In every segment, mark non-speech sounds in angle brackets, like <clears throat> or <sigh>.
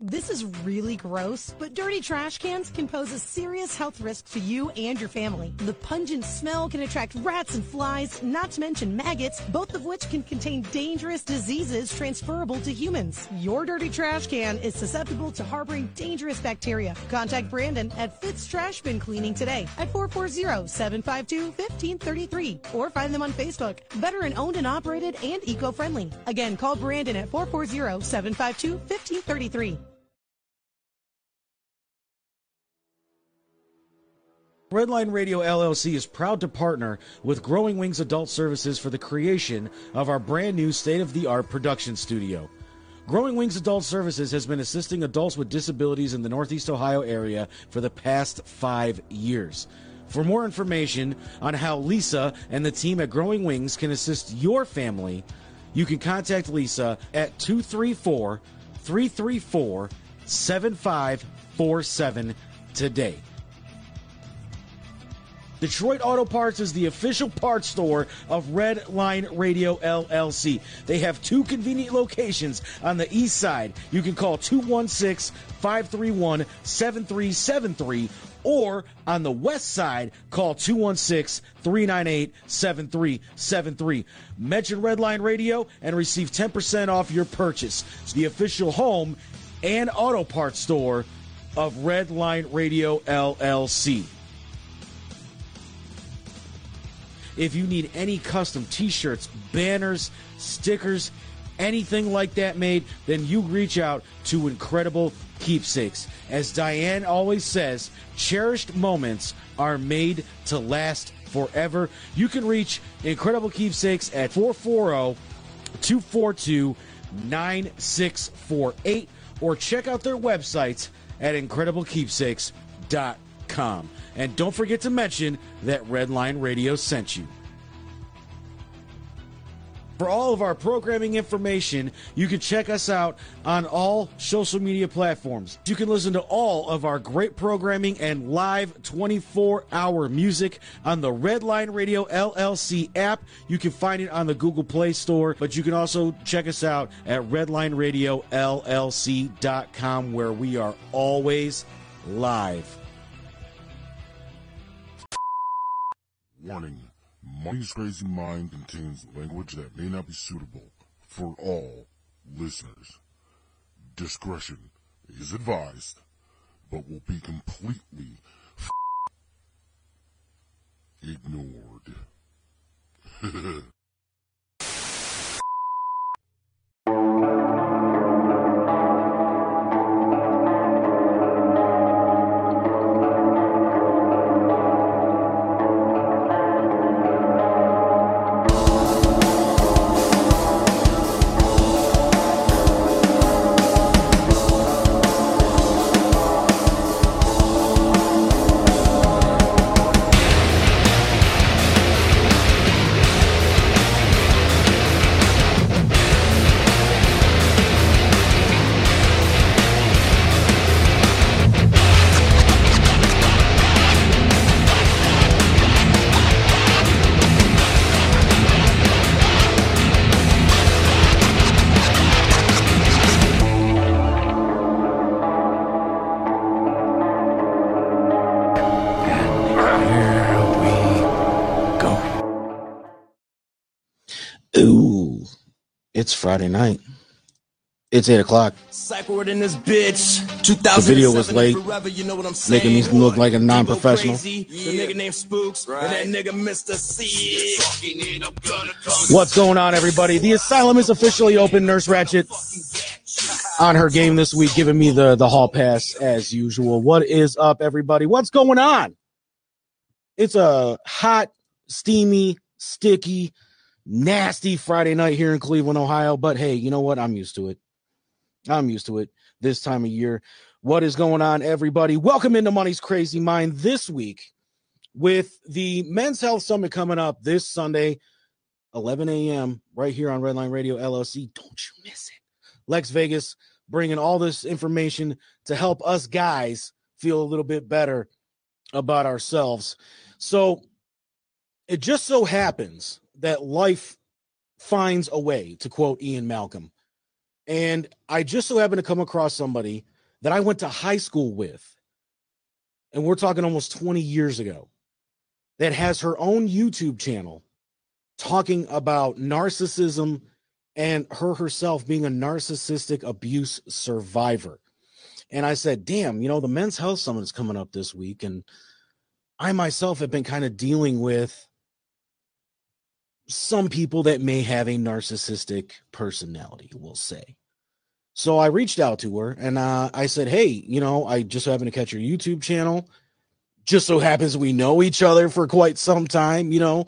This is really gross, but dirty trash cans can pose a serious health risk to you and your family. The pungent smell can attract rats and flies, not to mention maggots, both of which can contain dangerous diseases transferable to humans. Your dirty trash can is susceptible to harboring dangerous bacteria. Contact Brandon at Fitz Trash Bin Cleaning today at 440-752-1533 or find them on Facebook. Veteran owned and operated and eco-friendly. Again, call Brandon at 440-752-1533. Redline Radio LLC is proud to partner with Growing Wings Adult Services for the creation of our brand new state of the art production studio. Growing Wings Adult Services has been assisting adults with disabilities in the Northeast Ohio area for the past five years. For more information on how Lisa and the team at Growing Wings can assist your family, you can contact Lisa at 234 334 7547 today. Detroit Auto Parts is the official parts store of Red Line Radio LLC. They have two convenient locations on the east side. You can call 216 531 7373 or on the west side, call 216 398 7373. Mention Redline Radio and receive 10% off your purchase. It's the official home and auto parts store of Redline Radio LLC. If you need any custom t shirts, banners, stickers, anything like that made, then you reach out to Incredible Keepsakes. As Diane always says, cherished moments are made to last forever. You can reach Incredible Keepsakes at 440 242 9648 or check out their websites at incrediblekeepsakes.com. And don't forget to mention that Redline Radio sent you. For all of our programming information, you can check us out on all social media platforms. You can listen to all of our great programming and live 24 hour music on the Redline Radio LLC app. You can find it on the Google Play Store, but you can also check us out at redlineradiollc.com where we are always live. Warning. Money's Crazy Mind contains language that may not be suitable for all listeners. Discretion is advised, but will be completely ignored. <laughs> Ooh, it's Friday night. It's 8 o'clock. Cycleward in this bitch. The video was late, Forever, you know what I'm saying? making me look like a non-professional. crazy, The nigga named Spooks. And that nigga Mr. C. What's going on, everybody? The asylum is officially open. Nurse Ratched on her game this week, giving me the, the hall pass as usual. What is up, everybody? What's going on? It's a hot, steamy, sticky, nasty Friday night here in Cleveland, Ohio. But hey, you know what? I'm used to it. I'm used to it this time of year. What is going on, everybody? Welcome into Money's Crazy Mind this week with the Men's Health Summit coming up this Sunday, 11 a.m., right here on Redline Radio LLC. Don't you miss it. Lex Vegas bringing all this information to help us guys feel a little bit better about ourselves. So it just so happens that life finds a way, to quote Ian Malcolm. And I just so happened to come across somebody that I went to high school with. And we're talking almost 20 years ago that has her own YouTube channel talking about narcissism and her herself being a narcissistic abuse survivor. And I said, damn, you know, the men's health summit is coming up this week. And I myself have been kind of dealing with some people that may have a narcissistic personality, we'll say. So I reached out to her and uh, I said, Hey, you know, I just happened to catch your YouTube channel. Just so happens we know each other for quite some time. You know,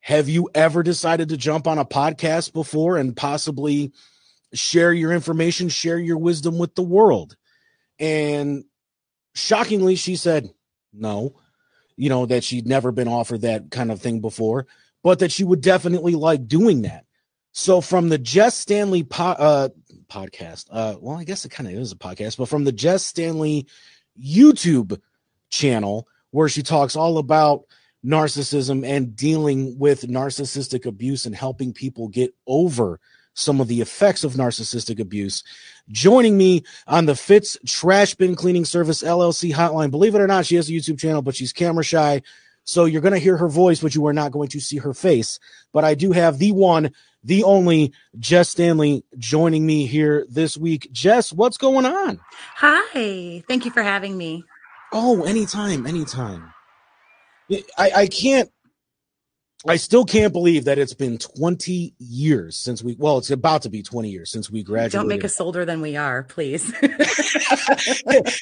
have you ever decided to jump on a podcast before and possibly share your information, share your wisdom with the world? And shockingly, she said no, you know, that she'd never been offered that kind of thing before, but that she would definitely like doing that. So from the Jess Stanley po- uh, podcast, uh, well, I guess it kind of is a podcast, but from the Jess Stanley YouTube channel, where she talks all about narcissism and dealing with narcissistic abuse and helping people get over some of the effects of narcissistic abuse. Joining me on the Fitz Trash Bin Cleaning Service LLC hotline. Believe it or not, she has a YouTube channel, but she's camera shy. So you're going to hear her voice, but you are not going to see her face. But I do have the one, the only Jess Stanley joining me here this week. Jess, what's going on? Hi. Thank you for having me. Oh, anytime, anytime. I, I can't I still can't believe that it's been 20 years since we well, it's about to be 20 years since we graduated. Don't make us older than we are, please. <laughs>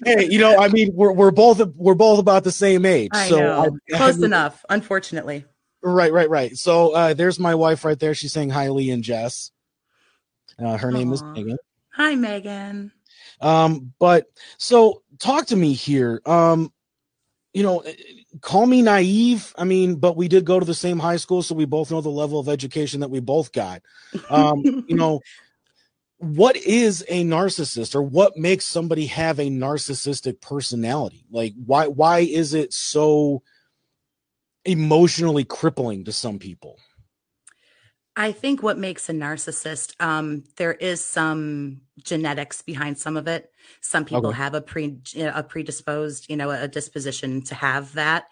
hey, you know, I mean, we're we're both we're both about the same age. I so know. I, Close I mean, enough, unfortunately. Right, right, right. So uh there's my wife right there. She's saying hi, Lee and Jess. Uh, her name is Megan. Hi, Megan. Um, but so talk to me here. Um, you know, call me naive. I mean, but we did go to the same high school, so we both know the level of education that we both got. Um, you know, what is a narcissist or what makes somebody have a narcissistic personality? Like why why is it so emotionally crippling to some people? I think what makes a narcissist, um, there is some genetics behind some of it. Some people Okay. have a pre a predisposed, you know, a disposition to have that,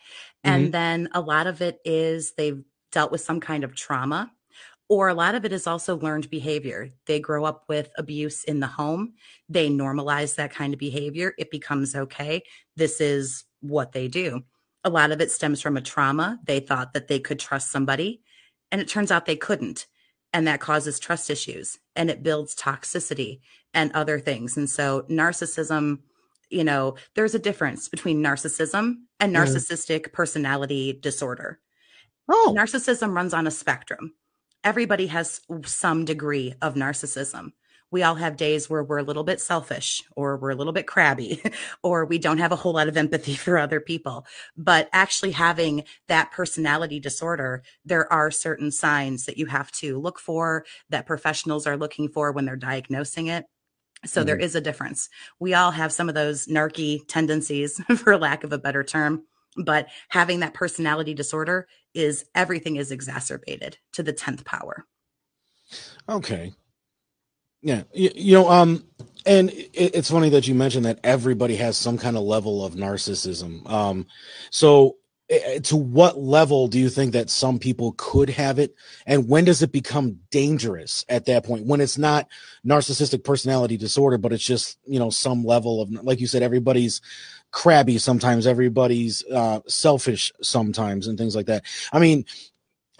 and mm-hmm. then a lot of it is they've dealt with some kind of trauma, or a lot of it is also learned behavior. They grow up with abuse in the home. They normalize that kind of behavior. It becomes okay. This is what they do. A lot of it stems from a trauma. They thought that they could trust somebody and it turns out they couldn't and that causes trust issues and it builds toxicity and other things. And so narcissism you know there's a difference between narcissism and narcissistic personality disorder. Oh, narcissism runs on a spectrum. Everybody has some degree of narcissism. We all have days where we're a little bit selfish or we're a little bit crabby <laughs> or we don't have a whole lot of empathy <laughs> for other people. But actually having that personality disorder there are certain signs that you have to look for that professionals are looking for when they're diagnosing it so there is a difference we all have some of those narky tendencies <laughs> for lack of a better term but having that personality disorder is everything is exacerbated to the 10th power Okay. Yeah. You, you know, um, and it, it's funny that you mentioned that everybody has some kind of level of narcissism. Um, so to what level do you think that some people could have it? And when does it become dangerous at that point? When it's not narcissistic personality disorder but it's just you know some level of like you said everybody's crabby sometimes everybody's uh selfish sometimes and things like that. I mean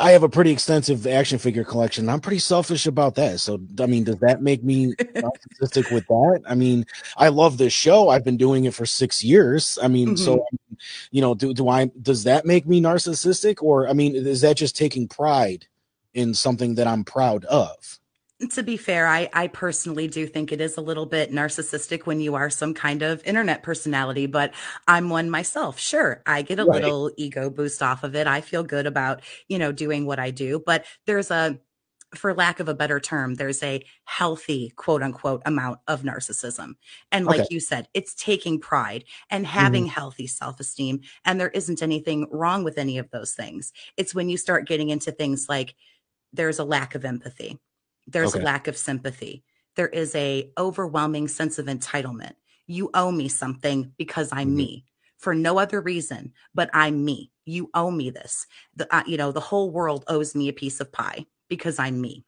I have a pretty extensive action figure collection. I'm pretty selfish about that. So, I mean, does that make me <laughs> narcissistic with that? I mean, I love this show. I've been doing it for six years. I mean, so, mm-hmm. you know, do, do I, does that make me narcissistic? Or, I mean, is that just taking pride in something that I'm proud of? To be fair, I, I personally do think it is a little bit narcissistic when you are some kind of internet personality, but I'm one myself. Sure, I get a Right. little ego boost off of it. I feel good about, you know, doing what I do, but there's a, for lack of a better term, there's a healthy quote unquote amount of narcissism. And like Okay. you said, it's taking pride and having mm-hmm. healthy self esteem. And there isn't anything wrong with any of those things. It's when you start getting into things like there's a lack of empathy, there's Okay. a lack of sympathy, there is a overwhelming sense of entitlement. You owe me something because I'm Mhm. me for no other reason, but I'm me. You owe me this. The, uh, you know, the whole world owes me a piece of pie because I'm me.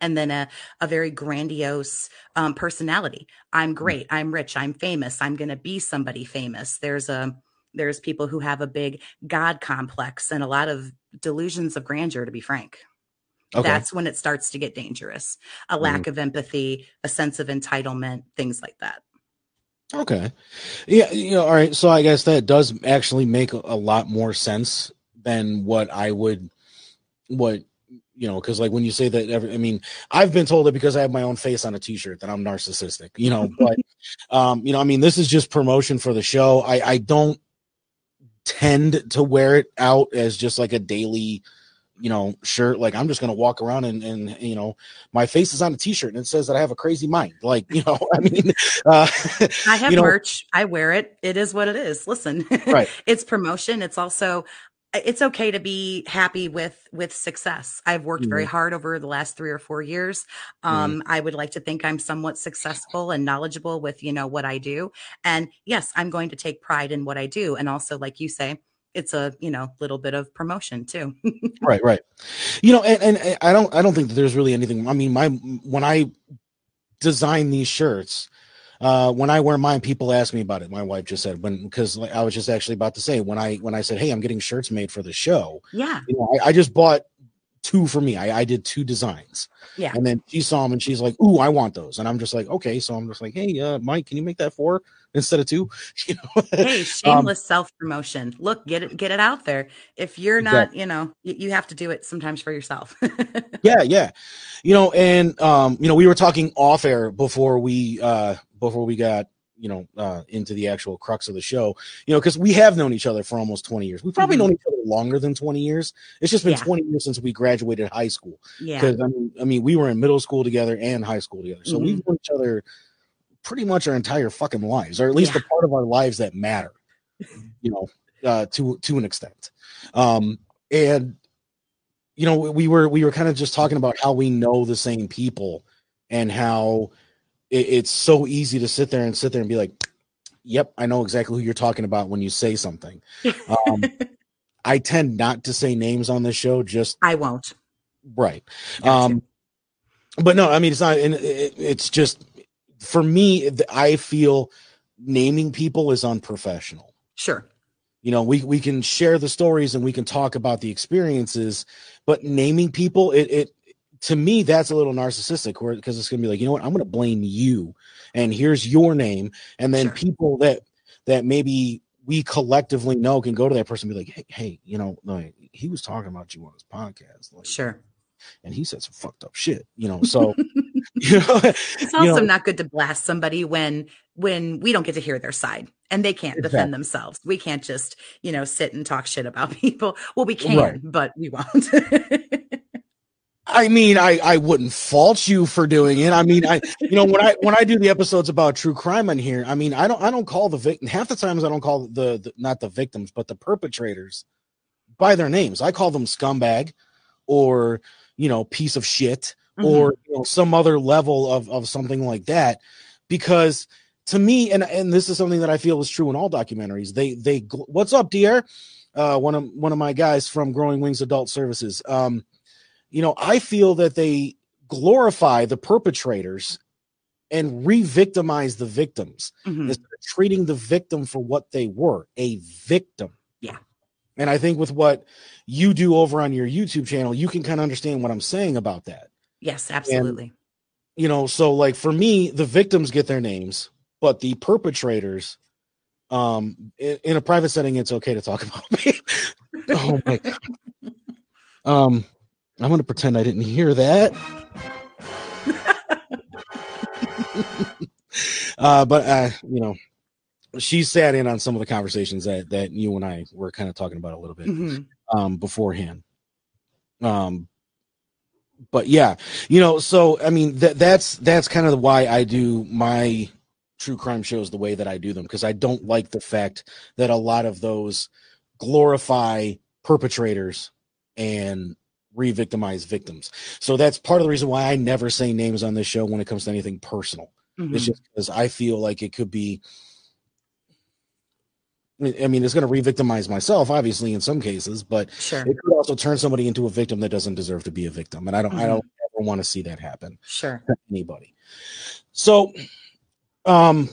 And then a, a very grandiose um, personality. I'm great. I'm rich. I'm famous. I'm going to be somebody famous. There's a, there's people who have a big God complex and a lot of delusions of grandeur, to be frank. Okay. That's when it starts to get dangerous. A lack of empathy, a sense of entitlement, things like that. Okay. Yeah, you know, all right. So I guess that does actually make a, a lot more sense than what I would what you know, because like when you say that every I mean, I've been told that because I have my own face on a t-shirt that I'm narcissistic, you know, <laughs> but um, you know, I mean, this is just promotion for the show. I I don't tend to wear it out as just like a daily you know shirt like i'm just gonna walk around and and you know my face is on a t-shirt and it says that i have a crazy mind like <laughs> you know i mean uh I have <laughs> you know, merch. I wear it. It is what it is. Listen, Right. <laughs> it's promotion. It's also it's okay to be happy with with success. I've worked very Mm-hmm. hard over the last 3 or 4 years. Um I would like to think I'm somewhat successful and knowledgeable with, you know, what I do. And yes, I'm going to take pride in what I do and also like you say, it's a, you know, little bit of promotion too. <laughs> right right. You know and, and and i don't i don't think that there's really anything i mean my when i design these shirts uh when i wear mine people ask me about it. My wife just said when because like, i was just actually about to say when i when i said hey i'm getting shirts made for the show yeah. you know i, I just bought two for me. I, I did two designs. Yeah. and then she saw them and she's like ooh i want those. And i'm just like okay. So i'm just like hey uh mike can you make that four instead of two <laughs> you know? Hey <laughs> Um, shameless self promotion look get it get it out there. If you're not you know you, you have to do it sometimes for yourself. Yeah yeah. You know and um you know we were talking off air before we uh before we got you know uh into the actual crux of the show you know because we have known each other for almost 20 years. We've probably Mhm. known each other longer than 20 years. It's just been Yeah. 20 years since we graduated high school. Yeah. Because I mean, I mean we were in middle school together and high school together. So Mhm. we've known each other pretty much our entire fucking lives or at least Yeah. the part of our lives that matter you know uh to to an extent um and you know we were we were kind of just talking about how we know the same people and how it, it's so easy to sit there and sit there and be like yep i know exactly who you're talking about when you say something um <laughs> i tend not to say names on this show just i won't right Gotcha. um but no i mean it's not it, it's just for me i feel naming people is unprofessional. Sure. You know we we can share the stories and we can talk about the experiences but naming people it it to me that's a little narcissistic because it's gonna be like you know what? I'm gonna blame you and here's your name. And then Sure. people that that maybe we collectively know can go to that person and be like hey, hey you know like he was talking about you on his podcast like, sure. and he said some fucked up shit you know so <laughs> <laughs> you know it's you also know, not good to blast somebody when when we don't get to hear their side and they can't Exactly. defend themselves we can't just you know sit and talk shit about <laughs> people well we can Right. but we won't <laughs> I mean, I I wouldn't fault you for doing it. I mean, I you know when I when I do the episodes about true crime on here, I mean, I don't I don't call the victim half the times I don't call the, the not the victims but the perpetrators by their names. I call them scumbag or you know piece of shit or you know, some other level of of something like that because to me and and this is something that I feel is true in all documentaries. They they what's up, dear? Uh, one of one of my guys from Growing Wings Adult Services. Um, you know, I feel that they glorify the perpetrators and re-victimize the victims Mhm. instead of treating the victim for what they were, a victim. Yeah. And I think with what you do over on your YouTube channel, you can kind of understand what I'm saying about that. Yes absolutely You know, so like for me, the victims get their names, but the perpetrators, um, in, in a private setting, it's okay to talk <laughs> about me. oh my god. Um, I'm gonna pretend I didn't hear that. <laughs> uh, but uh, you know, she sat in on some of the conversations that that you and I were kind of talking about a little bit Mhm. um beforehand. Um but yeah, you know, so I mean that that's that's kind of why I do my true crime shows the way that I do them because I don't like the fact that a lot of those glorify perpetrators and re-victimize victims. So that's part of the reason why I never say names on this show when it comes to anything personal. Mhm. It's just because I feel like it could be. I mean, it's going to re-victimize myself, obviously, in some cases, but Sure. it could also turn somebody into a victim that doesn't deserve to be a victim, and I don't, I Mhm. don't ever want to see that happen Sure. to anybody. So, um,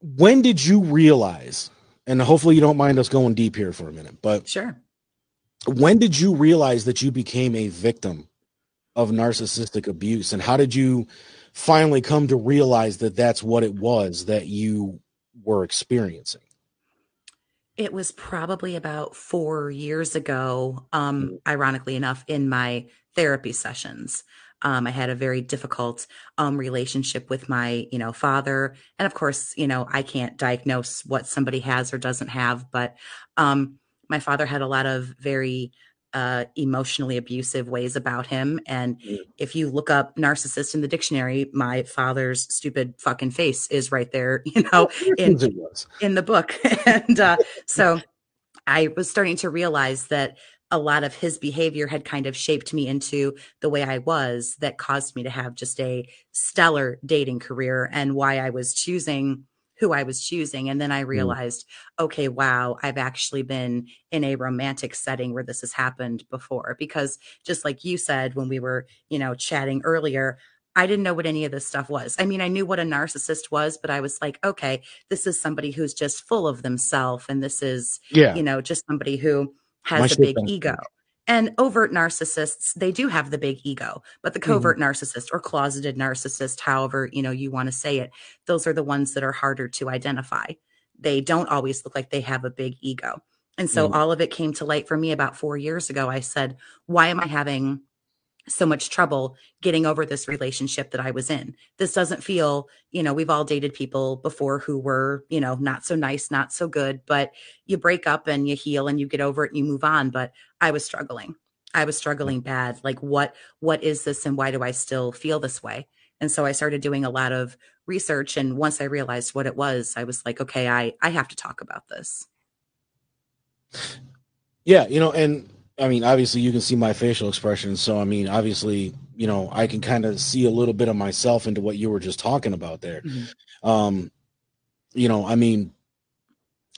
when did you realize? And hopefully, you don't mind us going deep here for a minute, but Sure. when did you realize that you became a victim of narcissistic abuse and how did you finally come to realize that that's what it was that you were experiencing? It was probably about four years ago, um, ironically enough, in my therapy sessions. Um, I had a very difficult um, relationship with my, you know, father, and of course, you know, I can't diagnose what somebody has or doesn't have, but um, my father had a lot of very uh, emotionally abusive ways about him. And Mm. if you look up narcissist in the dictionary, my father's stupid fucking face is right there, <laughs> you know, in in the book. <laughs> and uh, so I was starting to realize that a lot of his behavior had kind of shaped me into the way I was that caused me to have just a stellar dating career and why I was choosing who I was choosing. And then I realized, okay, wow, I've actually been in a romantic setting where this has happened before. Because just like you said when we were, you know, chatting earlier, I didn't know what any of this stuff was. I mean, I knew what a narcissist was, but I was like, okay, this is somebody who's just full of themselves. And this is, yeah you know, just somebody who My has a big ego. And overt narcissists, they do have the big ego, but the Mm-hmm. covert narcissist or closeted narcissist, however, you know, you want to say it, those are the ones that are harder to identify. They don't always look like they have a big ego. And so Mhm. all of it came to light for me about 4 years ago. I said, "Why am I having so much trouble getting over this relationship that I was in. This doesn't feel, you know, we've all dated people before who were, you know, not so nice, not so good, but you break up and you heal and you get over it and you move on. But I was struggling. I was struggling bad. Like what what is this and why do I still feel this way? And so I started doing a lot of research and once I realized what it was, I was like, okay, I I have to talk about this. Yeah, you know, and I mean, obviously, you can see my facial expression. So, I mean, obviously, you know, I can kind of see a little bit of myself into what you were just talking about there. Mhm. Um, you know, I mean,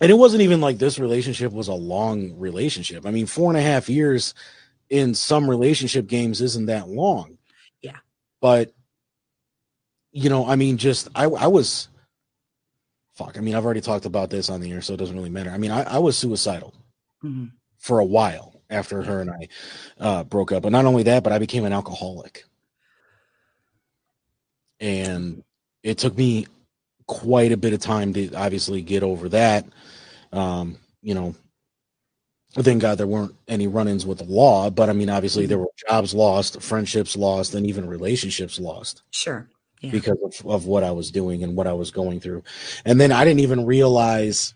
and it wasn't even like this relationship was a long relationship. I mean, four and a half years in some relationship games isn't that long. Yeah. But, you know, I mean, just I, I was, fuck. I mean, I've already talked about this on the air, so it doesn't really matter. I mean, I, I was suicidal Mhm. for a while after her and I uh, broke up. But not only that, but I became an alcoholic. And it took me quite a bit of time to obviously get over that. Um, you know, thank God there weren't any run ins with the law, but I mean, obviously there were jobs lost, friendships lost, and even relationships lost Sure. Yeah. because of, of what I was doing and what I was going through. And then I didn't even realize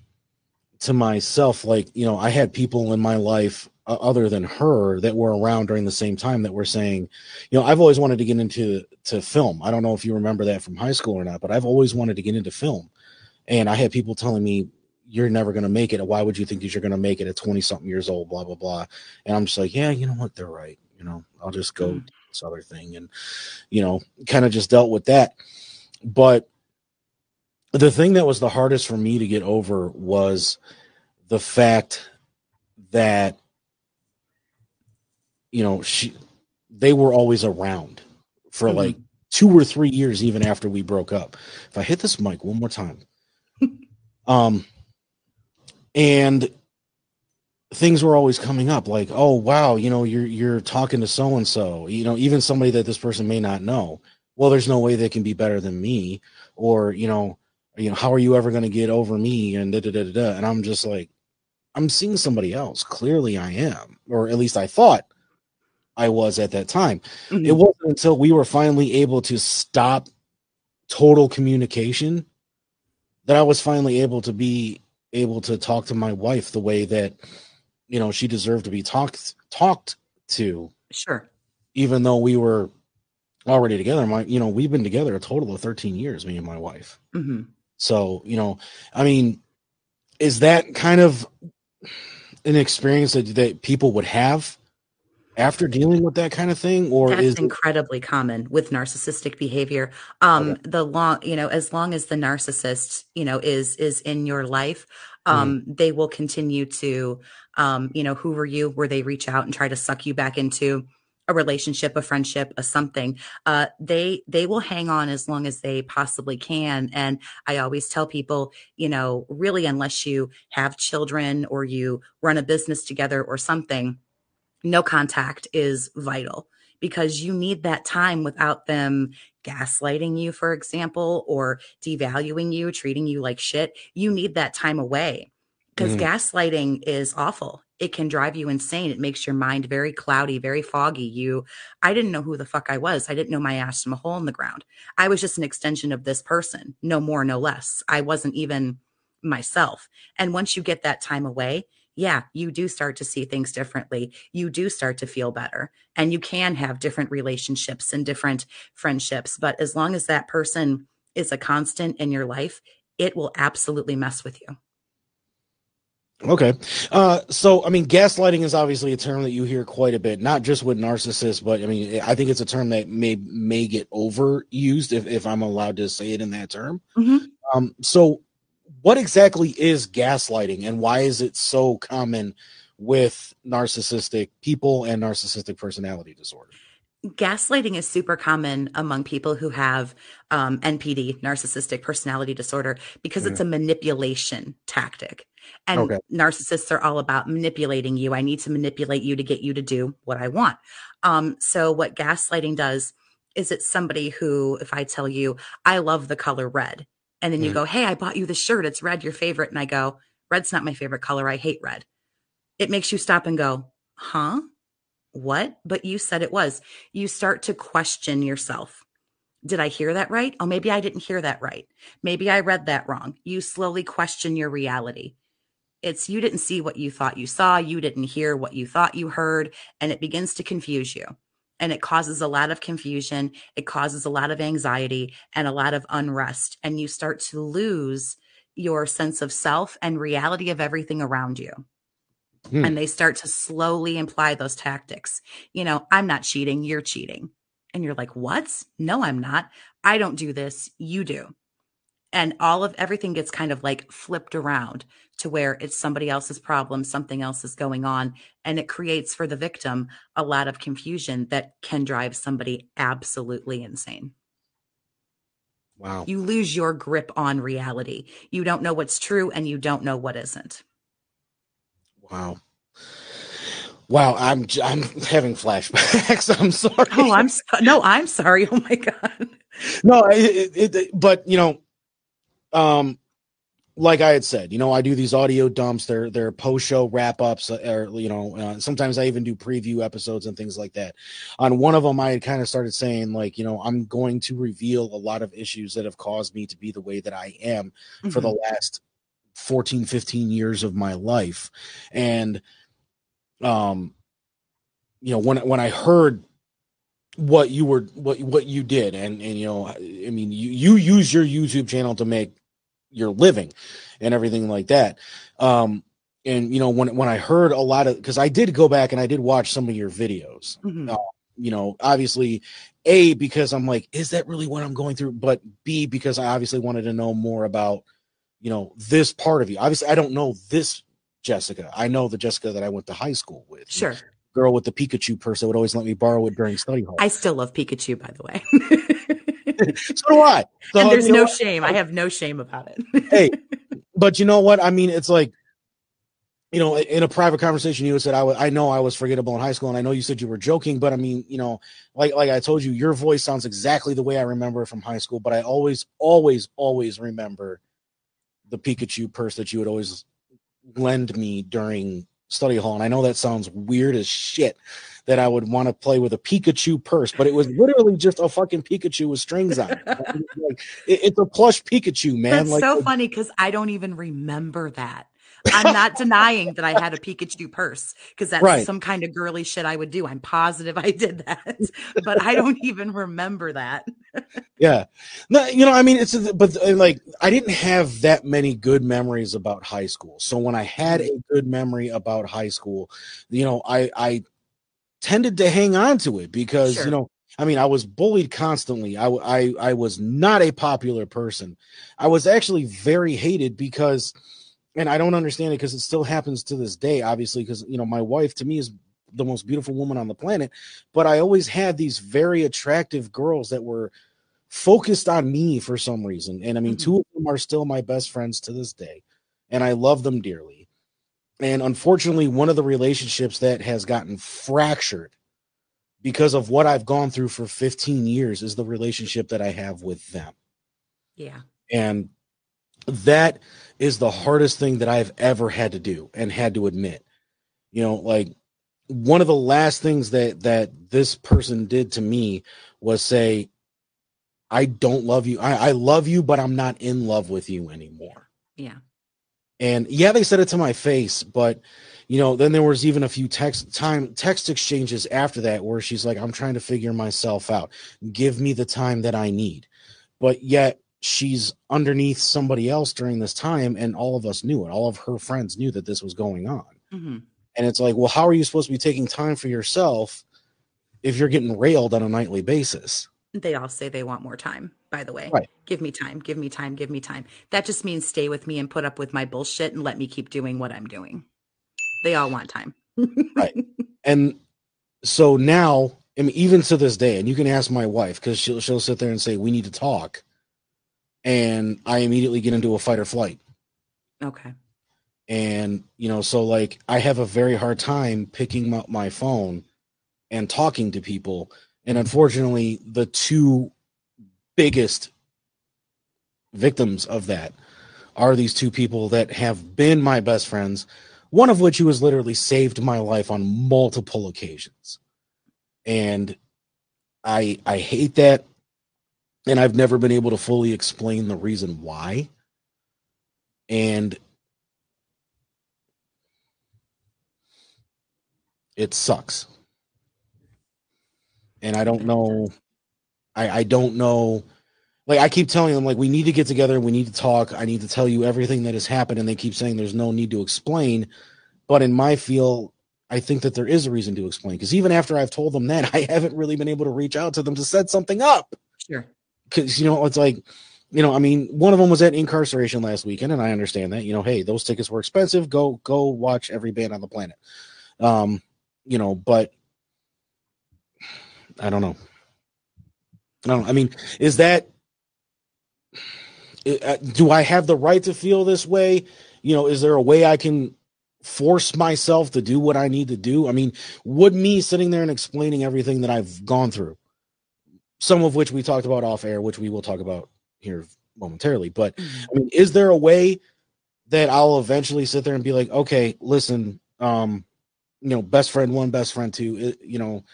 to myself, like, you know, I had people in my life uh, other than her that were around during the same time that were saying, you know, I've always wanted to get into to film. I don't know if you remember that from high school or not, but I've always wanted to get into film. And I had people telling me, you're never going to make it. Why would you think that you're going to make it at 20 something years old, blah, blah, blah. And I'm just like, yeah, you know what? They're right. You know, I'll just go Mm. do this other thing. And, you know, kind of just dealt with that. But the thing that was the hardest for me to get over was the fact that, you know, she, they were always around for Mhm. like two or three years, even after we broke up. If I hit this mic one more time, <laughs> um, and things were always coming up like, oh wow, you know, you're you're talking to so and so, you know, even somebody that this person may not know. Well, there's no way they can be better than me, or you know, you know, how are you ever going to get over me? And da da da da. da. And I'm just like, I'm seeing somebody else. Clearly, I am, or at least I thought I was at that time. Mhm. It wasn't until we were finally able to stop total communication that I was finally able to be able to talk to my wife the way that you know she deserved to be talked talked to Sure. even though we were already together my you know we've been together a total of 13 years me and my wife hmm so you know i mean is that kind of an experience that, that people would have after dealing with that kind of thing or That's is incredibly common with narcissistic behavior. Um, Okay. the long, you know, as long as the narcissist, you know, is is in your life, Mm-hmm. um, they will continue to, um, you know, who hoover you, where they reach out and try to suck you back into a relationship, a friendship, a something. Uh, they they will hang on as long as they possibly can. And I always tell people, you know, really, unless you have children or you run a business together or something no contact is vital because you need that time without them gaslighting you, for example, or devaluing you, treating you like shit. You need that time away because Mhm. gaslighting is awful. It can drive you insane. It makes your mind very cloudy, very foggy. You, I didn't know who the fuck I was. I didn't know my ass from a hole in the ground. I was just an extension of this person, no more, no less. I wasn't even myself. And once you get that time away, yeah, you do start to see things differently. You do start to feel better and you can have different relationships and different friendships. But as long as that person is a constant in your life, it will absolutely mess with you. Okay. Uh, so, I mean, gaslighting is obviously a term that you hear quite a bit, not just with narcissists, but I mean, I think it's a term that may may get overused if, if I'm allowed to say it in that term. Mhm. Um, so, what exactly is gaslighting and why is it so common with narcissistic people and narcissistic personality disorder? Gaslighting is super common among people who have um, NPD, narcissistic personality disorder, because it's a manipulation tactic. And Okay. narcissists are all about manipulating you. I need to manipulate you to get you to do what I want. Um, so, what gaslighting does is it's somebody who, if I tell you, I love the color red, and then you Mhm. go, Hey, I bought you the shirt. It's red, your favorite. And I go, Red's not my favorite color. I hate red. It makes you stop and go, Huh? What? But you said it was. You start to question yourself. Did I hear that right? Oh, maybe I didn't hear that right. Maybe I read that wrong. You slowly question your reality. It's you didn't see what you thought you saw, you didn't hear what you thought you heard, and it begins to confuse you. And it causes a lot of confusion, it causes a lot of anxiety and a lot of unrest. And you start to lose your sense of self and reality of everything around you Hmm. and they start to slowly imply those tactics. You know, I'm not cheating, you're cheating. And you're like, what? No, I'm not. I don't do this, you do. And all of everything gets kind of like flipped around to where it's somebody else's problem, something else is going on. And it creates for the victim a lot of confusion that can drive somebody absolutely insane. Wow. You lose your grip on reality. You don't know what's true and you don't know what isn't. Wow. Wow, I'm I'm having flashbacks. <laughs> I'm sorry. Oh, I'm so, no, I'm sorry. Oh my God. no, it, it, it, but you know, um, like I had said, you know, I do these audio dumps. They're they're post show wrap ups, or you know, uh, sometimes I even do preview episodes and things like that. On one of them, I had kind of started saying like, you know, I'm going to reveal a lot of issues that have caused me to be the way that I am for the last 14 15 years of my life and um you know when when i heard what you were what what you did. And and you know i mean you you use your youtube channel to make your living and everything like that. Um and you know when when i heard a lot of because i did go back and i did watch some of your videos. Mhm. you know obviously a because i'm like is that really what i'm going through? But b because i obviously wanted to know more about you know this part of you. Obviously i don't know this jessica. I know the jessica that i went to high school with. Sure. Girl with the pikachu purse that would always let me borrow it during study hall I still love Pikachu, by the way. <laughs> <laughs> so do i So, and there's no what? shame. I have no shame about it. <laughs> hey but you know what i mean it's like you know in a private conversation you said I wa- I know i was forgettable in high school and i know you said you were joking but i mean you know like like i told you your voice sounds exactly the way i remember it from high school but i always always always remember the pikachu purse that you would always lend me during study hall and i know that sounds weird as shit that i would want to play with a pikachu purse but it was literally just a fucking pikachu with strings on it <laughs> like, it- it's a plush pikachu man That's like so funny because I don't even remember that. I'm <laughs> not denying that I had a Pikachu purse because that's Right. some kind of girly shit I would do. I'm positive I did that, <laughs> but I don't even remember that. Yeah. No, you know, I mean, it's, but uh, like, I didn't have that many good memories about high school. So when I had a good memory about high school, you know, I, I tended to hang on to it because Sure. you know i mean i was bullied constantly I, I i was not a popular person i was actually very hated because and i don't understand it because it still happens to this day obviously because you know my wife to me is the most beautiful woman on the planet but i always had these very attractive girls that were focused on me for some reason and i mean Mhm. two of them are still my best friends to this day and i love them dearly and unfortunately one of the relationships that has gotten fractured because of what I've gone through for 15 years is the relationship that I have with them. Yeah. And that is the hardest thing that I've ever had to do and had to admit. You know, like one of the last things that that this person did to me was say, I don't love you. I, I love you, but I'm not in love with you anymore. Yeah. And yeah, they said it to my face, but you know, then there was even a few text time text exchanges after that where she's like, I'm trying to figure myself out. Give me the time that I need. But yet she's underneath somebody else during this time, and all of us knew it. All of her friends knew that this was going on. hmm And it's like, well, how are you supposed to be taking time for yourself if you're getting railed on a nightly basis? They all say they want more time, by the way. Right. Give me time, give me time, give me time. That just means stay with me and put up with my bullshit and let me keep doing what I'm doing. They all want time. <laughs> right and so now I mean, even to this day, and you can ask my wife because she'll she'll sit there and say, We need to talk. And I immediately get into a fight or flight. Okay. And, you know, so like I have a very hard time picking up my phone and talking to people. And unfortunately, the two biggest victims of that are these two people that have been my best friends, one of which who has literally saved my life on multiple occasions. And I I hate that. And I've never been able to fully explain the reason why. And it sucks. And I don't know. I, I don't know. Like I keep telling them, like we need to get together. We need to talk. I need to tell you everything that has happened, and they keep saying there's no need to explain. But in my feel, I think that there is a reason to explain because even after I've told them that, <laughs> I haven't really been able to reach out to them to set something up. Sure. Because you know, it's like, you know, I mean, one of them was at Inkcarceration last weekend, and I understand that. You know, hey, those tickets were expensive. Go, go watch every band on the planet. Um, you know, but I don't know. I don't. I mean, is that? uh, Do I have the right to feel this way? You know, is there a way I can force myself to do what I need to do? I mean, would me sitting there and explaining everything that I've gone through, some of which we talked about off air, which we will talk about here momentarily, but Mhm. I mean, is there a way that I'll eventually sit there and be like, okay, listen, um, you know, best friend one, best friend two, it, you know,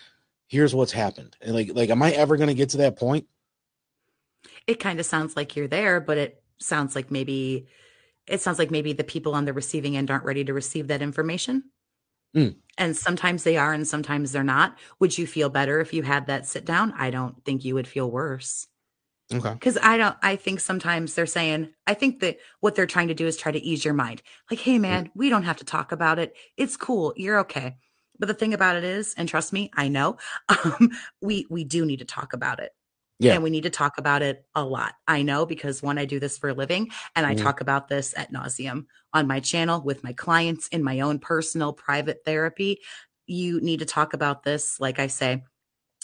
here's what's happened, and like, like, am I ever going to get to that point? It kind of sounds like you're there, but it sounds like maybe it sounds like maybe the people on the receiving end aren't ready to receive that information. Mm. And sometimes they are and sometimes they're not. Would you feel better if you had that sit down? I don't think you would feel worse. Okay. Because I don't, I think sometimes they're saying, I think that what they're trying to do is try to ease your mind. Like, hey, man, we don't have to talk about it. It's cool. You're okay. But the thing about it is, and trust me, I know, <laughs> um, we we do need to talk about it. Yeah. And we need to talk about it a lot. I know because one, I do this for a living and I Mhm. talk about this at nauseum on my channel with my clients in my own personal private therapy. You need to talk about this, like I say,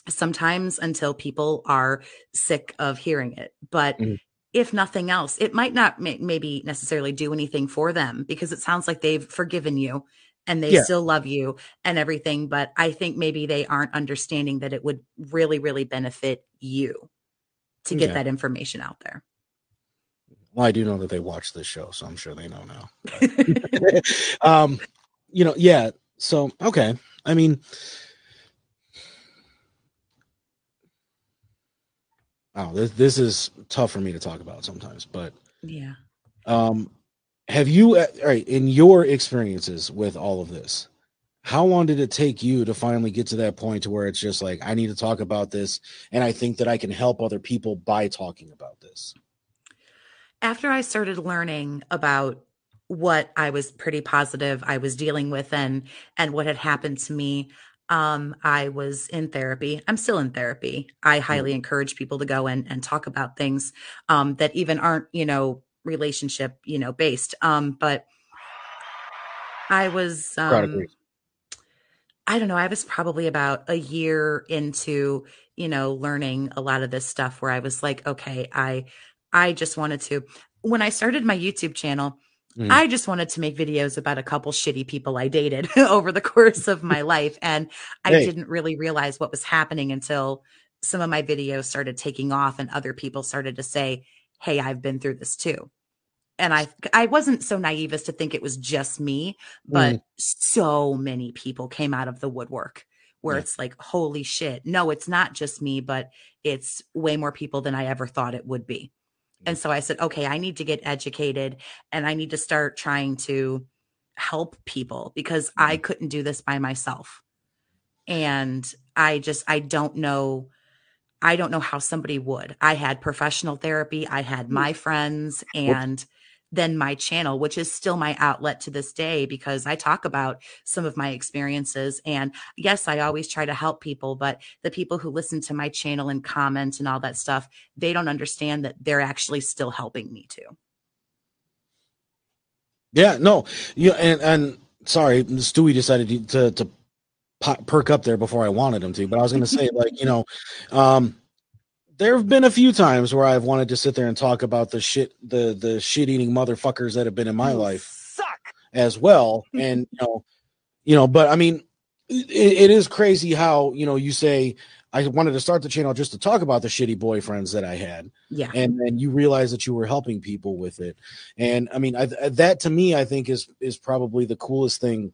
sometimes until people are sick of hearing it. But Mhm. if nothing else, it might not may- maybe necessarily do anything for them because it sounds like they've forgiven you and they Yeah. still love you and everything. But I think maybe they aren't understanding that it would really, really benefit you to get Okay. that information out there. Well, I do know that they watch this show, so I'm sure they know now. <laughs> <laughs> um, you know, yeah. So okay. I mean, oh, this this is tough for me to talk about sometimes, but yeah. um, have you, uh, all right, in your experiences with all of this, how long did it take you to finally get to that point to where it's just like I need to talk about this, and I think that I can help other people by talking about this? after I started learning about what I was pretty positive I was dealing with and and what had happened to me, Um, I was in therapy. I'm still in therapy. I highly encourage people to go and and talk about things um, that even aren't, you know, relationship, you know, based. Um, but I was, um, I don't know. I was probably about a year into, you know, learning a lot of this stuff where I was like, okay, I I just wanted to when I started my YouTube channel, Mhm. I just wanted to make videos about a couple shitty people I dated <laughs> over the course of my life and I Hey. didn't really realize what was happening until some of my videos started taking off and other people started to say, "Hey, I've been through this too." And I I wasn't so naive as to think it was just me, but Mm. so many people came out of the woodwork where Yeah. it's like, holy shit. No, it's not just me, but it's way more people than I ever thought it would be. And mm. so I said, okay, I need to get educated and I need to start trying to help people because I mm. couldn't do this by myself. And I just, I don't know. I don't know how somebody would. I had professional therapy, I had mm. my friends, and then my channel, which is still my outlet to this day because I talk about some of my experiences. And yes, I always try to help people, but the people who listen to my channel and comment and all that stuff, they don't understand that they're actually still helping me too. Yeah, no, yeah, and and sorry, Stewie decided to to, to perk up there before I wanted him to, but I was going to say like you know, um, there have been a few times where I've wanted to sit there and talk about the shit the the shit eating motherfuckers that have been in my life Suck. as well, <laughs> and you know, you know, but I mean, it, it is crazy how you know you say I wanted to start the channel just to talk about the shitty boyfriends that I had Yeah. and then you realize that you were helping people with it and i mean I, that to me i think is is probably the coolest thing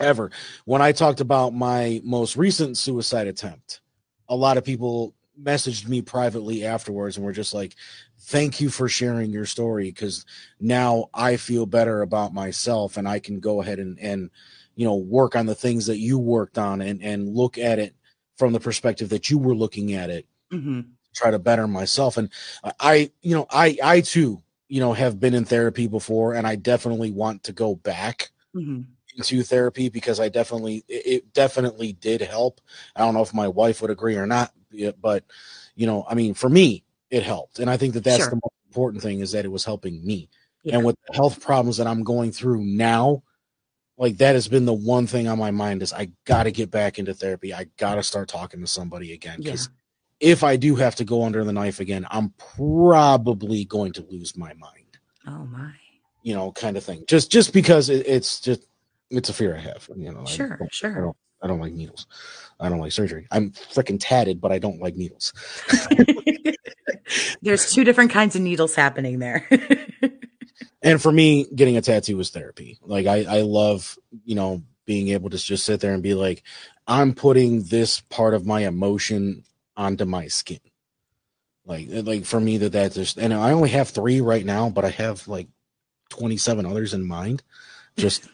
ever when i talked about my most recent suicide attempt a lot of people messaged me privately afterwards and were just like thank you for sharing your story because now i feel better about myself and i can go ahead and and you know work on the things that you worked on and and look at it from the perspective that you were looking at it hmm try to better myself. And i you know i i too you know have been in therapy before and i definitely want to go back hmm into therapy because i definitely it it definitely did help. I don't know if my wife would agree or not but you know i mean for me it helped and i think that that's Sure. the most important thing is that it was helping me Yeah. and with the health problems that i'm going through now like that has been the one thing on my mind is i gotta get back into therapy i gotta start talking to somebody again yeah. because if I do have to go under the knife again, I'm probably going to lose my mind, Oh my. you know, kind of thing. Just just because it, it's just it's a fear I have. You know, I Sure, I sure. don't, I don't like needles. I don't like surgery. I'm freaking tatted, but I don't like needles. <laughs> There's two different kinds of needles happening there. <laughs> And for me, getting a tattoo was therapy. Like I, I love, you know, being able to just sit there and be like, I'm putting this part of my emotion onto my skin. Like, like for me, that that just, and I only have three right now, but I have like 27 others in mind. Just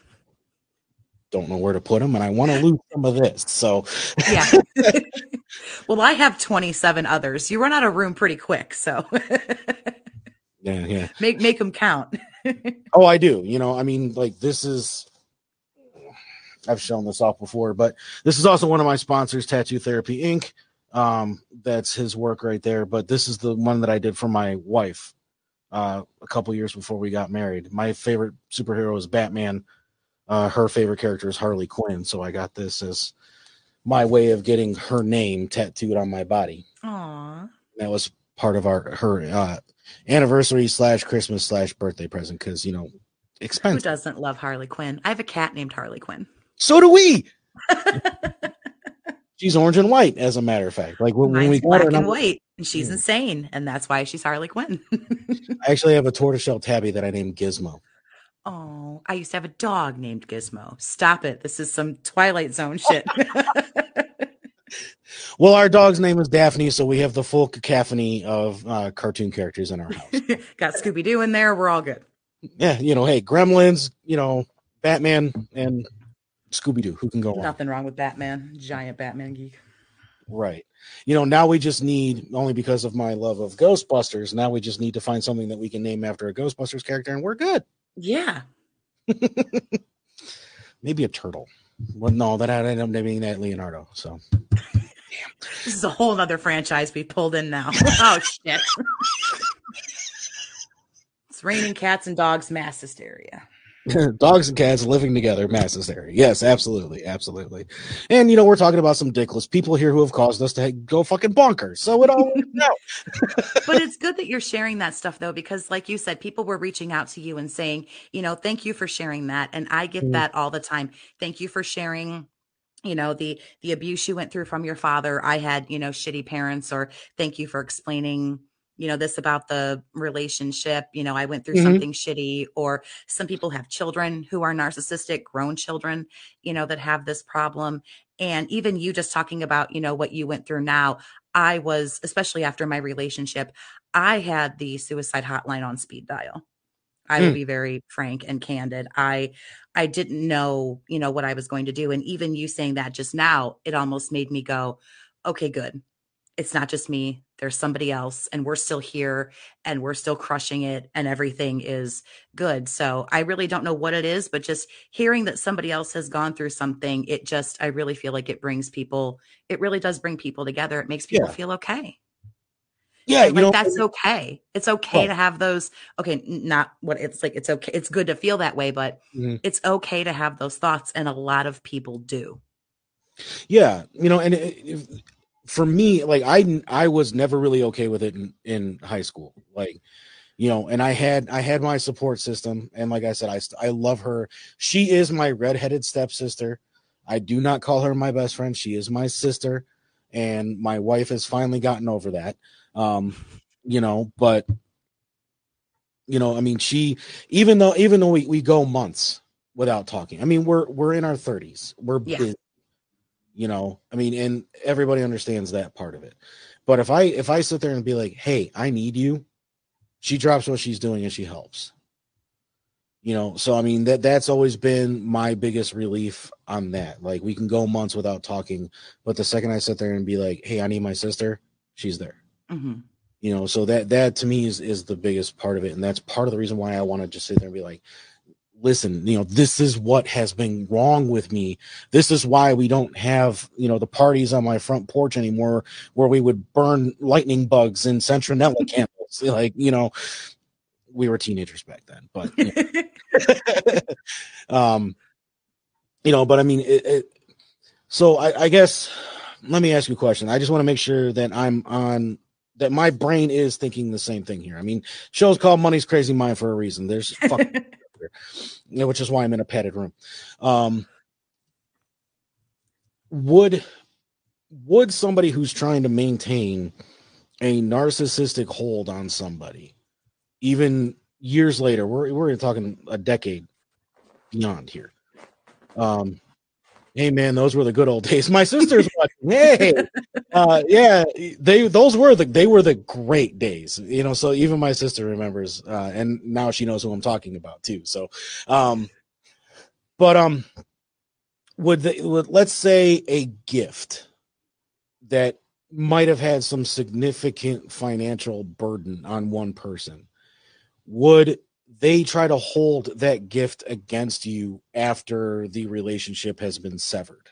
don't know where to put them, and I want to lose some of this. So, yeah. <laughs> well, I have 27 others. You run out of room pretty quick, so yeah, yeah. make make them count. Oh, I do. You know, I mean, like this is. I've shown this off before, but this is also one of my sponsors, Tattoo Therapy Inc. Um, that's his work right there. But this is the one that I did for my wife uh, a couple years before we got married. My favorite superhero is Batman. Uh, her favorite character is Harley Quinn, so I got this as my way of getting her name tattooed on my body. Aw. That was part of our her uh, anniversary slash Christmas slash birthday present because you know expensive. Who doesn't love Harley Quinn? I have a cat named Harley Quinn. So do we. <laughs> She's orange and white, as a matter of fact. Like when, we got black her, and white, and she's Yeah. insane, and that's why she's Harley Quinn. <laughs> I actually have a tortoiseshell tabby that I named Gizmo. Oh, I used to have a dog named Gizmo. Stop it! This is some Twilight Zone shit. <laughs> Well, our dog's name is Daphne, so we have the full cacophony of uh, cartoon characters in our house. <laughs> Got Scooby Doo in there. We're all good. yeah, you know, hey, Gremlins, you know, Batman, and Scooby Doo. Who can go wrong? Nothing wrong with Batman. Giant Batman geek. Right. You know, now we just need only because of my love of Ghostbusters. Now we just need to find something that we can name after a Ghostbusters character, and we're good. Yeah. <laughs> Maybe a turtle. Well, no, that ended up naming that Leonardo. So <laughs> this is a whole other franchise we pulled in now. oh shit. <laughs> it's raining cats and dogs mass hysteria. <laughs> dogs and cats living together, mass hysteria. Yes, absolutely, absolutely. And you know, we're talking about some dickless people here who have caused us to go fucking bonkers. So it all <laughs> but it's good that you're sharing that stuff though, because like you said, people were reaching out to you and saying, you know, thank you for sharing that. And I get mm that all the time. Thank you for sharing you know the the abuse you went through from your father i had you know shitty parents or thank you for explaining you know this about the relationship you know i went through mm-hmm. something shitty or some people have children who are narcissistic grown children you know that have this problem. And even you just talking about you know what you went through now i was especially after my relationship i had the suicide hotline on speed dial. I mm. will be very frank and candid. I i didn't know you know what i was going to do. And even you saying that just now it almost made me go okay good. It's not just me there's somebody else and we're still here and we're still crushing it and everything is good. So i really don't know what it is but just hearing that somebody else has gone through something it just i really feel like it brings people it really does bring people together. It makes people yeah. feel okay. Yeah like know, that's okay. It's okay well, to have those okay not what it's like it's okay it's good to feel that way but mm-hmm. it's okay to have those thoughts and a lot of people do. Yeah you know and it, for me, like I I was never really okay with it in, in high school. Like, you know, and I had I had my support system, and like I said, I I love her. She is my redheaded stepsister. I do not call her my best friend. She is my sister, and my wife has finally gotten over that. Um, you know, but you know, I mean, she even though even though we, we go months without talking. I mean, we're we're in our 30s. We're yeah. busy you know i mean and everybody understands that part of it. But if i if i sit there and be like hey i need you she drops what she's doing and she helps. You know so i mean that that's always been my biggest relief on that. Like we can go months without talking but the second i sit there and be like hey i need my sister she's there. Mm-hmm. you know so that that to me is is the biggest part of it. And that's part of the reason why i want to just sit there and be like listen, you know, this is what has been wrong with me. This is why we don't have, you know, the parties on my front porch anymore where we would burn lightning bugs and Citronella <laughs> candles. Like, you know, we were teenagers back then, but, you know, <laughs> <laughs> um, you know, but I mean, it, it so I, I guess let me ask you a question. I just want to make sure that I'm on that my brain is thinking the same thing here. I mean, show's called Money's Crazy Mind for a reason. There's fucking which is why I'm in a padded room. Um, would would somebody who's trying to maintain a narcissistic hold on somebody, even years later, we're we're talking a decade beyond here. Um, hey man, those were the good old days. My sister's watching. Hey, <laughs> uh, yeah, they those were the they were the great days. You know, so even my sister remembers, uh, and now she knows who I'm talking about too. So, um, but um, would they would let's say a gift that might have had some significant financial burden on one person would they try to hold that gift against you after the relationship has been severed.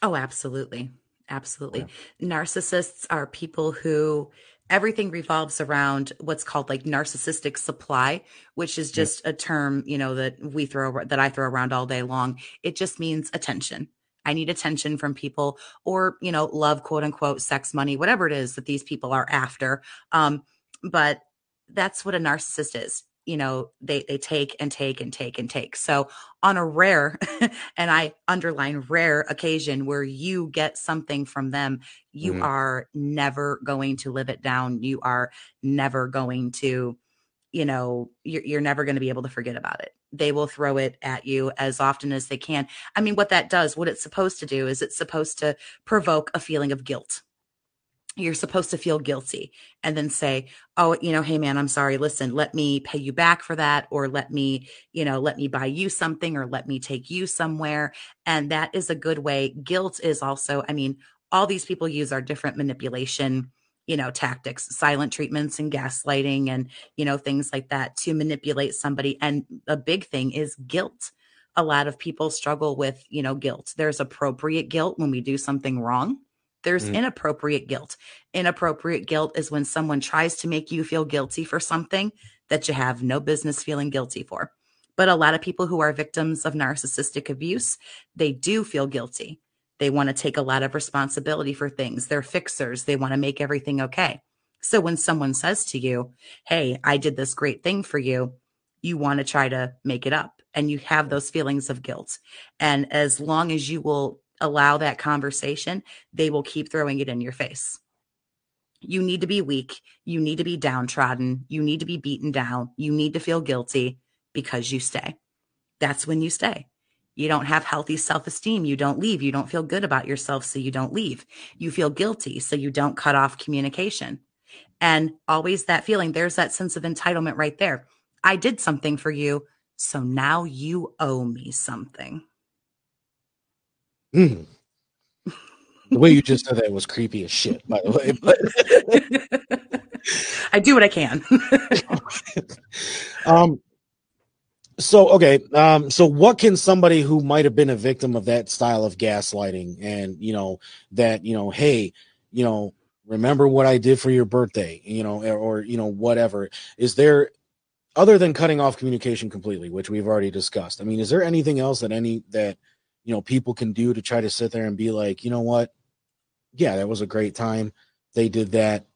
Oh, absolutely. Absolutely. Yeah. Narcissists are people who everything revolves around what's called like narcissistic supply, which is just yeah. a term, you know, that we throw that I throw around all day long. It just means attention. I need attention from people or, you know, love, quote unquote, sex, money, whatever it is that these people are after. Um, but that's what a narcissist is you know they they take and take and take and take. So on a rare <laughs> and i underline rare occasion where you get something from them you mm-hmm. are never going to live it down. You are never going to you know you're, you're never going to be able to forget about it. They will throw it at you as often as they can. I mean what that does what it's supposed to do is it's supposed to provoke a feeling of guilt you're supposed to feel guilty and then say oh you know hey man i'm sorry. Listen let me pay you back for that or let me you know let me buy you something or let me take you somewhere. And that is a good way. Guilt is also i mean all these people use our different manipulation you know tactics silent treatments and gaslighting and you know things like that to manipulate somebody. And a big thing is guilt. A lot of people struggle with, you know, guilt. There's appropriate guilt when we do something wrong. There's Mhm. inappropriate guilt. Inappropriate guilt is when someone tries to make you feel guilty for something that you have no business feeling guilty for. But a lot of people who are victims of narcissistic abuse, they do feel guilty. They want to take a lot of responsibility for things. They're fixers. They want to make everything okay. So when someone says to you, Hey, I did this great thing for you, you want to try to make it up and you have those feelings of guilt. And as long as you will allow that conversation, they will keep throwing it in your face. You need to be weak. You need to be downtrodden. You need to be beaten down. You need to feel guilty because you stay. That's when you stay. You don't have healthy self esteem. You don't leave. You don't feel good about yourself. So you don't leave. You feel guilty. So you don't cut off communication. And always that feeling, there's that sense of entitlement right there. I did something for you. So now you owe me something. Mm. The way you just said that was creepy as shit, by the way. But <laughs> I do what I can. <laughs> um so okay um so what can somebody who might have been a victim of that style of gaslighting and you know that you know hey you know remember what i did for your birthday you know or, or you know whatever is there other than cutting off communication completely which we've already discussed i mean is there anything else that any that you know people can do to try to sit there and be like you know what? Yeah that was a great time. They did that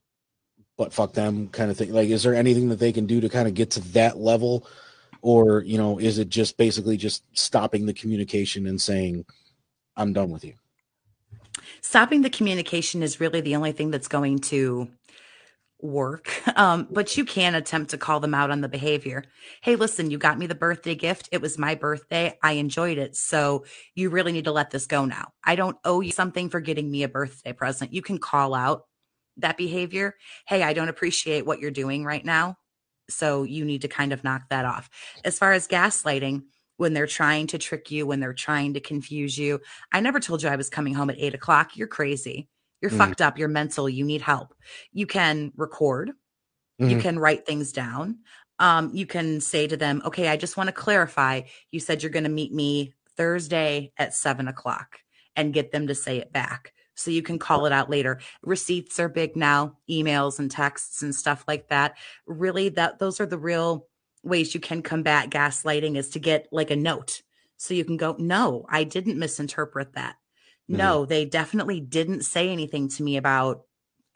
but fuck them kind of thing. Like is there anything that they can do to kind of get to that level? Or you know is it just basically just stopping the communication and saying i'm done with you Stopping the communication is really the only thing that's going to work. Um, but you can attempt to call them out on the behavior. Hey, listen, you got me the birthday gift. It was my birthday. I enjoyed it. So you really need to let this go now. I don't owe you something for getting me a birthday present. You can call out that behavior. Hey, I don't appreciate what you're doing right now. So you need to kind of knock that off. As far as gaslighting, when they're trying to trick you, when they're trying to confuse you, I never told you I was coming home at eight o'clock. You're crazy. You're Mm. fucked up. You're mental. You need help. You can record. You Mhm. can write things down. Um, you can say to them, okay, I just want to clarify. You said you're going to meet me Thursday at seven o'clock and get them to say it back. So you can call it out later. Receipts are big now, emails and texts and stuff like that. Really, that those are the real ways you can combat gaslighting is to get like a note. So you can go, no, I didn't misinterpret that. No, they definitely didn't say anything to me about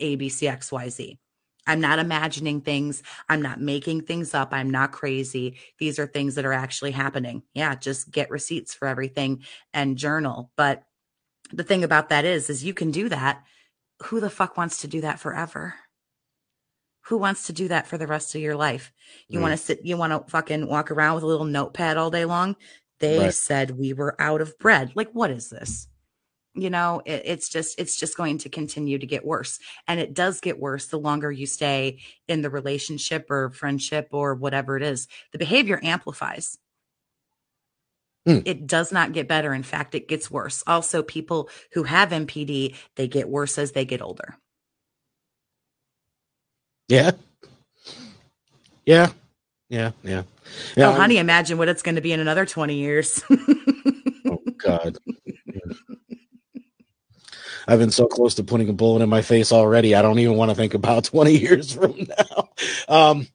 ABCXYZ. I'm not imagining things. I'm not making things up. I'm not crazy. These are things that are actually happening. Yeah, just get receipts for everything and journal. But the thing about that is, is you can do that. Who the fuck wants to do that forever? Who wants to do that for the rest of your life? You Mm. want to sit, you want to fucking walk around with a little notepad all day long? They Right. said we were out of bread. Like, what is this? You know it, it's just it's just going to continue to get worse. And it does get worse the longer you stay in the relationship or friendship or whatever it is. The behavior amplifies. Hmm. it does not get better. In fact it gets worse. Also people who have NPD they get worse as they get older. Yeah. Yeah. Yeah. Yeah. Yeah oh honey imagine what it's going to be in another 20 years. Oh god <laughs> I've been so close to putting a bullet in my face already. I don't even want to think about <laughs> 20 years from now. Um,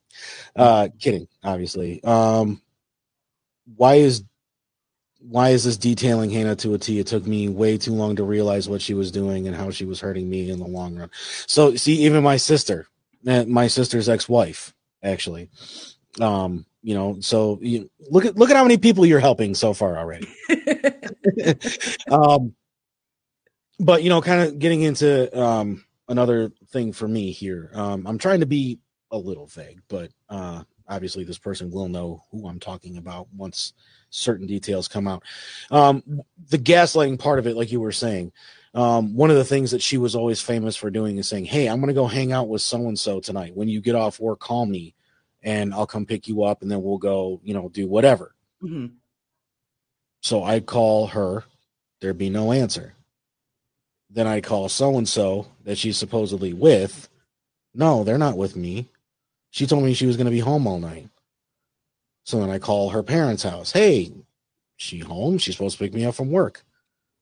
uh, kidding, obviously. Um, why is why is this detailing Hannah to a T? It took me way too long to realize what she was doing and how she was hurting me in the long run. So, see, even my sister, eh, my sister's ex-wife, actually, um, you know, so you look at look at how many people you're helping so far already. <laughs> <laughs> um, but you know, kind of getting into um another thing for me here. Um, I'm trying to be a little vague, but uh, obviously this person will know who I'm talking about once certain details come out. Um, the gaslighting part of it, like you were saying, um, one of the things that she was always famous for doing is saying, "Hey, I'm going to go hang out with so and so tonight. When you get off work, call me, and I'll come pick you up, and then we'll go, you know, do whatever." Mhm. So I call her, there'd be no answer. Then I call so and so that she's supposedly with. No, they're not with me. She told me she was going to be home all night. So then I call her parents' house. Hey, she home? She's supposed to pick me up from work.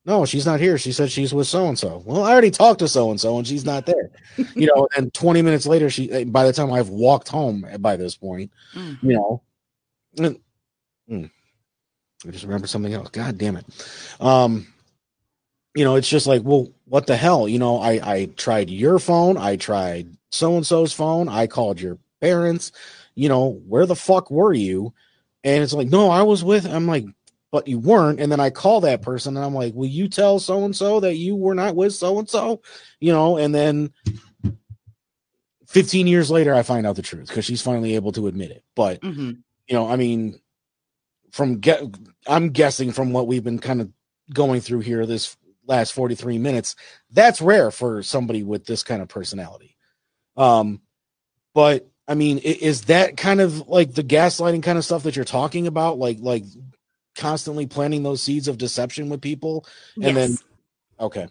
No, she's not here. She said she's with so and so. Well, I already talked to so and so, and she's not there. <laughs> you know, and 20 minutes later, she. Eh, by the time I've walked home, by this point, mm. you know, and, mm, I just remember something else. God damn it. Um, you know, it's just like, well, what the hell? You know, I I tried your phone, I tried so and so's phone, I called your parents. You know, where the fuck were you? And it's like, no, I was with. I'm like, but you weren't. And then I call that person and I'm like, will you tell so and so that you were not with so and so? You know, and then 15 years later, I find out the truth because she's finally able to admit it. But, mm-hmm. you know, I mean, from get, I'm guessing from what we've been kind of going through here this last 43 minutes, that's rare for somebody with this kind of personality. Um, but I mean, is that kind of like the gaslighting kind of stuff that you're talking about? Like, like constantly planting those seeds of deception with people and yes. then okay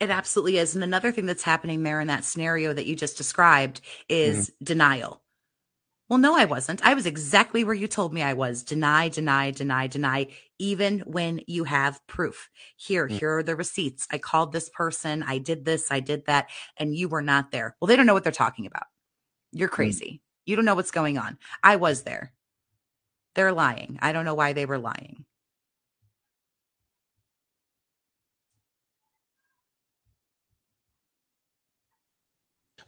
it absolutely is and another thing that's happening there in that scenario that you just described is mm-hmm. denial well no i wasn't i was exactly where you told me i was deny deny deny deny even when you have proof here mm-hmm. here are the receipts i called this person i did this i did that and you were not there well they don't know what they're talking about you're mm. crazy mm-hmm. you don't know what's going on i was there they're lying. I don't know why they were lying.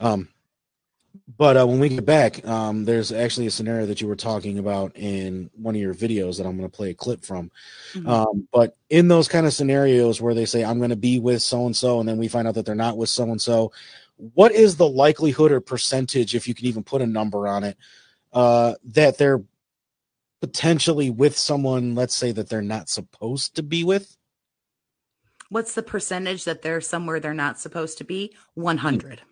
Um, but uh, when we get back, um, there's actually a scenario that you were talking about in one of your videos that I'm going to play a clip from. Mm-hmm. Um, but in those kind of scenarios where they say, I'm going to be with so and so, and then we find out that they're not with so and so, what is the likelihood or percentage, if you can even put a number on it, uh, that they're potentially with someone, let's say that they're not supposed to be with? What's the percentage that they're somewhere they're not supposed to be? 100.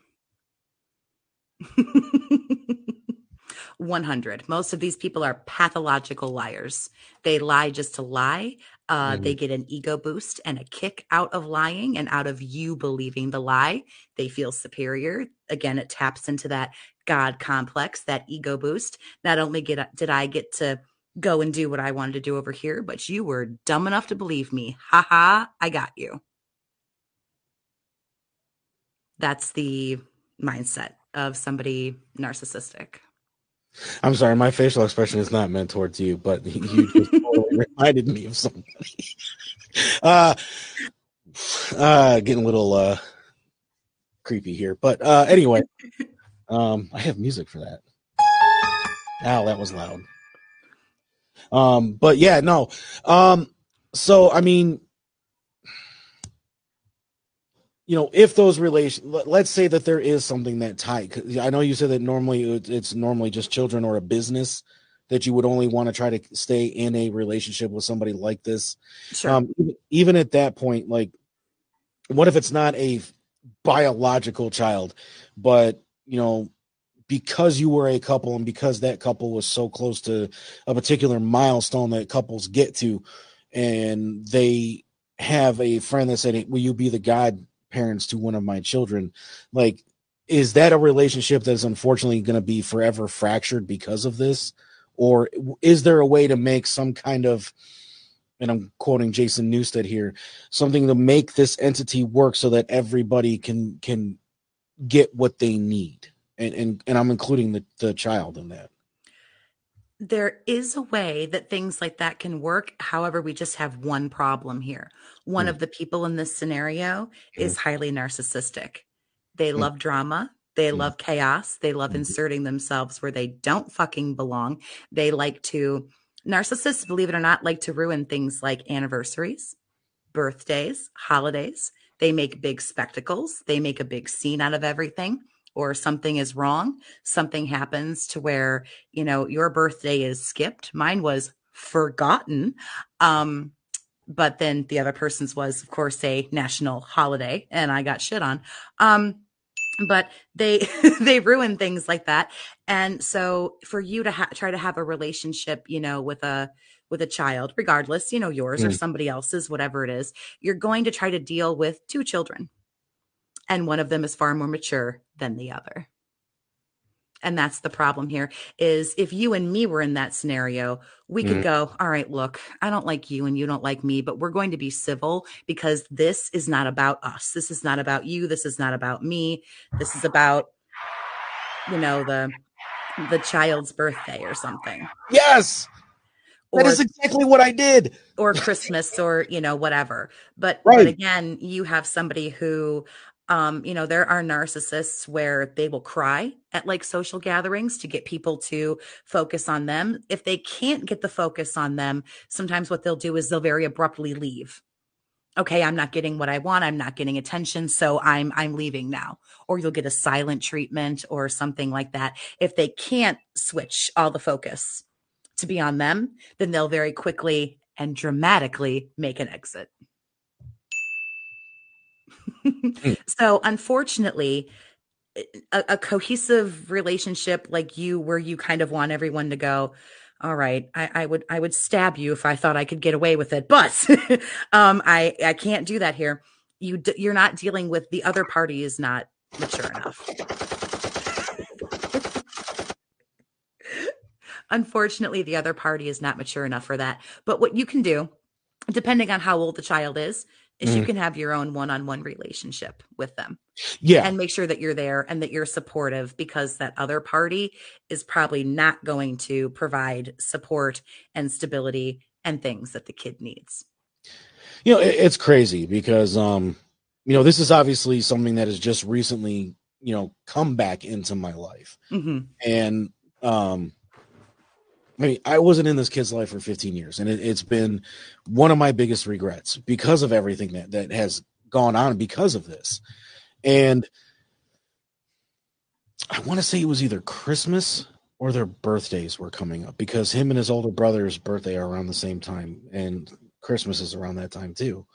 100. Most of these people are pathological liars. They lie just to lie. Uh, mm-hmm. They get an ego boost and a kick out of lying and out of you believing the lie. They feel superior. Again, it taps into that God complex, that ego boost. Not only get, did I get to go and do what I wanted to do over here, but you were dumb enough to believe me. Ha ha, I got you. That's the mindset of somebody narcissistic. I'm sorry, my facial expression is not meant towards you, but <laughs> you just totally <laughs> reminded me of somebody. uh, uh, getting a little uh creepy here, but uh, anyway, <laughs> um, I have music for that. Ow, that was loud. Um, but yeah, no. Um, so I mean, you know, if those relations, let's say that there is something that tight. I know you said that normally it's normally just children or a business that you would only want to try to stay in a relationship with somebody like this. Sure. Um, even at that point, like, what if it's not a biological child, but you know, because you were a couple and because that couple was so close to a particular milestone that couples get to and they have a friend that said will you be the godparents to one of my children like is that a relationship that is unfortunately going to be forever fractured because of this? Or is there a way to make some kind of and I'm quoting Jason Newsted here, something to make this entity work so that everybody can can get what they need? And and, and i'm including the, the child in that there is a way that things like that can work. However we just have one problem here. One mm. of the people in this scenario mm. is highly narcissistic. They mm. love drama. They love chaos. They love mm-hmm. inserting themselves where they don't fucking belong. They like to narcissists believe it or not like to ruin things like anniversaries birthdays holidays. They make big spectacles. They make a big scene out of everything or something is wrong, something happens to where, you know, your birthday is skipped. Mine was forgotten. Um, but then the other person's was, of course, a national holiday, and I got shit on. Um, but they <laughs> they ruin things like that, and so for you to ha- try to have a relationship, you know, with a with a child, regardless, you know, yours mm. or somebody else's, whatever it is, you're going to try to deal with two children and one of them is far more mature than the other. and that's the problem here is if you and me were in that scenario we could Mhm. go all right look i don't like you and you don't like me but we're going to be civil because this is not about us this is not about you this is not about me this is about you know the the child's birthday or something Yes, or that is exactly what I did. or Christmas or you know whatever. But Right. but again, you have somebody who um you know there are narcissists where they will cry at like social gatherings to get people to focus on them. If they can't get the focus on them, sometimes what they'll do is they'll very abruptly leave. Okay, I'm not getting what I want. I'm not getting attention, so I'm I'm leaving now. Or you'll get a silent treatment or something like that. If they can't switch all the focus to be on them, then they'll very quickly and dramatically make an exit. <laughs> so, unfortunately, a, a cohesive relationship like you, where you kind of want everyone to go, all right, I, I would I would stab you if I thought I could get away with it, but <laughs> um, I I can't do that here. You d- you're not dealing with the other party is not mature enough. <laughs> Unfortunately, the other party is not mature enough for that. But what you can do, depending on how old the child is, is you Mhm. can have your own one-on-one relationship with them Yeah, and make sure that you're there and that you're supportive because that other party is probably not going to provide support and stability and things that the kid needs. you know it, it's crazy because um you know this is obviously something that has just recently you know come back into my life hmm and um I mean, I wasn't in this kid's life for 15 years, and it, it's been one of my biggest regrets because of everything that that has gone on because of this. And I want to say it was either Christmas or their birthdays were coming up because him and his older brother's birthday are around the same time, and Christmas is around that time too.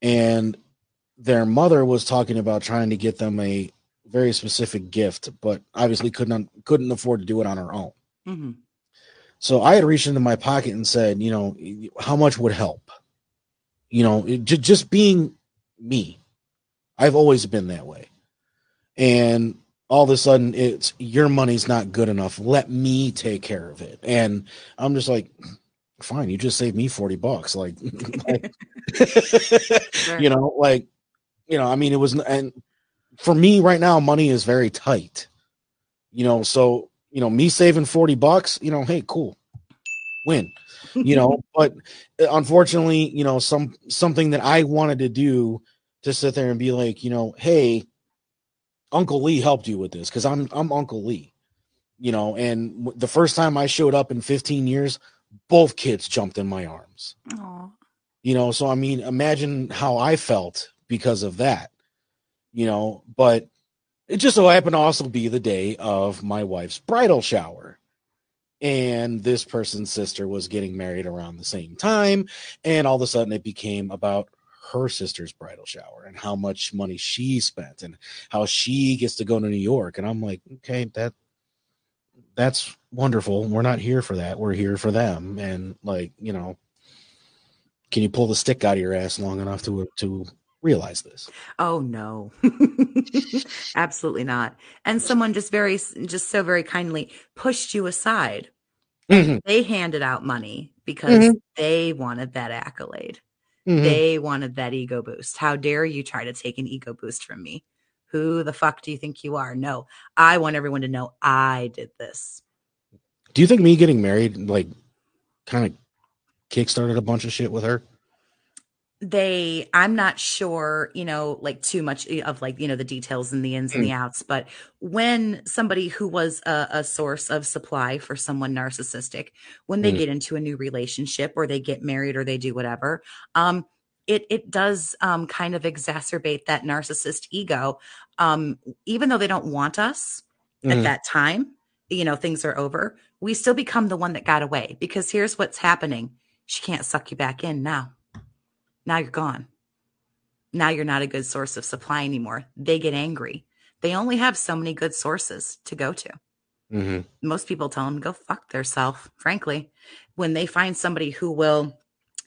And their mother was talking about trying to get them a very specific gift, but obviously couldn't couldn't afford to do it on her own. hmm So I had reached into my pocket and said, you know, how much would help? You know, it, ju- just being me. I've always been that way. And all of a sudden, it's your money's not good enough. Let me take care of it. And I'm just like, fine, you just saved me 40 bucks. Like, <laughs> like <laughs> you know, like, you know, I mean, it was, and for me right now, money is very tight, you know, so, you know, me saving 40 bucks, you know, hey, cool, win, you know, <laughs> but uh, unfortunately, you know, some, something that I wanted to do to sit there and be like, you know, hey, Uncle Lee helped you with this because I'm, I'm Uncle Lee, you know, and the first time I showed up in 15 years, both kids jumped in my arms Aw. you know so i mean imagine how i felt because of that you know but it just so happened to also be the day of my wife's bridal shower. And this person's sister was getting married around the same time. And all of a sudden it became about her sister's bridal shower and how much money she spent and how she gets to go to new york. And i'm like okay that that's wonderful. We're not here for that. We're here for them. And like you know can you pull the stick out of your ass long enough to to realize this Oh no. <laughs> Absolutely not. And someone just very just so very kindly pushed you aside. Mhm, They handed out money because Mhm. they wanted that accolade. mhm. They wanted that ego boost. How dare you try to take an ego boost from me? Who the fuck do you think you are? No, I want everyone to know I did this. do you think me getting married like kind of kickstarted a bunch of shit with her they i'm not sure you know like too much eh, of like you know the details and the ins and the outs but when somebody who was a, a source of supply for someone narcissistic when they Mm. get into a new relationship or they get married or they do whatever um it it does um kind of exacerbate that narcissist ego um even though they don't want us Mhm. at that time you know things are over we still become the one that got away because here's what's happening she can't suck you back in now now you're gone. Now you're not a good source of supply anymore. They get angry. They only have so many good sources to go to. mm-hmm. Most people tell them go fuck theirself, frankly. When they find somebody who will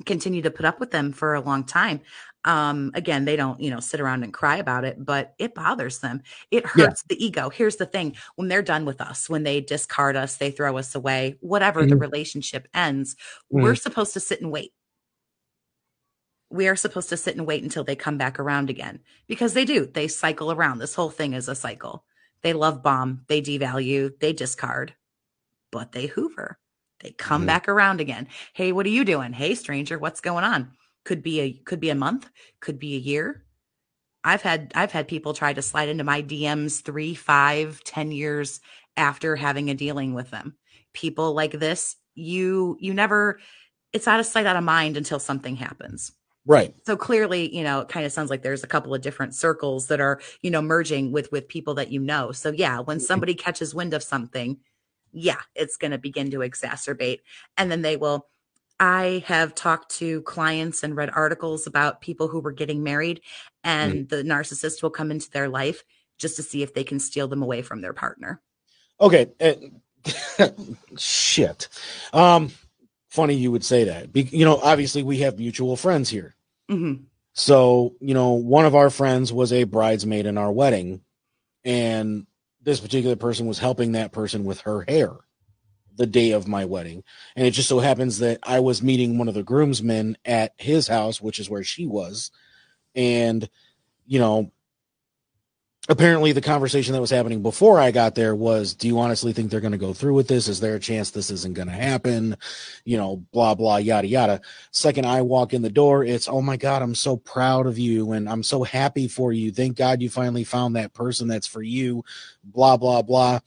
continue to put up with them for a long time um again they don't you know sit around and cry about it but it bothers them it hurts yeah. the ego here's the thing when they're done with us when they discard us they throw us away whatever mm-hmm. the relationship ends mm-hmm. we're supposed to sit and wait we are supposed to sit and wait until they come back around again. Because they do. They cycle around. This whole thing is a cycle. They love bomb. They devalue. They discard. But they hoover. They come mm-hmm. back around again. Hey what are you doing? Hey stranger what's going on? Could be a could be a month. Could be a year. I've had i've had people try to slide into my dms three five ten years after having a dealing with them. People like this you you never it's out of sight out of mind until something happens right so clearly you know it kind of sounds like there's a couple of different circles that are you know merging with with people that you know so yeah when mm-hmm. somebody catches wind of something yeah it's going to begin to exacerbate and then they will I have talked to clients and read articles about people who were getting married, and mm. the narcissist will come into their life just to see if they can steal them away from their partner. Okay. Uh, <laughs> shit. Um, funny you would say that. Be- you know, obviously we have mutual friends here. Mm-hmm. So, you know, one of our friends was a bridesmaid in our wedding, and this particular person was helping that person with her hair the day of my wedding. And it just so happens that I was meeting one of the groomsmen at his house, which is where she was. And, you know, apparently the conversation that was happening before I got there was, do you honestly think they're going to go through with this? Is there a chance this isn't going to happen? You know, blah, blah, yada, yada. Second, I walk in the door, it's, oh my God, I'm so proud of you and I'm so happy for you. Thank God you finally found that person that's for you, blah, blah, blah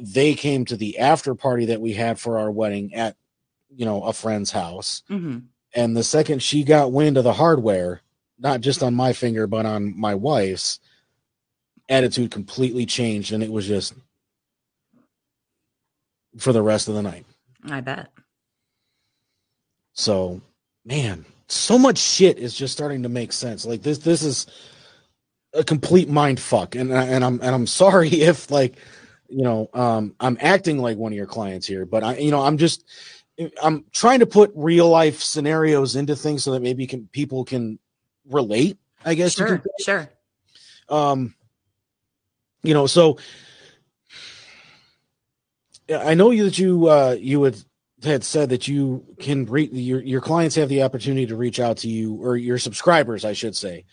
they came to the after party that we had for our wedding at you know a friend's house mm-hmm. and the second she got wind of the hardware not just on my finger but on my wife's attitude completely changed and it was just for the rest of the night i bet so man so much shit is just starting to make sense like this this is a complete mind fuck and and I'm and I'm sorry <laughs> if like you know, um, I'm acting like one of your clients here, but I, you know, I'm just, I'm trying to put real life scenarios into things so that maybe can people can relate. I guess. Sure. Sure. Um, you know, so I know you that you uh, you had had said that you can reach your your clients have the opportunity to reach out to you or your subscribers, I should say,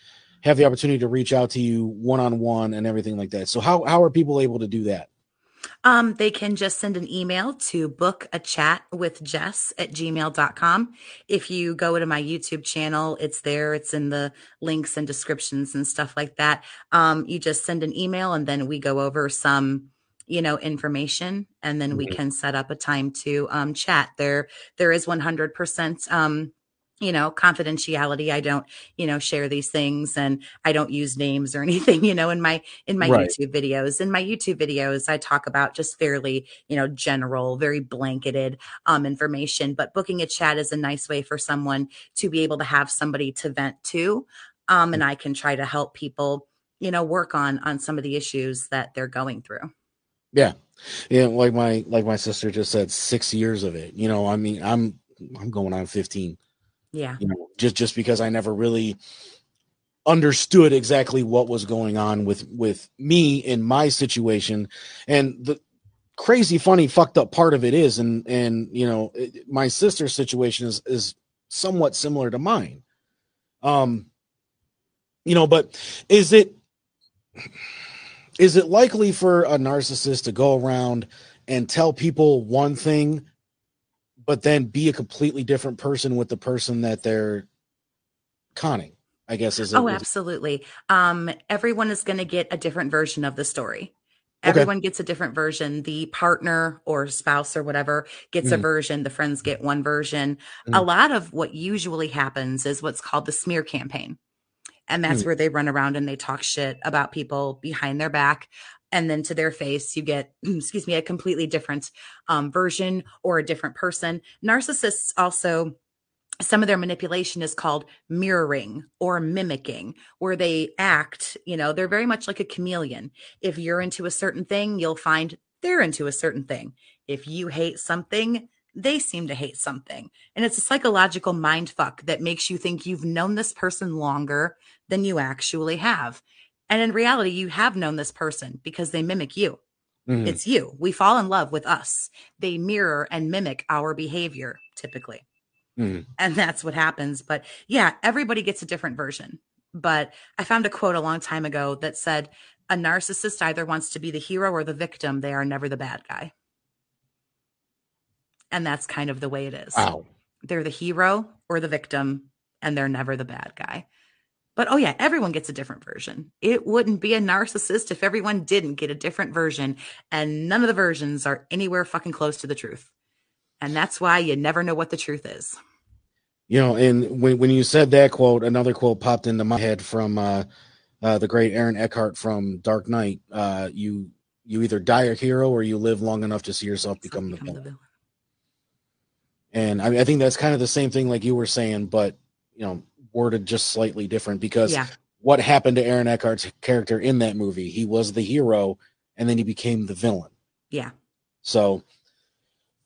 have the opportunity to reach out to you one on one and everything like that. So how how are people able to do that? Um, they can just send an email to book a chat with Jess at gmail.com. If you go to my YouTube channel, it's there. It's in the links and descriptions and stuff like that. Um, you just send an email and then we go over some, you know, information and then we mm-hmm. can set up a time to um, chat. There, there is 100% um, you know confidentiality. I don't you know share these things and i don't use names or <laughs> anything you know in my in my right. youtube videos. In my youtube videos i talk about just fairly you know general very blanketed um information but booking a chat is a nice way for someone to be able to have somebody to vent to um and i can try to help people you know work on on some of the issues that they're going through. Yeah. Yeah like my like my sister just said six years of it. You know i mean i'm i'm going on 15 yeah. You know, just just because I never really understood exactly what was going on with with me in my situation and the crazy funny fucked up part of it is and and you know it, my sister's situation is is somewhat similar to mine um you know but is it is it likely for a narcissist to go around and tell people one thing but then be a completely different person with the person that they're conning i guess is it, oh absolutely um everyone is going to get a different version of the story everyone okay. gets a different version the partner or spouse or whatever gets mm. a version the friends get one version mm. a lot of what usually happens is what's called the smear campaign and that's mm. where they run around and they talk shit about people behind their back and then to their face you get <clears throat> excuse me a completely different um, version or a different person narcissists also some of their manipulation is called mirroring or mimicking where they act you know they're very much like a chameleon if you're into a certain thing you'll find they're into a certain thing if you hate something they seem to hate something. And it's a psychological mind fuck that makes you think you've known this person longer than you actually have. And in reality, you have known this person because they mimic you. Mm-hmm. It's you. We fall in love with us. They mirror and mimic our behavior typically. Mm-hmm. And that's what happens. But yeah, everybody gets a different version. But I found a quote a long time ago that said, a narcissist either wants to be the hero or the victim. They are never the bad guy. And that's kind of the way it is. Wow. They're the hero or the victim, and they're never the bad guy. But oh, yeah, everyone gets a different version. It wouldn't be a narcissist if everyone didn't get a different version, and none of the versions are anywhere fucking close to the truth. And that's why you never know what the truth is. You know, and when, when you said that quote, another quote popped into my head from uh, uh, the great Aaron Eckhart from Dark Knight. Uh, you you either die a hero or you live long enough to see yourself become, become the, villain. the villain. And I, mean, I think that's kind of the same thing, like you were saying, but you know, worded just slightly different because yeah. what happened to Aaron Eckhart's character in that movie? He was the hero, and then he became the villain. Yeah. So,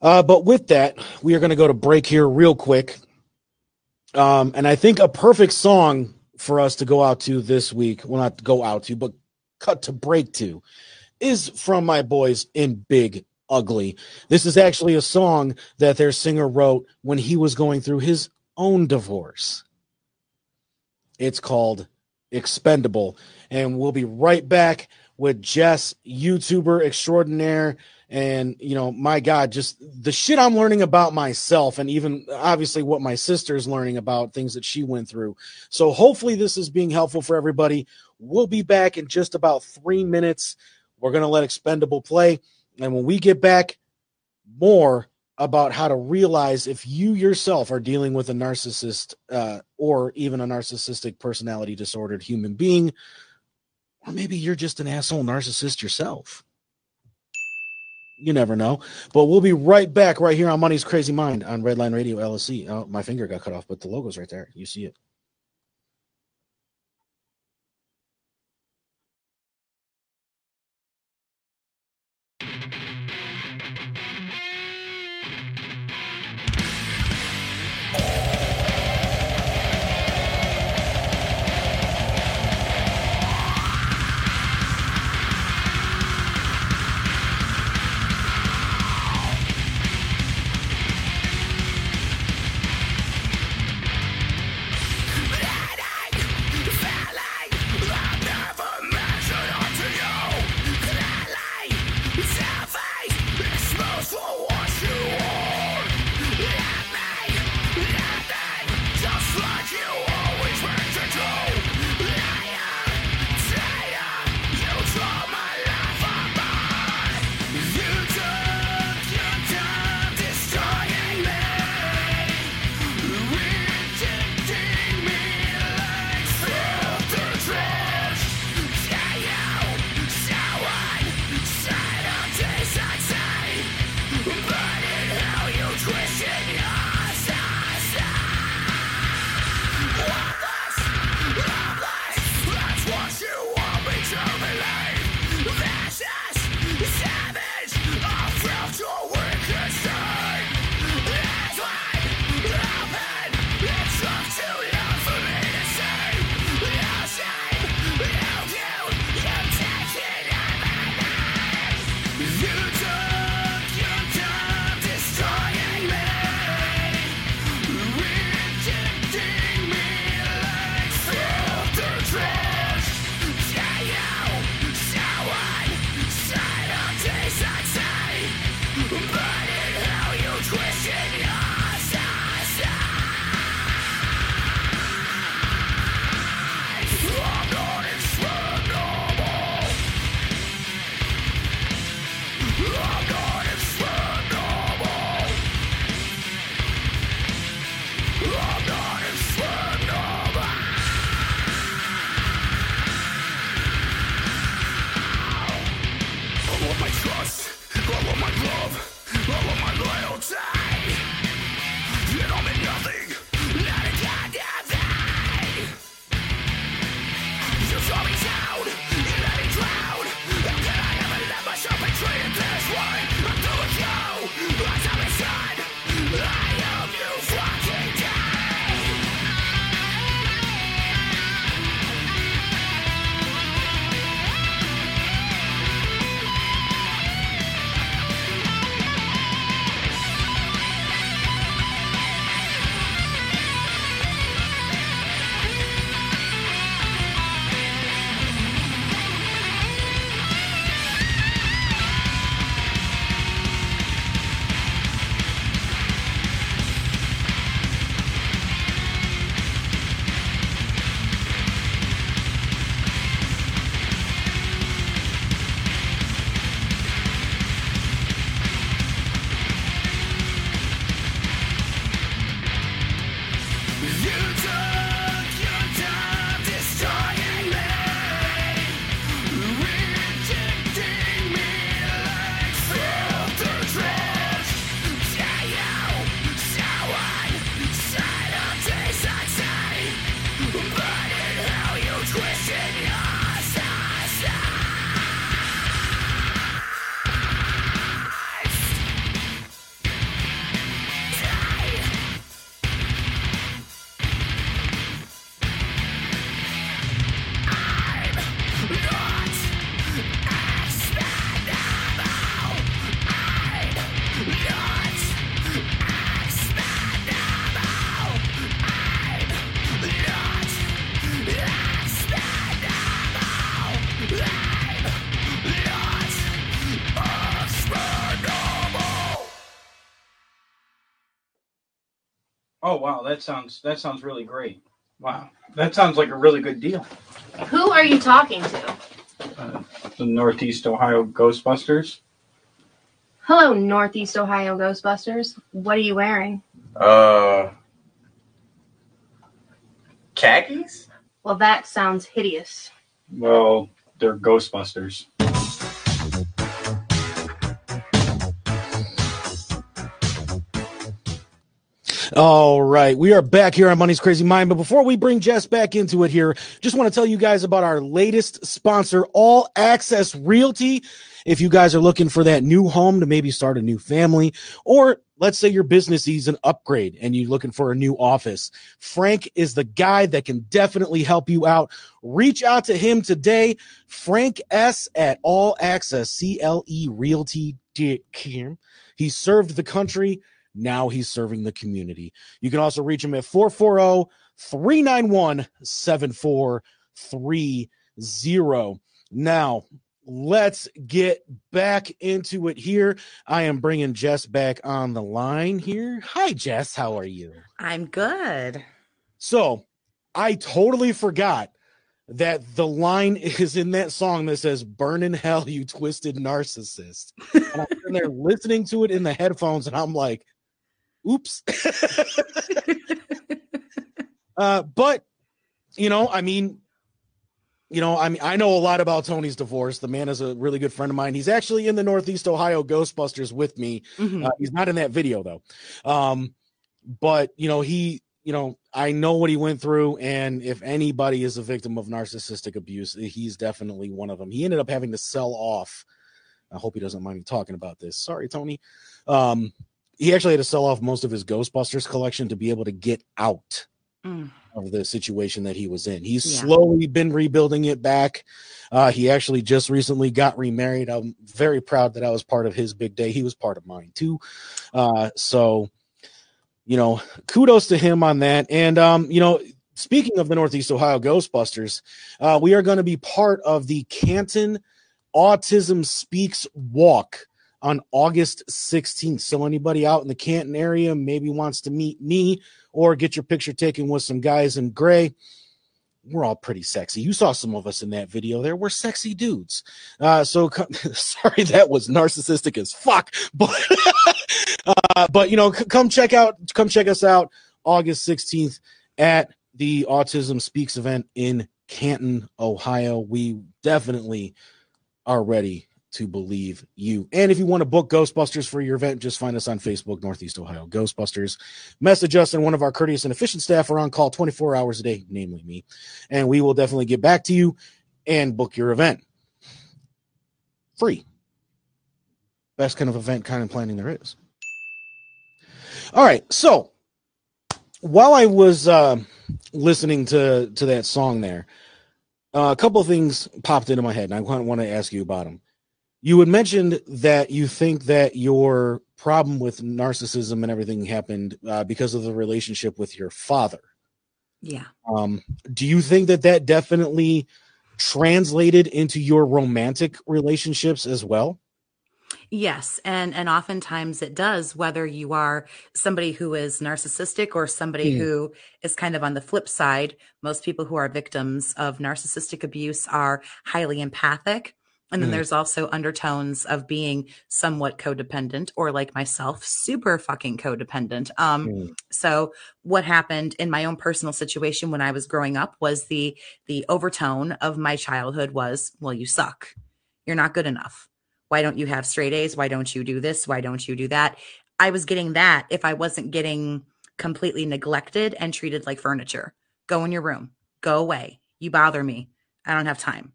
uh, but with that, we are going to go to break here real quick. Um, and I think a perfect song for us to go out to this week, well, not go out to, but cut to break to, is from my boys in Big Ugly. This is actually a song that their singer wrote when he was going through his own divorce. It's called Expendable. And we'll be right back with Jess, YouTuber extraordinaire. And, you know, my God, just the shit I'm learning about myself, and even obviously what my sister's learning about things that she went through. So hopefully, this is being helpful for everybody. We'll be back in just about three minutes. We're going to let Expendable play. And when we get back, more about how to realize if you yourself are dealing with a narcissist uh, or even a narcissistic personality disordered human being, or maybe you're just an asshole narcissist yourself. You never know. But we'll be right back right here on Money's Crazy Mind on Redline Radio LLC. Oh, my finger got cut off, but the logo's right there. You see it. Wow, that sounds that sounds really great. Wow, that sounds like a really good deal. Who are you talking to? Uh, the Northeast Ohio Ghostbusters. Hello, Northeast Ohio Ghostbusters. What are you wearing? Uh, khakis? Well, that sounds hideous. Well, they're Ghostbusters. All right, we are back here on Money's Crazy Mind. But before we bring Jess back into it here, just want to tell you guys about our latest sponsor, All Access Realty. If you guys are looking for that new home to maybe start a new family, or let's say your business needs an upgrade and you're looking for a new office, Frank is the guy that can definitely help you out. Reach out to him today, Frank S at All Access CLE Realty. He served the country now he's serving the community. You can also reach him at 440 391 7430. Now, let's get back into it here. I am bringing Jess back on the line here. Hi, Jess. How are you? I'm good. So, I totally forgot that the line <laughs> is in that song that says "Burn in hell, you twisted narcissist." And I'm there <laughs> listening to it in the headphones, and I'm like, oops. uh, but you know, I mean, you know, I mean, I know a lot about Tony's divorce. The man is a really good friend of mine. He's actually in the Northeast Ohio Ghostbusters with me. Mm-hmm. Uh, he's not in that video though. Um, but you know, he, you know, I know what he went through, and if anybody is a victim of narcissistic abuse, he's definitely one of them. He ended up having to sell off. I hope he doesn't mind me talking about this. Sorry, Tony. Um, he actually had to sell off most of his Ghostbusters collection to be able to get out mm. of the situation that he was in. He's yeah. slowly been rebuilding it back. Uh, he actually just recently got remarried. I'm very proud that I was part of his big day. He was part of mine too. Uh, so, you know, kudos to him on that. And, um, you know, speaking of the Northeast Ohio Ghostbusters, uh, we are going to be part of the Canton Autism Speaks Walk on August 16th. So anybody out in the Canton area maybe wants to meet me or get your picture taken with some guys in gray. We're all pretty sexy. You saw some of us in that video there. We're sexy dudes. Uh, so <laughs> sorry, that was narcissistic as fuck. <laughs> But uh, but you know, c- come check out, come check us out August 16th at the Autism Speaks event in Canton, Ohio. We definitely are ready to believe you. And if you want to book Ghostbusters for your event, just find us on Facebook, Northeast Ohio Ghostbusters. Message us, and one of our courteous and efficient staff are on call 24 hours a day, namely me. And we will definitely get back to you and book your event. Free. Best kind of event kind of planning there is. All right. So while I was uh, listening to, to that song there, uh, a couple things popped into my head, and I want to ask you about them you had mentioned that you think that your problem with narcissism and everything happened uh, because of the relationship with your father. Yeah. Um, do you think that that definitely translated into your romantic relationships as well? Yes, and and oftentimes it does whether you are somebody who is narcissistic or somebody mm. who is kind of on the flip side. Most people who are victims of narcissistic abuse are highly empathic and then mm. there's also undertones of being somewhat codependent or like myself, super fucking codependent. Um, mm. so what happened in my own personal situation when I was growing up was the the overtone of my childhood was, well, you suck. You're not good enough. Why don't you have straight A's? Why don't you do this? Why don't you do that? I was getting that if I wasn't getting completely neglected and treated like furniture. Go in your room. Go away. You bother me. I don't have time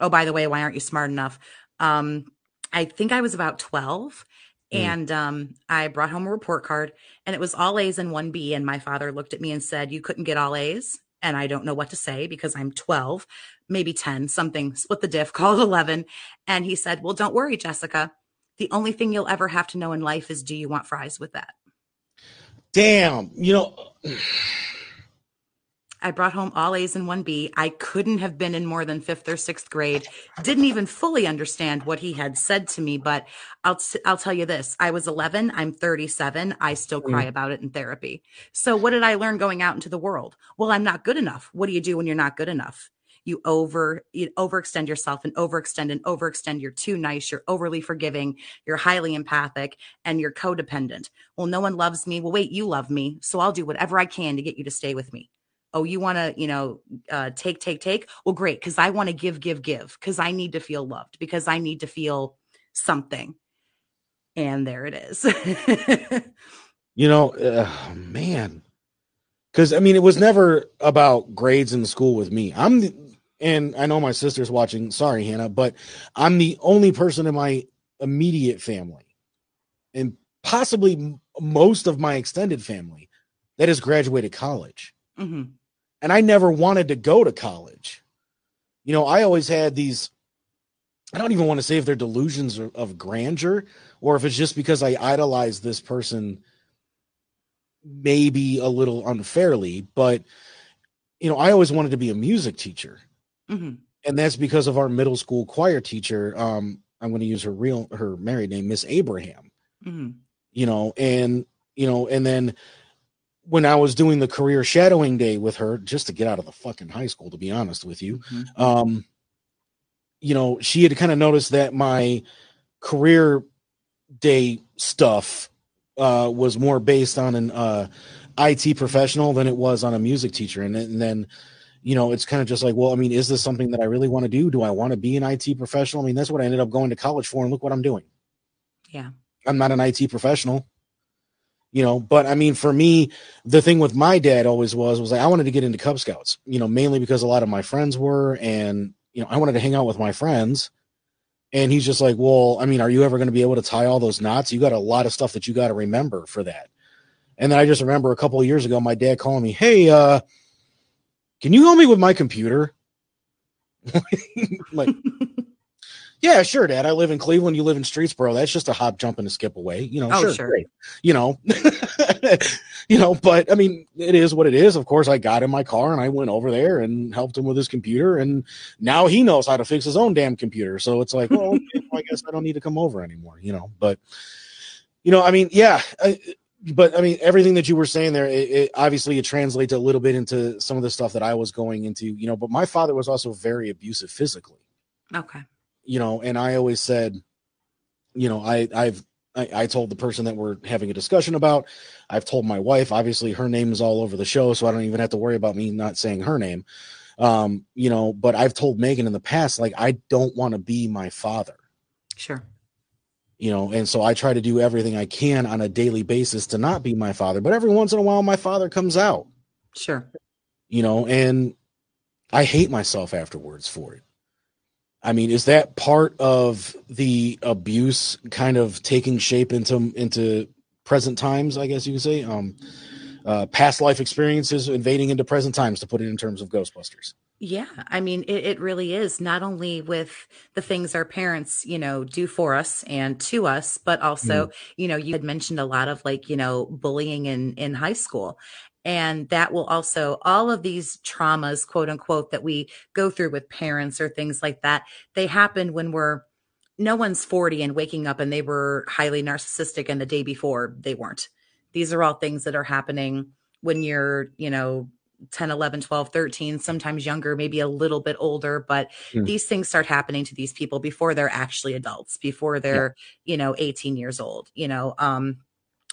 oh by the way why aren't you smart enough? Um i think i was about 12 mm. and um i brought home a report card and it was all a's and one b and my father looked at me and said you couldn't get all a's and i don't know what to say because i'm 12 maybe 10 something split the diff <laughs> call it 11 and he said well don't worry jessica. The only thing you'll ever have to know in life is do you want fries with that? Damn. You know I brought home all A's and one B. I couldn't have been in more than fifth or sixth grade. Didn't even fully understand what he had said to me, but I'll I'll tell you this: I was 11. I'm 37. I still cry Mm. about it in therapy. So what did I learn going out into the world? Well, I'm not good enough. What do you do when you're not good enough? You over you overextend yourself and overextend and overextend. You're too nice. You're overly forgiving. You're highly empathic and you're codependent. Well, no one loves me. Well, wait, you love me, so I'll do whatever I can to get you to stay with me oh you want to you know uh, take take take well great because i want to give give give because i need to feel loved because i need to feel something and there it is <laughs> You know, uh, man, because I mean, it was never about grades in school with me. I'm the, and I know my sister's watching. Sorry, Hannah, but I'm the only person in my immediate family, and possibly most of my extended family, that has graduated college. hmm and I never wanted to go to college. You know, I always had these. I don't even want to say if they're delusions of, grandeur or if it's just because I idolize this person, maybe a little unfairly, but you know, I always wanted to be a music teacher, hmm and that's because of our middle school choir teacher. Um, I'm going to use her real her married name, Miss Abraham hmm you know, and you know, and then when I was doing the career shadowing day with her, just to get out of the fucking high school, to be honest with you, Mm-hmm. um, you know, she had kind of noticed that my career day stuff uh was more based on an uh IT professional than it was on a music teacher. And, and then, you know, it's kind of just like, well, I mean, is this something that I really want to do? Do I want to be an IT professional? I mean, that's what I ended up going to college for, and look what I'm doing. yeah I'm not an IT professional, you know, but I mean, for me, the thing with my dad always was, was like, I wanted to get into Cub Scouts, you know, mainly because a lot of my friends were, and, you know, I wanted to hang out with my friends. And he's just like, well, I mean, are you ever going to be able to tie all those knots? You got a lot of stuff that you got to remember for that. And then I just remember a couple years ago, my dad calling me, Hey, uh, can you help me with my computer? <laughs> like, <laughs> yeah, sure, Dad. I live in Cleveland. You live in Streetsboro. That's just a hop, jump, and a skip away. You know, Oh, sure, sure. great. You know, <laughs> you know, but I mean, it is what it is. Of course, I got in my car and I went over there and helped him with his computer, and now he knows how to fix his own damn computer. So it's like, well, okay, well, I guess I don't need to come over anymore. You know, but you know, I mean, yeah. I, but I mean, everything that you were saying there, it, it obviously it translates a little bit into some of the stuff that I was going into. You know, but my father was also very abusive physically okay you know, and I always said, you know, I I've I, I told the person that we're having a discussion about, I've told my wife, obviously her name is all over the show, so I don't even have to worry about me not saying her name. Um, you know, but I've told Megan in the past, like, I don't want to be my father, sure you know, and so I try to do everything I can on a daily basis to not be my father. But every once in a while my father comes out, sure you know, and I hate myself afterwards for it. I mean, is that part of the abuse kind of taking shape into into present times? I guess you could say, um, uh, past life experiences invading into present times, to put it in terms of Ghostbusters. Yeah, I mean, it, it really is not only with the things our parents, you know, do for us and to us, but also, you know, you had mentioned a lot of like, you know, bullying in in high school. And that will also, all of these traumas, quote unquote, that we go through with parents or things like that, they happen when we're, no one's 40 and waking up and they were highly narcissistic and the day before they weren't. These are all things that are happening when you're, you know, 10, 11, 12, 13, sometimes younger, maybe a little bit older, but Hmm. these things start happening to these people before they're actually adults, before they're, you know, 18 years old, you know, um,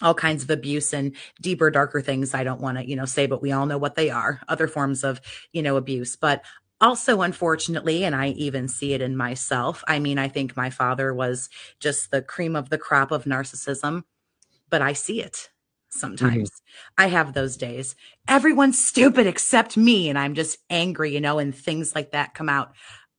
all kinds of abuse and deeper, darker things I don't want to, you know, say, but we all know what they are, other forms of, you know, abuse. But also, unfortunately, and I even see it in myself. I mean, I think my father was just the cream of the crop of narcissism, but I see it mm-hmm. sometimes. I have those days. Everyone's stupid except me, and I'm just angry, you know, and things like that come out.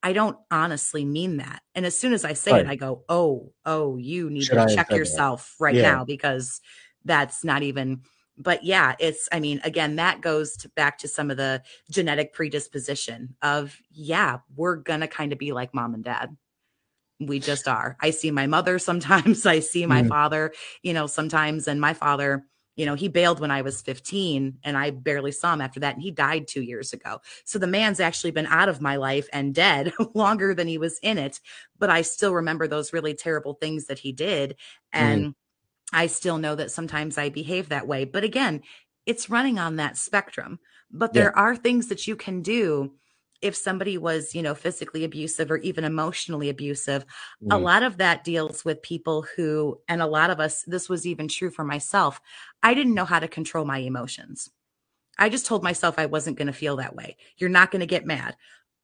I don't honestly mean that. And as soon as I say Right. it, I go, oh, oh, you need Should to have check said that? yourself right Yeah. now because that's not even but yeah it's i mean again that goes to, back to some of the genetic predisposition of yeah we're gonna kind of be like mom and dad we just are i see my mother sometimes <laughs> i see my Mhm. father you know sometimes and my father You know, he bailed when I was 15 and I barely saw him after that. And he died two years ago. So the man's actually been out of my life and dead <laughs> longer than he was in it. But I still remember those really terrible things that he did. And mm. I still know that sometimes I behave that way. But again, it's running on that spectrum. But there yeah. are things that you can do if somebody was, you know, physically abusive or even emotionally abusive, mm. a lot of that deals with people who, and a lot of us, this was even true for myself. I didn't know how to control my emotions. I just told myself I wasn't going to feel that way. You're not going to get mad.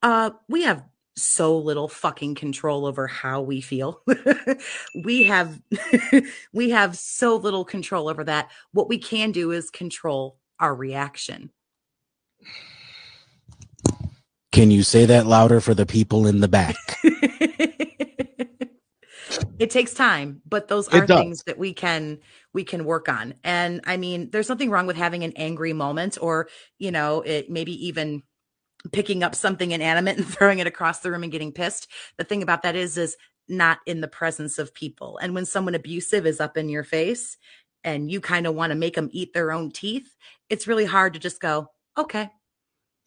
Uh, we have so little fucking control over how we feel. <laughs> we have <laughs> we have so little control over that. What we can do is control our reaction. Can you say that louder for the people in the back? <laughs> it takes time, but those are things that we can we can work on. And I mean, there's nothing wrong with having an angry moment or, you know, it maybe even picking up something inanimate and <laughs> throwing it across the room and getting pissed. The thing about that is is not in the presence of people. And when someone abusive is up in your face and you kind of want to make them eat their own teeth, it's really hard to just go, "Okay,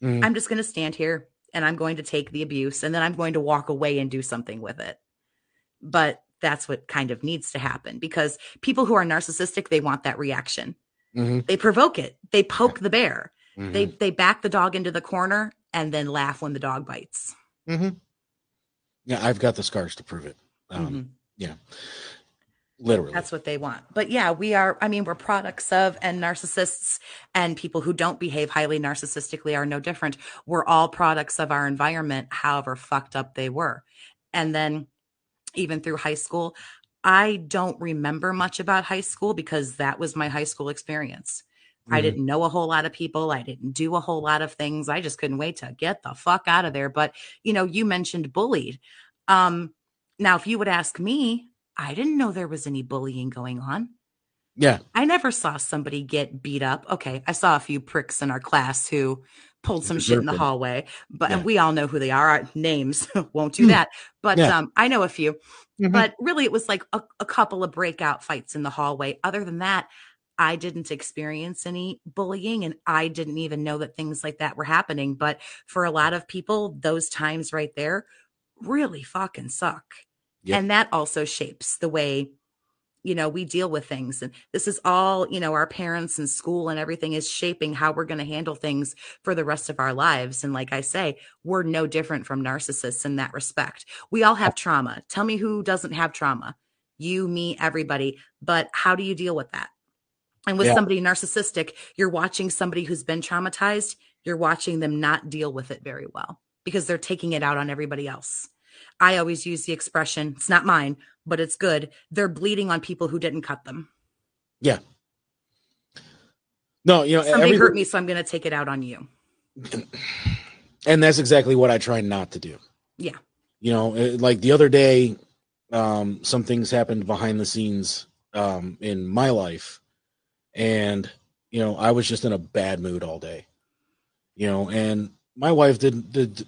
mm. I'm just going to stand here and I'm going to take the abuse and then I'm going to walk away and do something with it. But that's what kind of needs to happen because people who are narcissistic, they want that reaction. Mm-hmm. They provoke it. They poke the bear. Mm-hmm. They they back the dog into the corner and then laugh when the dog bites. Mm-hmm. Yeah, I've got the scars to prove it. Um, mm-hmm. yeah. Literally. That's what they want. But yeah, we are, I mean, we're products of, and narcissists and people who don't behave highly narcissistically are no different. We're all products of our environment, however fucked up they were. And then even through high school, I don't remember much about high school because that was my high school experience. Mm-hmm. I didn't know a whole lot of people. I didn't do a whole lot of things. I just couldn't wait to get the fuck out of there. But, you know, you mentioned bullied. Um, now, if you would ask me, I didn't know there was any bullying going on. Yeah. I never saw somebody get beat up. Okay. I saw a few pricks in our class who pulled some shit in the hallway, but yeah. we all know who they are. Our names <laughs> won't do hmm. that. But yeah. um, I know a few. Mm-hmm. But really, it was like a, a couple of breakout fights in the hallway. Other than that, I didn't experience any bullying and I didn't even know that things like that were happening. But for a lot of people, those times right there really fucking suck. Yep. And that also shapes the way, you know, we deal with things. And this is all, you know, our parents and school and everything is shaping how we're going to handle things for the rest of our lives. And like I say, we're no different from narcissists in that respect. We all have trauma. Tell me who doesn't have trauma. You, me, everybody. But how do you deal with that? And with yeah. somebody narcissistic, you're watching somebody who's been traumatized, you're watching them not deal with it very well because they're taking it out on everybody else. I always use the expression, it's not mine, but it's good. They're bleeding on people who didn't cut them. Yeah. No, you know, somebody every, hurt me, so I'm going to take it out on you. <clears throat> And that's exactly what I try not to do. Yeah. You know, like the other day, um, some things happened behind the scenes um, in my life, and you know, I was just in a bad mood all day. You know, and my wife did did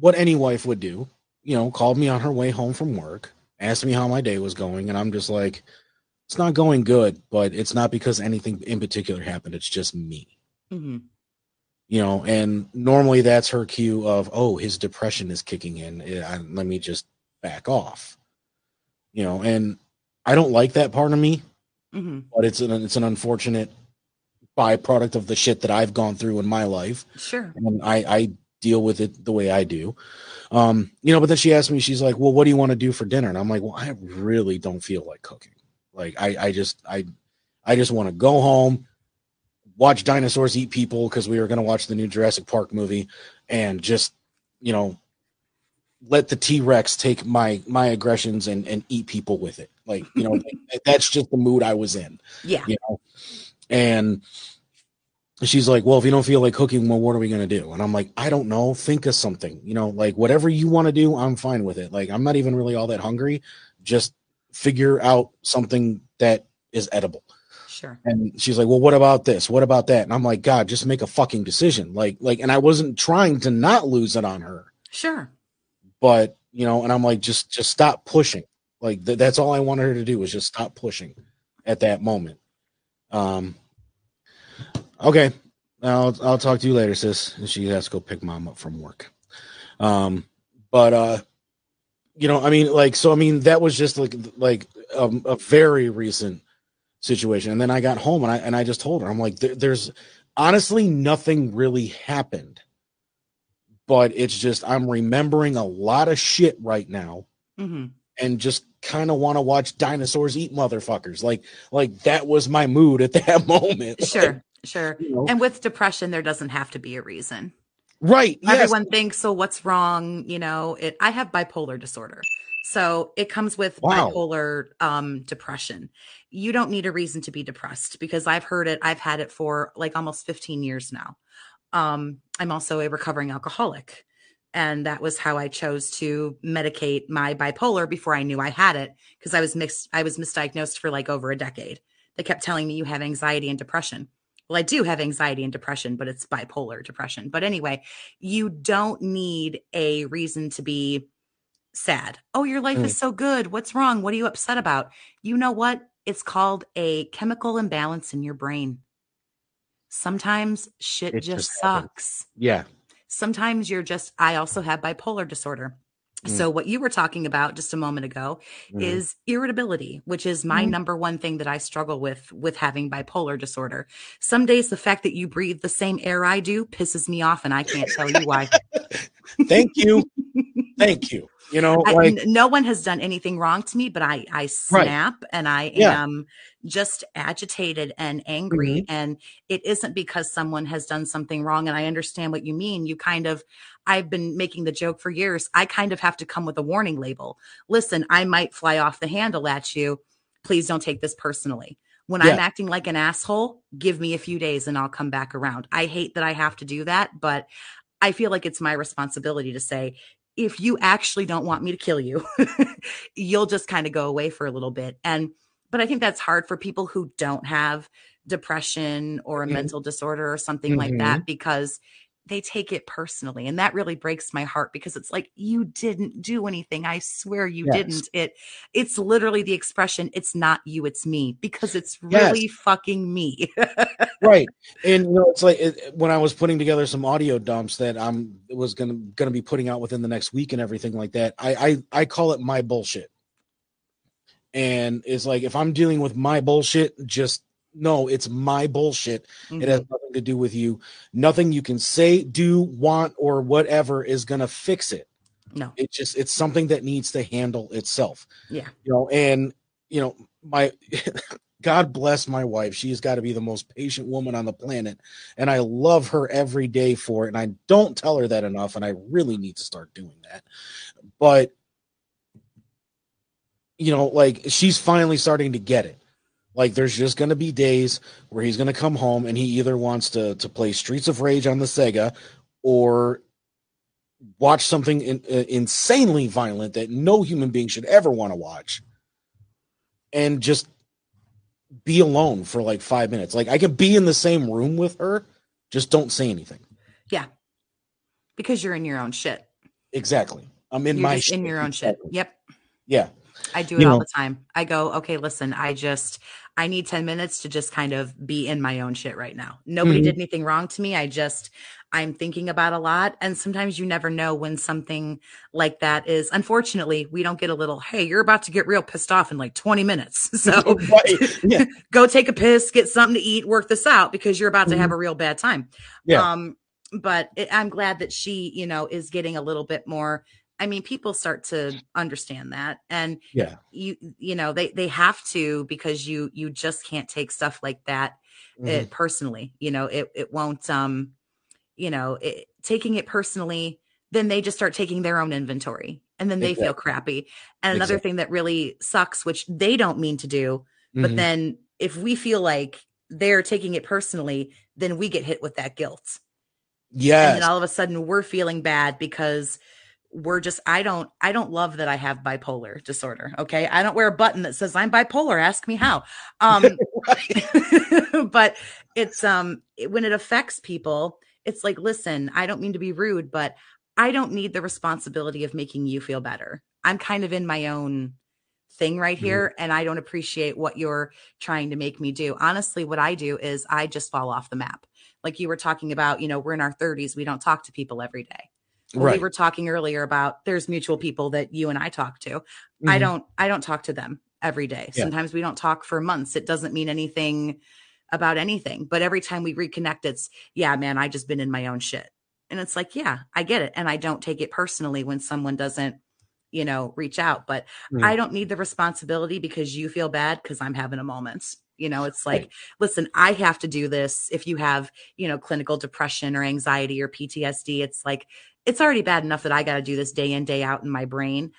what any wife would do you know, called me on her way home from work, asked me how my day was going, and I'm just like, it's not going good, but it's not because anything in particular happened. It's just me. Mm-hmm. You know, and normally that's her cue of, oh, his depression is kicking in. Eh, let me just back off. You know, and I don't like that part of me, mm-hmm. but it's an it's an unfortunate byproduct of the shit that I've gone through in my life. Sure. And I, I deal with it the way I do. Um, you know, but then she asked me, she's like, Well, what do you want to do for dinner? And I'm like, Well, I really don't feel like cooking. Like I, I just I I just want to go home, watch dinosaurs eat people because we were gonna watch the new Jurassic Park movie and just, you know, let the T-Rex take my my aggressions and and eat people with it. Like, you know, <laughs> that's just the mood I was in. Yeah. You know, and she's like, well, if you don't feel like cooking, well, what are we going to do? And I'm like, I don't know. Think of something, you know, like whatever you want to do, I'm fine with it. Like, I'm not even really all that hungry. Just figure out something that is edible. Sure. And she's like, well, what about this? What about that? And I'm like, God, just make a fucking decision. Like, like, and I wasn't trying to not lose it on her. Sure. But, you know, and I'm like, just, just stop pushing. Like, th- that's all I wanted her to do was just stop pushing at that moment Um. Okay, I'll I'll talk to you later, sis. And she has to go pick mom up from work. Um, but uh, you know, I mean, like, so I mean, that was just like like a, a very recent situation, and then I got home and I and I just told her, I'm like, there, there's honestly nothing really happened, but it's just I'm remembering a lot of shit right now, hmm and just kind of want to watch dinosaurs eat motherfuckers. Like like that was my mood at <laughs> that moment. Like, Sure, you know? And with depression, there doesn't have to be a reason. right? Yes. Everyone thinks, so what's wrong? You know, it. I have bipolar disorder, so it comes with Wow. bipolar um, depression. You don't need a reason to be depressed because I've heard it. I've had it for like almost 15 years now. Um, I'm also a recovering alcoholic. And that was how I chose to medicate my bipolar before I knew I had it because I was mixed, I was misdiagnosed for like over a decade. They kept telling me you have anxiety and depression. Well, I do have anxiety and depression, but it's bipolar depression. But anyway, you don't need a reason to be sad. Oh, your life Mm. is so good. What's wrong? What are you upset about? You know what? It's called a chemical imbalance in your brain. Sometimes shit It just, just happens. sucks. Yeah. Sometimes you're just, I also have bipolar disorder. Mm. So, what you were talking about just a moment ago Mhm. is irritability, which is my Mhm. number one thing that I struggle with with having bipolar disorder. Some days the fact that you breathe the same air I do pisses me off and I can't tell you why. <laughs> Thank you. Thank you. You know, I, like no one has done anything wrong to me, but I I snap and I Yeah. am just agitated and angry. Mm-hmm. And it isn't because someone has done something wrong. And I understand what you mean. You kind of, I've been making the joke for years. I kind of have to come with a warning label. Listen, I might fly off the handle at you. Please don't take this personally. When I'm acting like an asshole, give me a few days and I'll come back around. I hate that I have to do that, but I feel like it's my responsibility to say, if you actually don't want me to kill you, <laughs> you'll just kind of go away for a little bit. And, but I think that's hard for people who don't have depression or a Mhm. mental disorder or something like Mhm. that because they take it personally. And that really breaks my heart because it's like, you didn't do anything. I swear you Yes. didn't. It, it's literally the expression, it's not you, it's me because it's Yes. really fucking me. <laughs> right and you know it's like it, when i was putting together some audio dumps that i'm was gonna gonna be putting out within the next week and everything like that i i, I call it my bullshit and it's like if i'm dealing with my bullshit just no it's my bullshit. It has mm-hmm. nothing to do with you. Nothing you can say do want or whatever is gonna fix it. No. it just it's something that needs to handle itself. Yeah. you know and you know my <laughs> god bless my wife. She's got to be the most patient woman on the planet and i love her every day for it and i don't tell her that enough and i really need to start doing that. But you know like she's finally starting to get it like there's just going to be days where he's going to come home and he either wants to to play streets of rage on the sega or watch something in, uh, insanely violent that no human being should ever want to watch and just be alone for like five minutes like i could be in the same room with her just don't say anything Yeah. Because you're in your own shit. exactly i'm in you're my in your own shit. Yep. yeah I do it You all know- the time. I go, okay, listen, I just, I need 10 minutes to just kind of be in my own shit right now. Nobody Mhm. did anything wrong to me. I just, I'm thinking about a lot. And sometimes you never know when something like that is, unfortunately, we don't get a little, hey, you're about to get real pissed off in like 20 minutes. <laughs> So <laughs> yeah <laughs> go take a piss, get something to eat, work this out because you're about to have a real bad time. Mm-hmm. Yeah. Um, but it, I'm glad that she, you know, is getting a little bit more. I mean, people start to understand that, and yeah you, you know, they they have to because you you just can't take stuff like that Mhm. it, personally. You know, it it won't. Um, you know, it, taking it personally, then they just start taking their own inventory, and then they feel crappy. And another Exactly. thing that really sucks, which they don't mean to do, but Mhm. then if we feel like they're taking it personally, then we get hit with that guilt. Yeah, And all of a sudden we're feeling bad because we're just I don't I don't love that I have bipolar disorder. Okay. I don't wear a button that says I'm bipolar. Ask me how. Um <laughs> <laughs> but it's um it- when it affects people, it's like, listen, I don't mean to be rude, but I don't need the responsibility of making you feel better. I'm kind of in my own thing right here and I don't appreciate what you're trying to make me do. Honestly, what I do is I just fall off the map. Like you were talking about, you know, we're in our 30s, we don't talk to people every day. Right. We were talking earlier about there's mutual people that you and I talk to. I Mhm. don't I don't talk to them every day. Yeah. Sometimes we don't talk for months. It doesn't mean anything about anything. But every time we reconnect, it's yeah, man, I just been in my own shit. And it's like, yeah, I get it. And I don't take it personally when someone doesn't, you know, reach out. But Mhm. I don't need the responsibility because you feel bad because I'm having a moment. You know, it's like, Right. listen, I have to do this. If you have, you know, clinical depression or anxiety or PTSD, it's like, it's already bad enough that I got to do this day in, day out in my brain.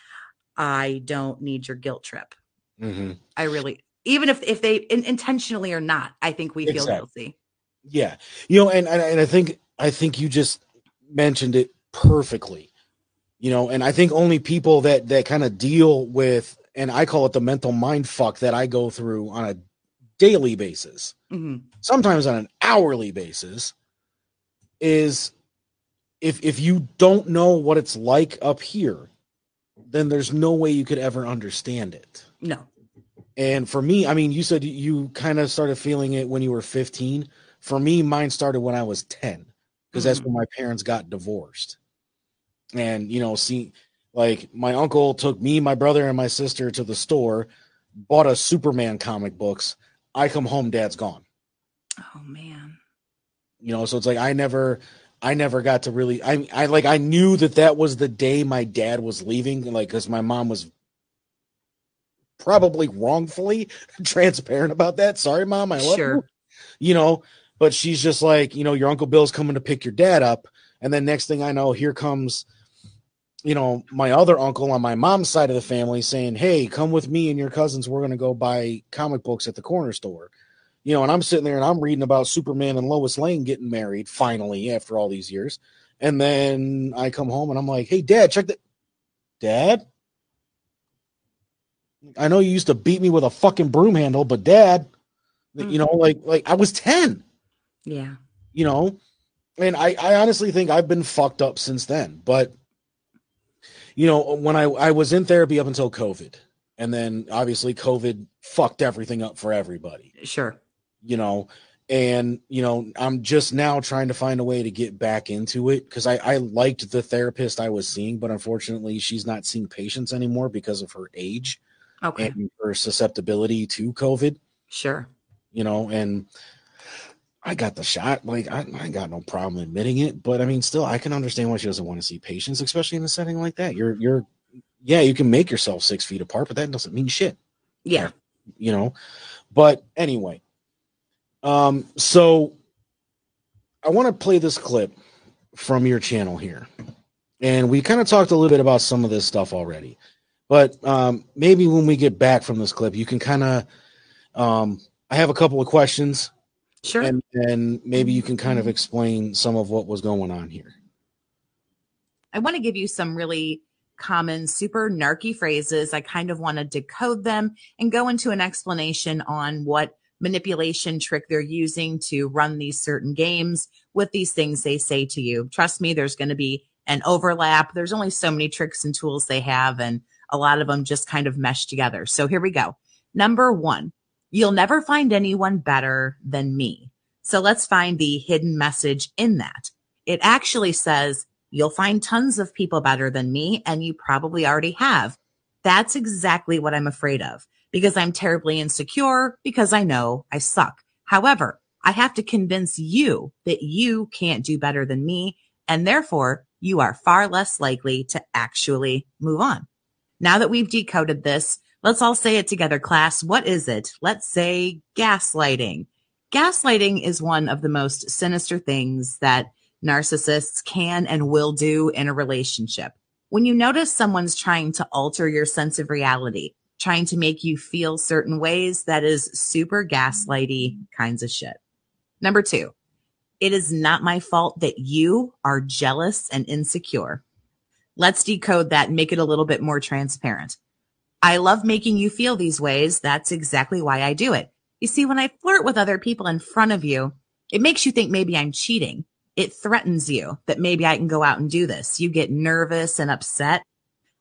I don't need your guilt trip. Mhm. I really, even if if they in, intentionally or not, I think we feel Exactly. guilty. Yeah, you know, and, and and I think I think you just mentioned it perfectly. You know, and I think only people that that kind of deal with, and I call it the mental mind fuck that I go through on a daily basis, Mhm. sometimes on an hourly basis, is if if you don't know what it's like up here, then there's no way you could ever understand it. No, And for me, I mean, you said you kind of started feeling it when you were 15. For me, mine started when I was 10 because that's when mm-hmm. my parents got divorced. And, you know, see, like my uncle took me, my brother, and my sister to the store, bought a Superman comic books. I come home, dad's gone. oh man, You know, so it's like I never, I never got to really, I, I like, I knew that that was the day my dad was leaving, like, because my mom was probably wrongfully <laughs> transparent about that. Sorry, mom, I love Sure. you. You know, but she's just like, you know, your uncle Bill's coming to pick your dad up, and then next thing I know, here comes, you know, my other uncle on my mom's side of the family saying, "Hey, come with me and your cousins. We're gonna go buy comic books at the corner store." You know, and I'm sitting there and I'm reading about Superman and Lois Lane getting married finally after all these years. And then I come home and I'm like, hey, dad, check that. Dad? I know you used to beat me with a fucking broom handle, but dad, mm. you know, like, like I was 10, yeah, you know, and I, I honestly think I've been fucked up since then. But, you know, when I, I was in therapy up until COVID, and then obviously COVID fucked everything up for everybody sure. You know and you know i'm just now trying to find a way to get back into it because I, I liked the therapist i was seeing but unfortunately she's not seeing patients anymore because of her age Okay, and her susceptibility to covid. Sure. you know and i got the shot like I, I got no problem admitting it but i mean still i can understand why she doesn't want to see patients especially in a setting like that. You're you're yeah you can make yourself six feet apart but that doesn't mean shit. Yeah, you know but anyway um so i want to play this clip from your channel here and we kind of talked a little bit about some of this stuff already but um maybe when we get back from this clip you can kind of um i have a couple of questions sure. and and maybe you can kind of explain some of what was going on here I want to give you some really common, super narky phrases. I kind of want to decode them and go into an explanation on what manipulation trick they're using to run these certain games with these things they say to you. Trust me, there's going to be an overlap. There's only so many tricks and tools they have, and a lot of them just kind of mesh together. So here we go. Number one, you'll never find anyone better than me. So let's find the hidden message in that. It actually says, You'll find tons of people better than me, and you probably already have. That's exactly what I'm afraid of because I'm terribly insecure because I know I suck. However, I have to convince you that you can't do better than me, and therefore you are far less likely to actually move on. Now that we've decoded this, let's all say it together, class. What is it? Let's say gaslighting. Gaslighting is one of the most sinister things that narcissists can and will do in a relationship. When you notice someone's trying to alter your sense of reality, trying to make you feel certain ways, that is super gaslighty kinds of shit. Number two, it is not my fault that you are jealous and insecure. Let's decode that and make it a little bit more transparent. I love making you feel these ways. That's exactly why I do it. You see, when I flirt with other people in front of you, it makes you think maybe I'm cheating. It threatens you that maybe I can go out and do this. You get nervous and upset.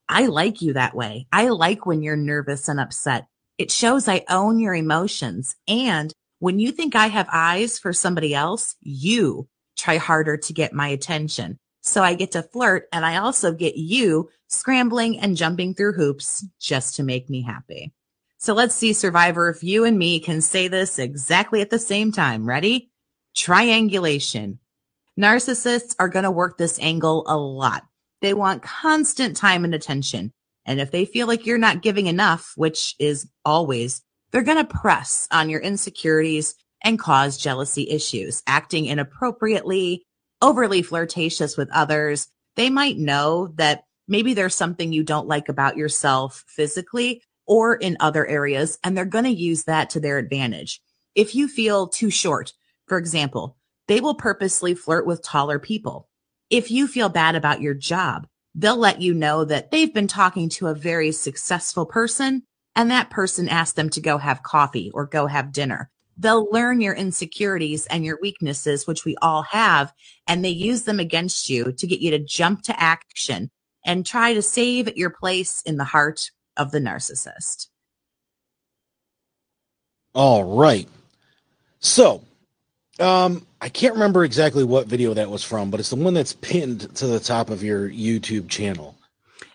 I like you that way. I like when you're nervous and upset. It shows I own your emotions. And when you think I have eyes for somebody else, you try harder to get my attention. So I get to flirt and I also get you scrambling and jumping through hoops just to make me happy. So let's see, Survivor, if you and me can say this exactly at the same time. Ready? Triangulation. Narcissists are going to work this angle a lot. They want constant time and attention. And if they feel like you're not giving enough, which is always, they're going to press on your insecurities and cause jealousy issues, acting inappropriately, overly flirtatious with others. They might know that maybe there's something you don't like about yourself physically or in other areas, and they're going to use that to their advantage. If you feel too short, for example, they will purposely flirt with taller people. If you feel bad about your job, they'll let you know that they've been talking to a very successful person and that person asked them to go have coffee or go have dinner. They'll learn your insecurities and your weaknesses, which we all have, and they use them against you to get you to jump to action and try to save your place in the heart of the narcissist. All right. So, um, I can't remember exactly what video that was from, but it's the one that's pinned to the top of your YouTube channel.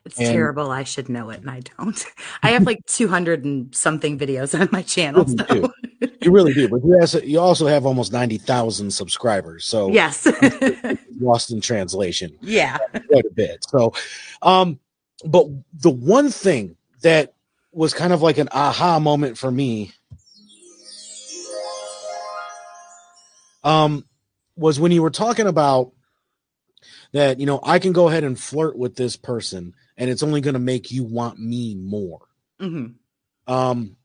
It's and, terrible. I should know it, and I don't. <laughs> I have like 200 and something videos on my channel. You, so. you really do, but you also, you also have almost 90,000 subscribers. So yes, <laughs> lost in translation. Yeah, quite a bit. So, um, but the one thing that was kind of like an aha moment for me um, was when you were talking about that, you know, I can go ahead and flirt with this person and it's only going to make you want me more. Mm-hmm. Um,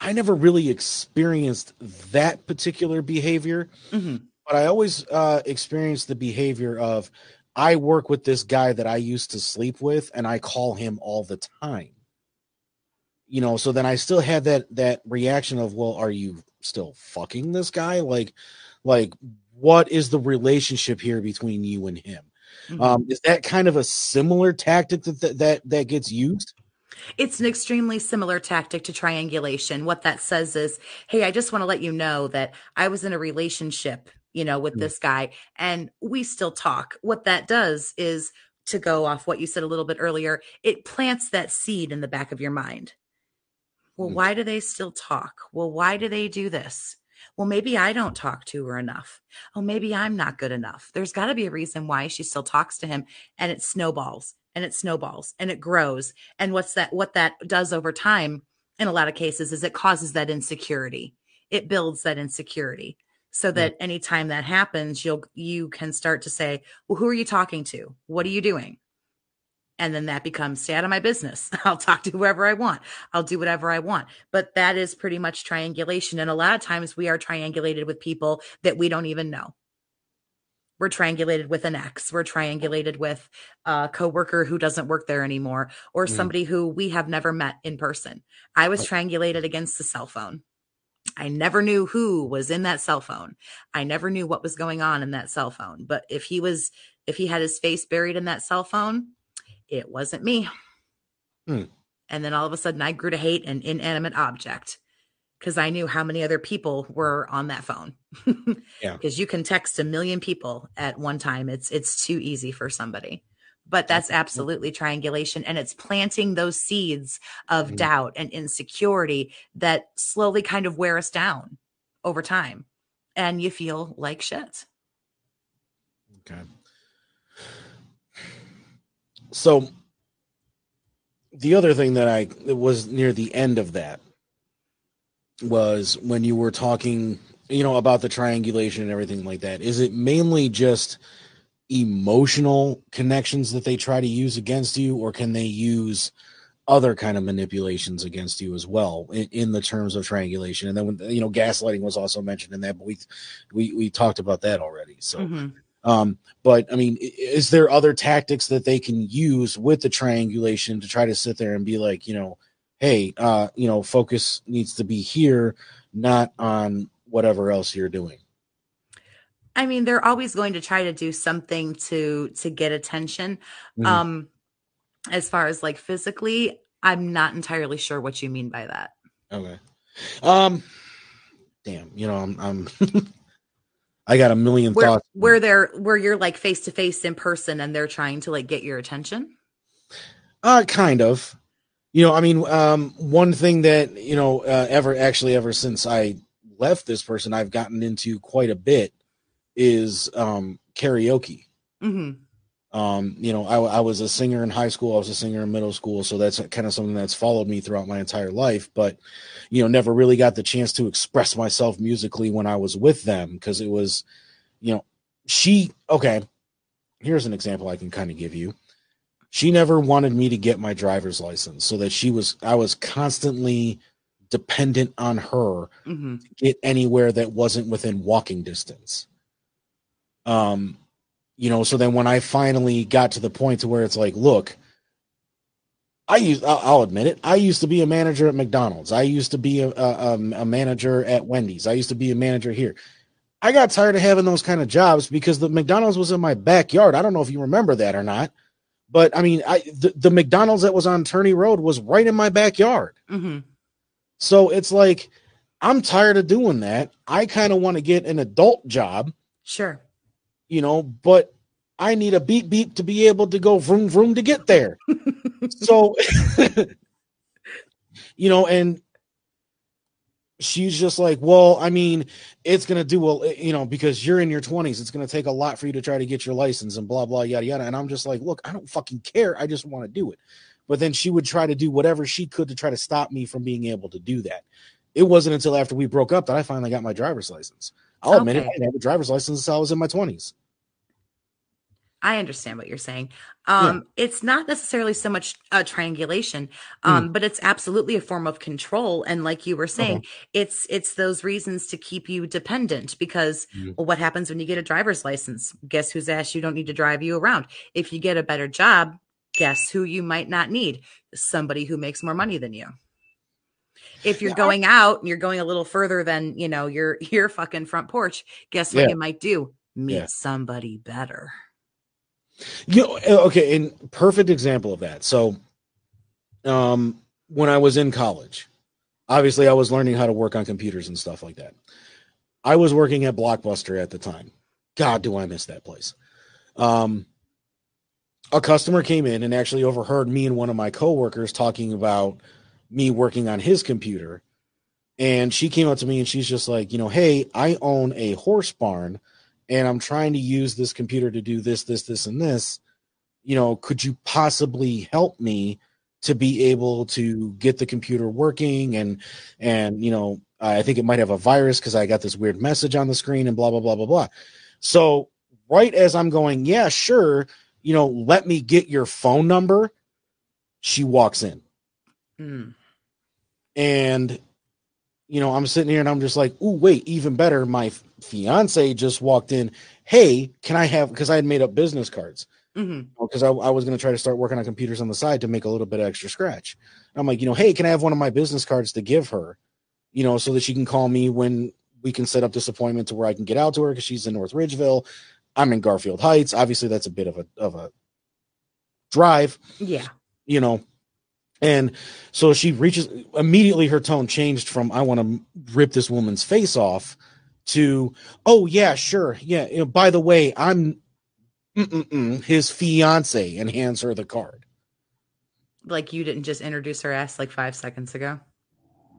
I never really experienced that particular behavior, mm-hmm. but I always uh, experienced the behavior of I work with this guy that I used to sleep with and I call him all the time. You know, so then I still had that that reaction of, well, are you still fucking this guy? Like, like what is the relationship here between you and him? Mm-hmm. Um, is that kind of a similar tactic that, that that gets used? It's an extremely similar tactic to triangulation. What that says is, hey, I just want to let you know that I was in a relationship, you know, with mm-hmm. this guy and we still talk. What that does is to go off what you said a little bit earlier, it plants that seed in the back of your mind. Well, mm-hmm. why do they still talk? Well, why do they do this? Well, maybe I don't talk to her enough. Oh, maybe I'm not good enough. There's got to be a reason why she still talks to him and it snowballs and it snowballs and it grows. And what's that what that does over time in a lot of cases is it causes that insecurity. It builds that insecurity so that mm. anytime that happens you'll you can start to say, "Well, who are you talking to? What are you doing?" And then that becomes stay out of my business. <laughs> I'll talk to whoever I want. I'll do whatever I want. But that is pretty much triangulation. And a lot of times we are triangulated with people that we don't even know. We're triangulated with an ex. We're triangulated with a coworker who doesn't work there anymore, or mm. somebody who we have never met in person. I was triangulated against the cell phone. I never knew who was in that cell phone. I never knew what was going on in that cell phone. But if he was, if he had his face buried in that cell phone, it wasn't me. Hmm. And then all of a sudden, I grew to hate an inanimate object because I knew how many other people were on that phone. <laughs> yeah, because you can text a million people at one time. It's it's too easy for somebody. But that's absolutely triangulation, and it's planting those seeds of mm doubt and insecurity that slowly kind of wear us down over time, and you feel like shit. Okay. So the other thing that I was near the end of that was when you were talking, you know, about the triangulation and everything like that. Is it mainly just emotional connections that they try to use against you, or can they use other kind of manipulations against you as well in, in the terms of triangulation? And then when you know, gaslighting was also mentioned in that, but we we we talked about that already. So. Mm-hmm. Um, but I mean, is there other tactics that they can use with the triangulation to try to sit there and be like, you know, hey, uh, you know, focus needs to be here, not on whatever else you're doing. I mean, they're always going to try to do something to to get attention. Mm-hmm. Um, As far as like physically, I'm not entirely sure what you mean by that. Okay. Um. Damn. You know, I'm. I'm <laughs> I got a million Where thoughts. where they're where you're like face to face in person and they're trying to like get your attention. Uh, kind of. You know, I mean, um, one thing that you know, uh, ever actually ever since I left this person, I've gotten into quite a bit is um karaoke. Mm-hmm. Um, you know, I, I was a singer in high school. I was a singer in middle school, so that's kind of something that's followed me throughout my entire life. But you know, never really got the chance to express myself musically when I was with them because it was, you know, she. Okay, here's an example I can kind of give you. She never wanted me to get my driver's license, so that she was. I was constantly dependent on her Mm-hmm. to get anywhere that wasn't within walking distance. Um, you know, so then when I finally got to the point to where it's like, look, I used, I'll, I'll admit it, I used to be a manager at McDonald's. I used to be a, a, um, a manager at Wendy's. I used to be a manager here. I got tired of having those kind of jobs because the McDonald's was in my backyard. I don't know if you remember that or not, but I mean, I the, the McDonald's that was on Turney Road was right in my backyard. Mm-hmm. So it's like I'm tired of doing that. I kind of want to get an adult job, Sure. You know, but I need a beep beep to be able to go vroom vroom to get there. <laughs> so <laughs> you know, and she's just like, well, I mean, it's gonna do well, eh, you know, because you're in your 20s, it's gonna take a lot for you to try to get your license and blah blah yada yada. And I'm just like, look, I don't fucking care. I just want to do it. But then she would try to do whatever she could to try to stop me from being able to do that. It wasn't until after we broke up that I finally got my driver's license. I'll admit it, I didn't have a driver's license until I was in my 20s. I understand what you're saying. Um, It's not necessarily so much a triangulation, um, but it's absolutely a form of control. And like you were saying, it's it's those reasons to keep you dependent. Because Mhm. well, what happens when you get a driver's license? Guess who's asked you don't need to drive you around? If you get a better job, guess who you might not need? Somebody who makes more money than you. If you're Yeah, going out and you're going a little further than you know your <laughs> your fucking front porch, guess what Yeah. you might do? Meet Yeah. somebody better. You know, uh, okay, and perfect example of that. So, um, when I was in college, obviously I was learning how to work on computers and stuff like that. I was working at Blockbuster at the time. God, do I miss that place. Um, a customer came in and actually overheard me and one of my coworkers talking about me working on his computer. And she came up to me and she's just like, you know, hey, I own a horse barn and I'm trying to use this computer to do this, this, this, and this. You know, could you possibly help me to be able to get the computer working? And, and, you know, I think it might have a virus because I got this weird message on the screen and blah, blah, blah, blah, blah. So, right as I'm going, yeah, sure, you know, let me get your phone number, she walks in. Mm. And, you know, I'm sitting here and I'm just like, ooh, wait, even better. My fiance just walked in. Hey, can I have, because I had made up business cards because I, I was going to try to start working on computers on the side to make a little bit of extra scratch. And I'm like, you know, hey, can I have one of my business cards to give her, you know, so that she can call me when we can set up this appointment to where I can get out to her because she's in North Ridgeville. I'm in Garfield Heights. Obviously, that's a bit of a of a drive Yeah. you know and so she reaches immediately her tone changed from i want to rip this woman's face off to oh yeah sure. Yeah you know, by the way i'm his fiance and hands her the card. Like you didn't just introduce her ass like five seconds ago.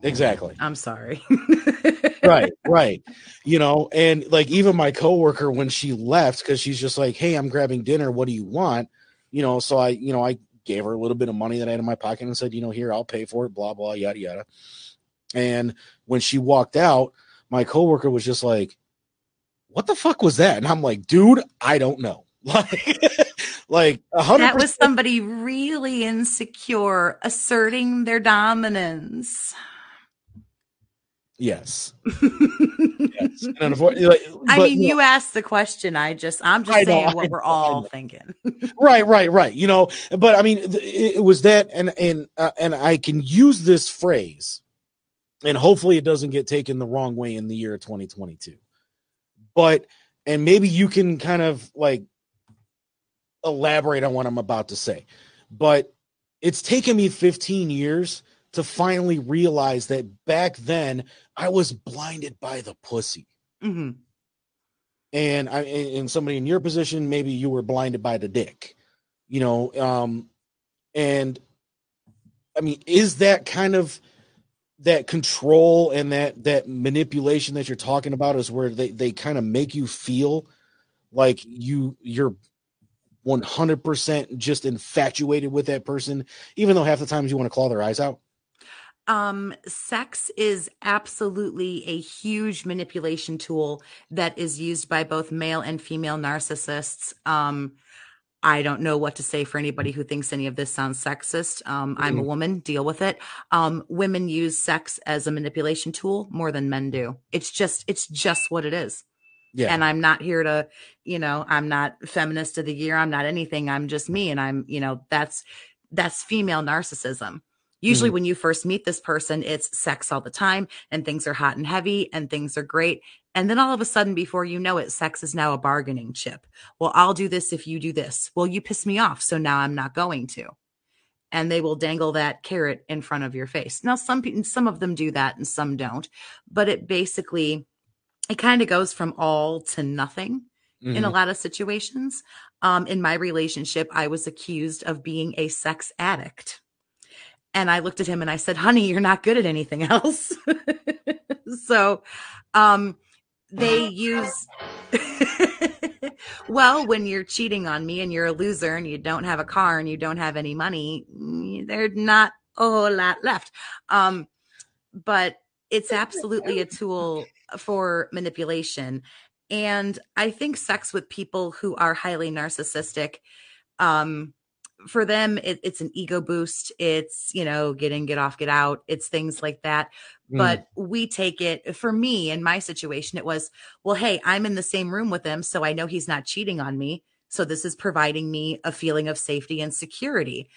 exactly. I'm sorry. <laughs> right right. You know and like even my coworker when she left because she's just like hey i'm grabbing dinner. What do you want? You know so i you know i gave her a little bit of money that i had in my pocket and said you know here i'll pay for it blah blah yada yada. And when she walked out my coworker was just like what the fuck was that? And i'm like dude i don't know. <laughs> Like like a hundred That was somebody really insecure asserting their dominance. Yes. <laughs> Yes. And unfor- like, I but, mean, know, you asked the question. I just, I'm just I know, saying I what we're know, all thinking. <laughs> right right right. You know but i mean th- it, it was that and and uh, and i can use this phrase and hopefully it doesn't get taken the wrong way in the year 2022 but and maybe you can kind of like elaborate on what i'm about to say. But it's taken me 15 years to finally realize that back then I was blinded by the pussy. hmm And I and somebody in your position, maybe you were blinded by the dick. You know, um, and I mean, is that kind of that control and that that manipulation that you're talking about is where they they kind of make you feel like you you're 100% just infatuated with that person even though half the times you want to claw their eyes out Um, sex is absolutely a huge manipulation tool that is used by both male and female narcissists. Um, I don't know what to say for anybody who thinks any of this sounds sexist. Um, I'm a Mhm. woman, deal with it. Um, women use sex as a manipulation tool more than men do. It's just, it's just what it is. yeah And I'm not here to, you know, I'm not feminist of the year. I'm not anything. I'm just me. And I'm, you know, that's, that's female narcissism. Usually, Mhm. when you first meet this person, it's sex all the time and things are hot and heavy and things are great. And then all of a sudden, before you know it, sex is now a bargaining chip. Well, I'll do this if you do this. Well, you piss me off. So now I'm not going to. And they will dangle that carrot in front of your face. Now, some people, some of them do that and some don't, but it basically, it kind of goes from all to nothing in a Mhm. lot of situations. Um, in my relationship, I was accused of being a sex addict. And I looked at him and I said, honey, you're not good at anything else. <laughs> so um, they use, <laughs> well, when you're cheating on me and you're a loser and you don't have a car and you don't have any money, there's not a whole lot left. Um, but it's absolutely a tool for manipulation. And I think sex with people who are highly narcissistic, um, for them, it, it's an ego boost. It's, you know, get in, get off, get out. It's things like that. Mm. But we take it for me in my situation, it was, well, hey, I'm in the same room with him. So I know he's not cheating on me. So this is providing me a feeling of safety and security.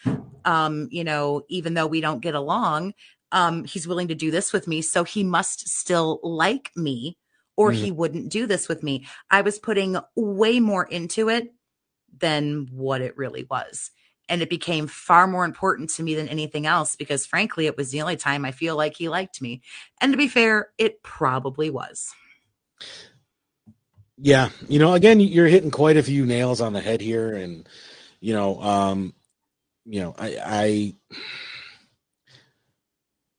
Um, you know, even though we don't get along, um, he's willing to do this with me. So he must still like me or Mhm. he wouldn't do this with me. I was putting way more into it than what it really was. And it became far more important to me than anything else because, frankly, it was the only time I feel like he liked me. And to be fair, it probably was. Yeah, you know, again, you're hitting quite a few nails on the head here, and you know, um, you know, I, I,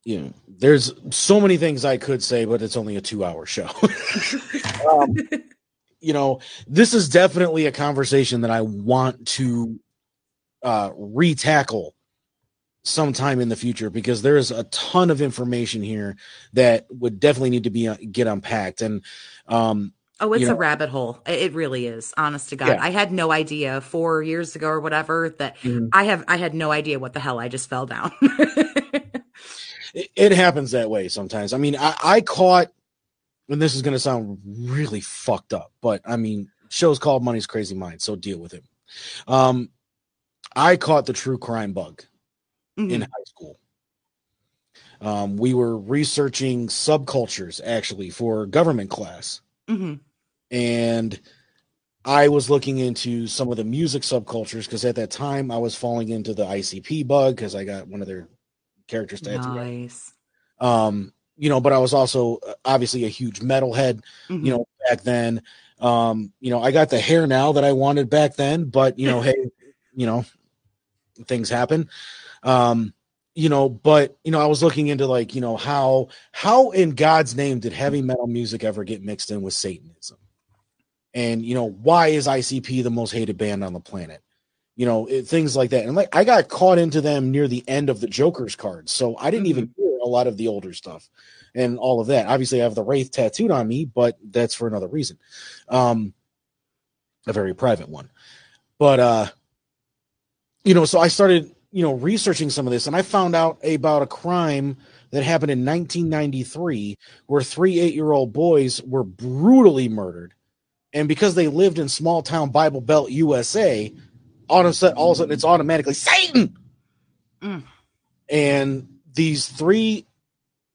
you know, there's so many things I could say, but it's only a two-hour show. <laughs> um, <laughs> you know, this is definitely a conversation that I want to uh, retackle sometime in the future because there is a ton of information here that would definitely need to be uh, get unpacked and um Oh, it's you a rabbit hole. It really is. Honest to God, Yeah. I had no idea four years ago or whatever that Mhm. I have. I had no idea what the hell I just fell down. <laughs> it, it happens that way sometimes. I mean, I, I caught, and this is going to sound really fucked up, but I mean, show's called Money's Crazy Mind, so deal with it. Um, I caught the true crime bug in Mhm. high school. Um, we were researching subcultures actually for government class, Mhm. and I was looking into some of the music subcultures because at that time I was falling into the ICP bug because I got one of their characters tattooed. Nice. um you know but i was also uh, obviously a huge metalhead Mhm. you know back then um you know i got the hair now that i wanted back then but you know <laughs> hey you know things happen. Um you know but you know i was looking into like you know how how in god's name did heavy metal music ever get mixed in with satanism? And you know why is icp the most hated band on the planet? You know it, things like that. And like i got caught into them near the end of the joker's cards so i didn't even hear a lot of the older stuff and all of that. Obviously i have the wraith tattooed on me but that's for another reason. Um a very private one. But uh you know so i started you know researching some of this and i found out about a crime that happened in 1993 where three eight year old boys were brutally murdered and because they lived in small town bible belt usa all of a sudden, all of a sudden it's automatically satan Mm. and these three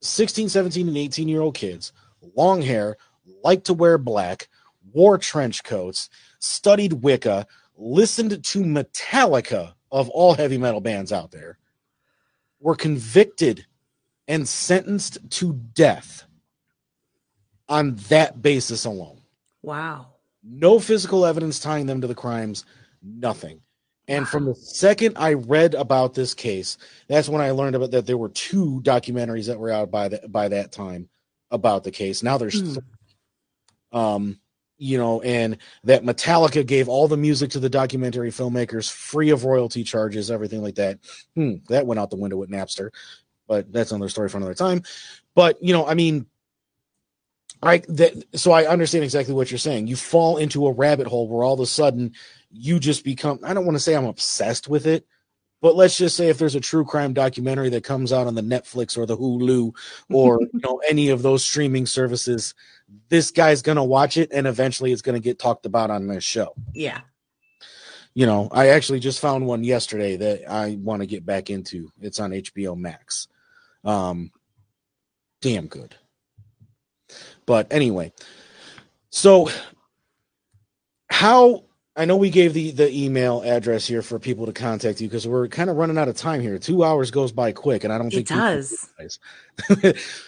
16 17 and 18 year old kids long hair liked to wear black wore trench coats studied wicca listened to metallica of all heavy metal bands out there were convicted and sentenced to death on that basis alone. Wow. No physical evidence tying them to the crimes, nothing. And from the second I read about this case, that's when I learned about that there were two documentaries that were out by the, by that time about the case. Now there's th- um you know, and that Metallica gave all the music to the documentary filmmakers free of royalty charges, everything like that. Hmm, that went out the window with Napster, but that's another story for another time. But you know, I mean, I that so I understand exactly what you're saying. You fall into a rabbit hole where all of a sudden you just become I don't want to say I'm obsessed with it, but let's just say if there's a true crime documentary that comes out on the Netflix or the Hulu or <laughs> you know any of those streaming services, this guy's gonna watch it and eventually it's gonna get talked about on this show. Yeah. You know, I actually just found one yesterday that I want to get back into. It's on HBO Max. Um damn good. But anyway, so how I know we gave the the email address here for people to contact you because we're kind of running out of time here. Two hours goes by quick, and I don't think people does.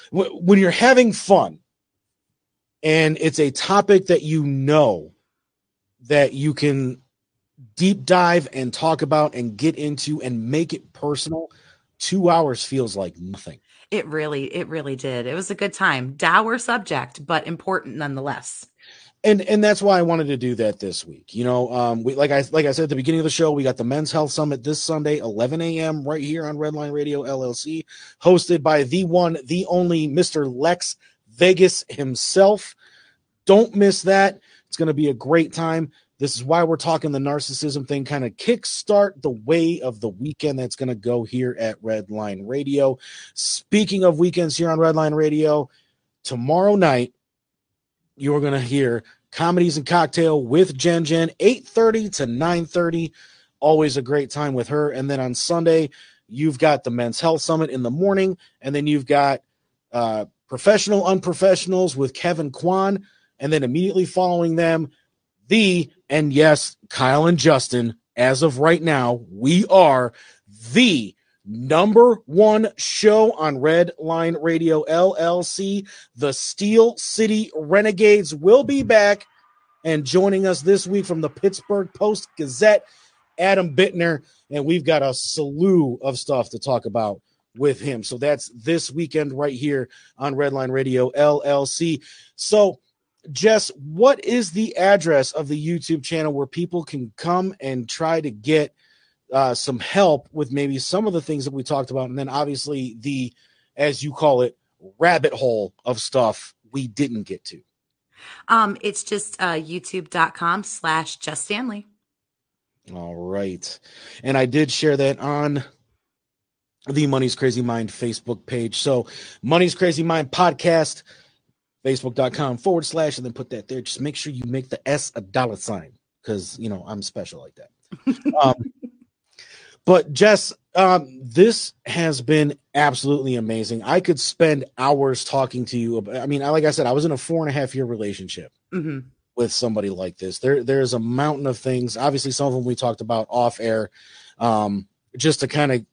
<laughs> When you're having fun, and it's a topic that you know that you can deep dive and talk about and get into and make it personal. Two hours feels like nothing. It really, it really did. It was a good time. Dour subject, but important nonetheless. and and that's why I wanted to do that this week. You know, um, we like I like I said at the beginning of the show, we got the Men's Health Summit this Sunday, 11 a.m. right here on Redline Radio LLC, hosted by the one, the only Mr. Lex Vegas himself. Don't miss that. It's going to be a great time. This is why we're talking the narcissism thing, kind of kickstart the way of the weekend that's going to go here at Redline Radio. Speaking of weekends here on Redline Radio, tomorrow night you're going to hear comedies and cocktail with jen jen 8.30 to 9.30 always a great time with her and then on sunday you've got the men's health summit in the morning and then you've got uh, professional unprofessionals with kevin kwan and then immediately following them the and yes kyle and justin as of right now we are the number one show on red line radio llc the Steel City Renegades will be back and joining us this week from the Pittsburgh Post Gazette, Adam Bittner. And we've got a slew of stuff to talk about with him. So that's this weekend right here on Redline Radio LLC. So, Jess, what is the address of the YouTube channel where people can come and try to get uh, some help with maybe some of the things that we talked about? And then obviously the, as you call it, rabbit hole of stuff we didn't get to. Um, it's just uh, youtube.com slash Jess Stanley. All right. And I did share that on the Money's Crazy Mind Facebook page. So, Money's Crazy Mind podcast, facebook.com forward slash, and then put that there. Just make sure you make the S a dollar sign because, you know, I'm special like that. <laughs> um, but, Jess, um, this has been absolutely amazing. I could spend hours talking to you. About, I mean, I- like I said, I was in a four and a half year relationship hmm with somebody like this. There there's a mountain of things. Obviously, some of them we talked about off air, um, just to kind of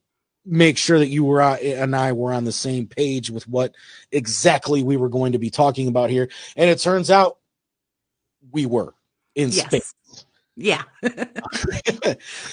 make sure that you were uh, and I were on the same page with what exactly we were going to be talking about here. And it turns out we were in Yes. space. Yeah. <laughs> <laughs>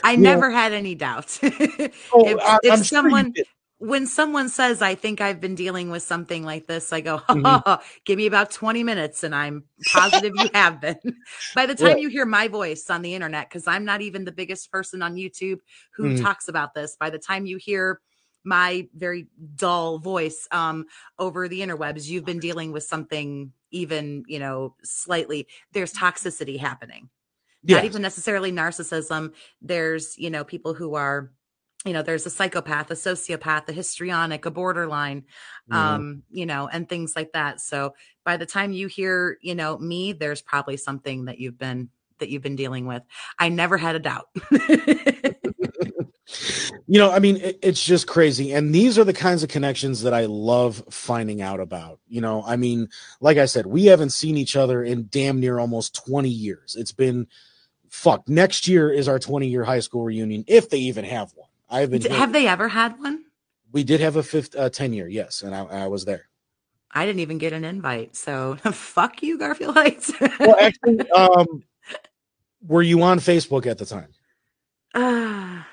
I You never had any doubts. if <laughs> Oh, if I- sure someone did. When someone says I think I've been dealing with something like this, I go, Mhm. <laughs> give me about 20 minutes and I'm positive you have been. <laughs> By the time Right. you hear my voice on the internet, because I'm not even the biggest person on YouTube who Mhm. talks about this, by the time you hear my very dull voice um, over the interwebs, you've been dealing with something even, you know, slightly, there's toxicity happening not even necessarily narcissism. There's, you know, people who are, you know, there's a psychopath, a sociopath, a histrionic, a borderline, Mhm. um, you know, and things like that. So by the time you hear, you know, me, there's probably something that you've been that you've been dealing with. I never had a doubt. <laughs> you know, I mean, it, it's just crazy. And these are the kinds of connections that I love finding out about. You know, I mean, like I said, we haven't seen each other in damn near almost 20 years. It's been fuck, next year is our 20 year high school reunion, if they even have one. I've been Have they ever had one? we did have a fifth uh, 10 year, yes, and I, I was there. I didn't even get an invite. So <laughs> fuck you, Garfield Heights. Well, actually, um, were you on Facebook at the time? <sighs> uh,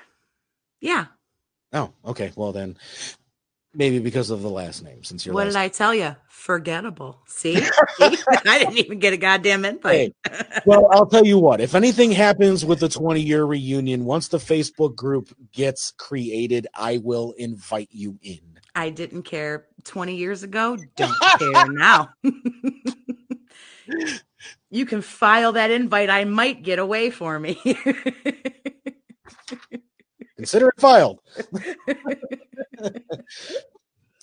yeah. Oh, okay. Well, then maybe because of the last name, since you're What did I tell you? Forgettable. See? <laughs> <laughs> I didn't even get a goddamn invite. well, I'll tell you what. If anything happens with the 20 year reunion, once the Facebook group gets created, I will invite you in. I didn't care 20 years ago. <laughs> Don't care now. you can file that invite. I might get away for me. Consider it filed. <laughs>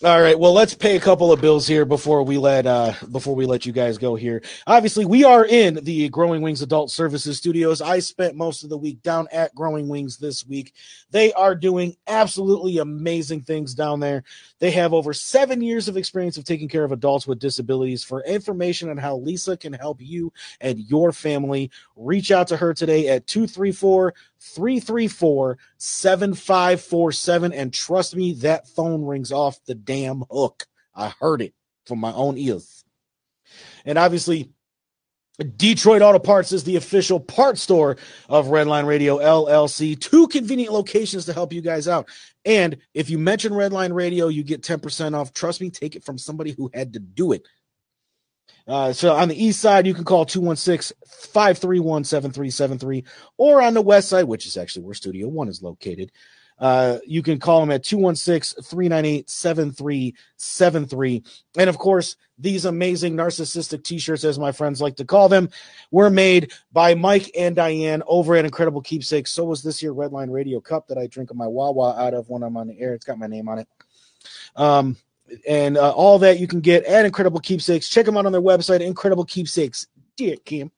All right, well, let's pay a couple of bills here before we let uh before we let you guys go here. Obviously, we are in the Growing Wings Adult Services Studios. I spent most of the week down at Growing Wings this week. They are doing absolutely amazing things down there. They have over 7 years of experience of taking care of adults with disabilities. For information on how Lisa can help you and your family, reach out to her today at 234 334 7547. And trust me, that phone rings off the damn hook. I heard it from my own ears. And obviously, Detroit Auto Parts is the official part store of Redline Radio LLC. Two convenient locations to help you guys out. And if you mention Redline Radio, you get 10% off. Trust me, take it from somebody who had to do it. Uh, so on the east side, you can call 216 531 7373, or on the west side, which is actually where Studio One is located, uh, you can call them at 216 398 7373. And of course, these amazing narcissistic t shirts, as my friends like to call them, were made by Mike and Diane over at Incredible Keepsakes. So was this here Redline Radio Cup that I drink my Wawa out of when I'm on the air. It's got my name on it. Um, and uh, all that you can get at Incredible Keepsakes. Check them out on their website, Incredible Keepsakes. Dear Kim.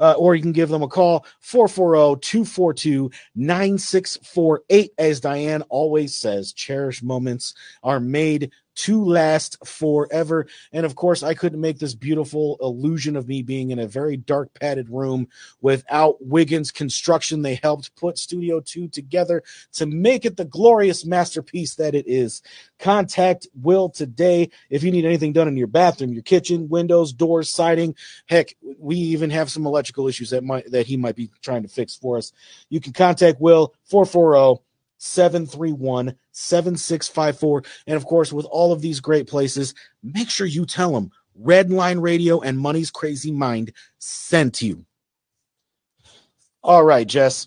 Uh, or you can give them a call 440-242-9648 as diane always says cherished moments are made to last forever. And of course i couldn't make this beautiful illusion of me being in a very dark padded room without wiggins construction. They helped put studio 2 together to make it the glorious masterpiece that it is. Contact will today if you need anything done in your bathroom your kitchen windows doors siding. Heck we even have some electrical issues that might that he might be trying to fix for us. You can contact will 440 731 7654. And of course, with all of these great places, make sure you tell them Red Line Radio and Money's Crazy Mind sent you. All right, Jess.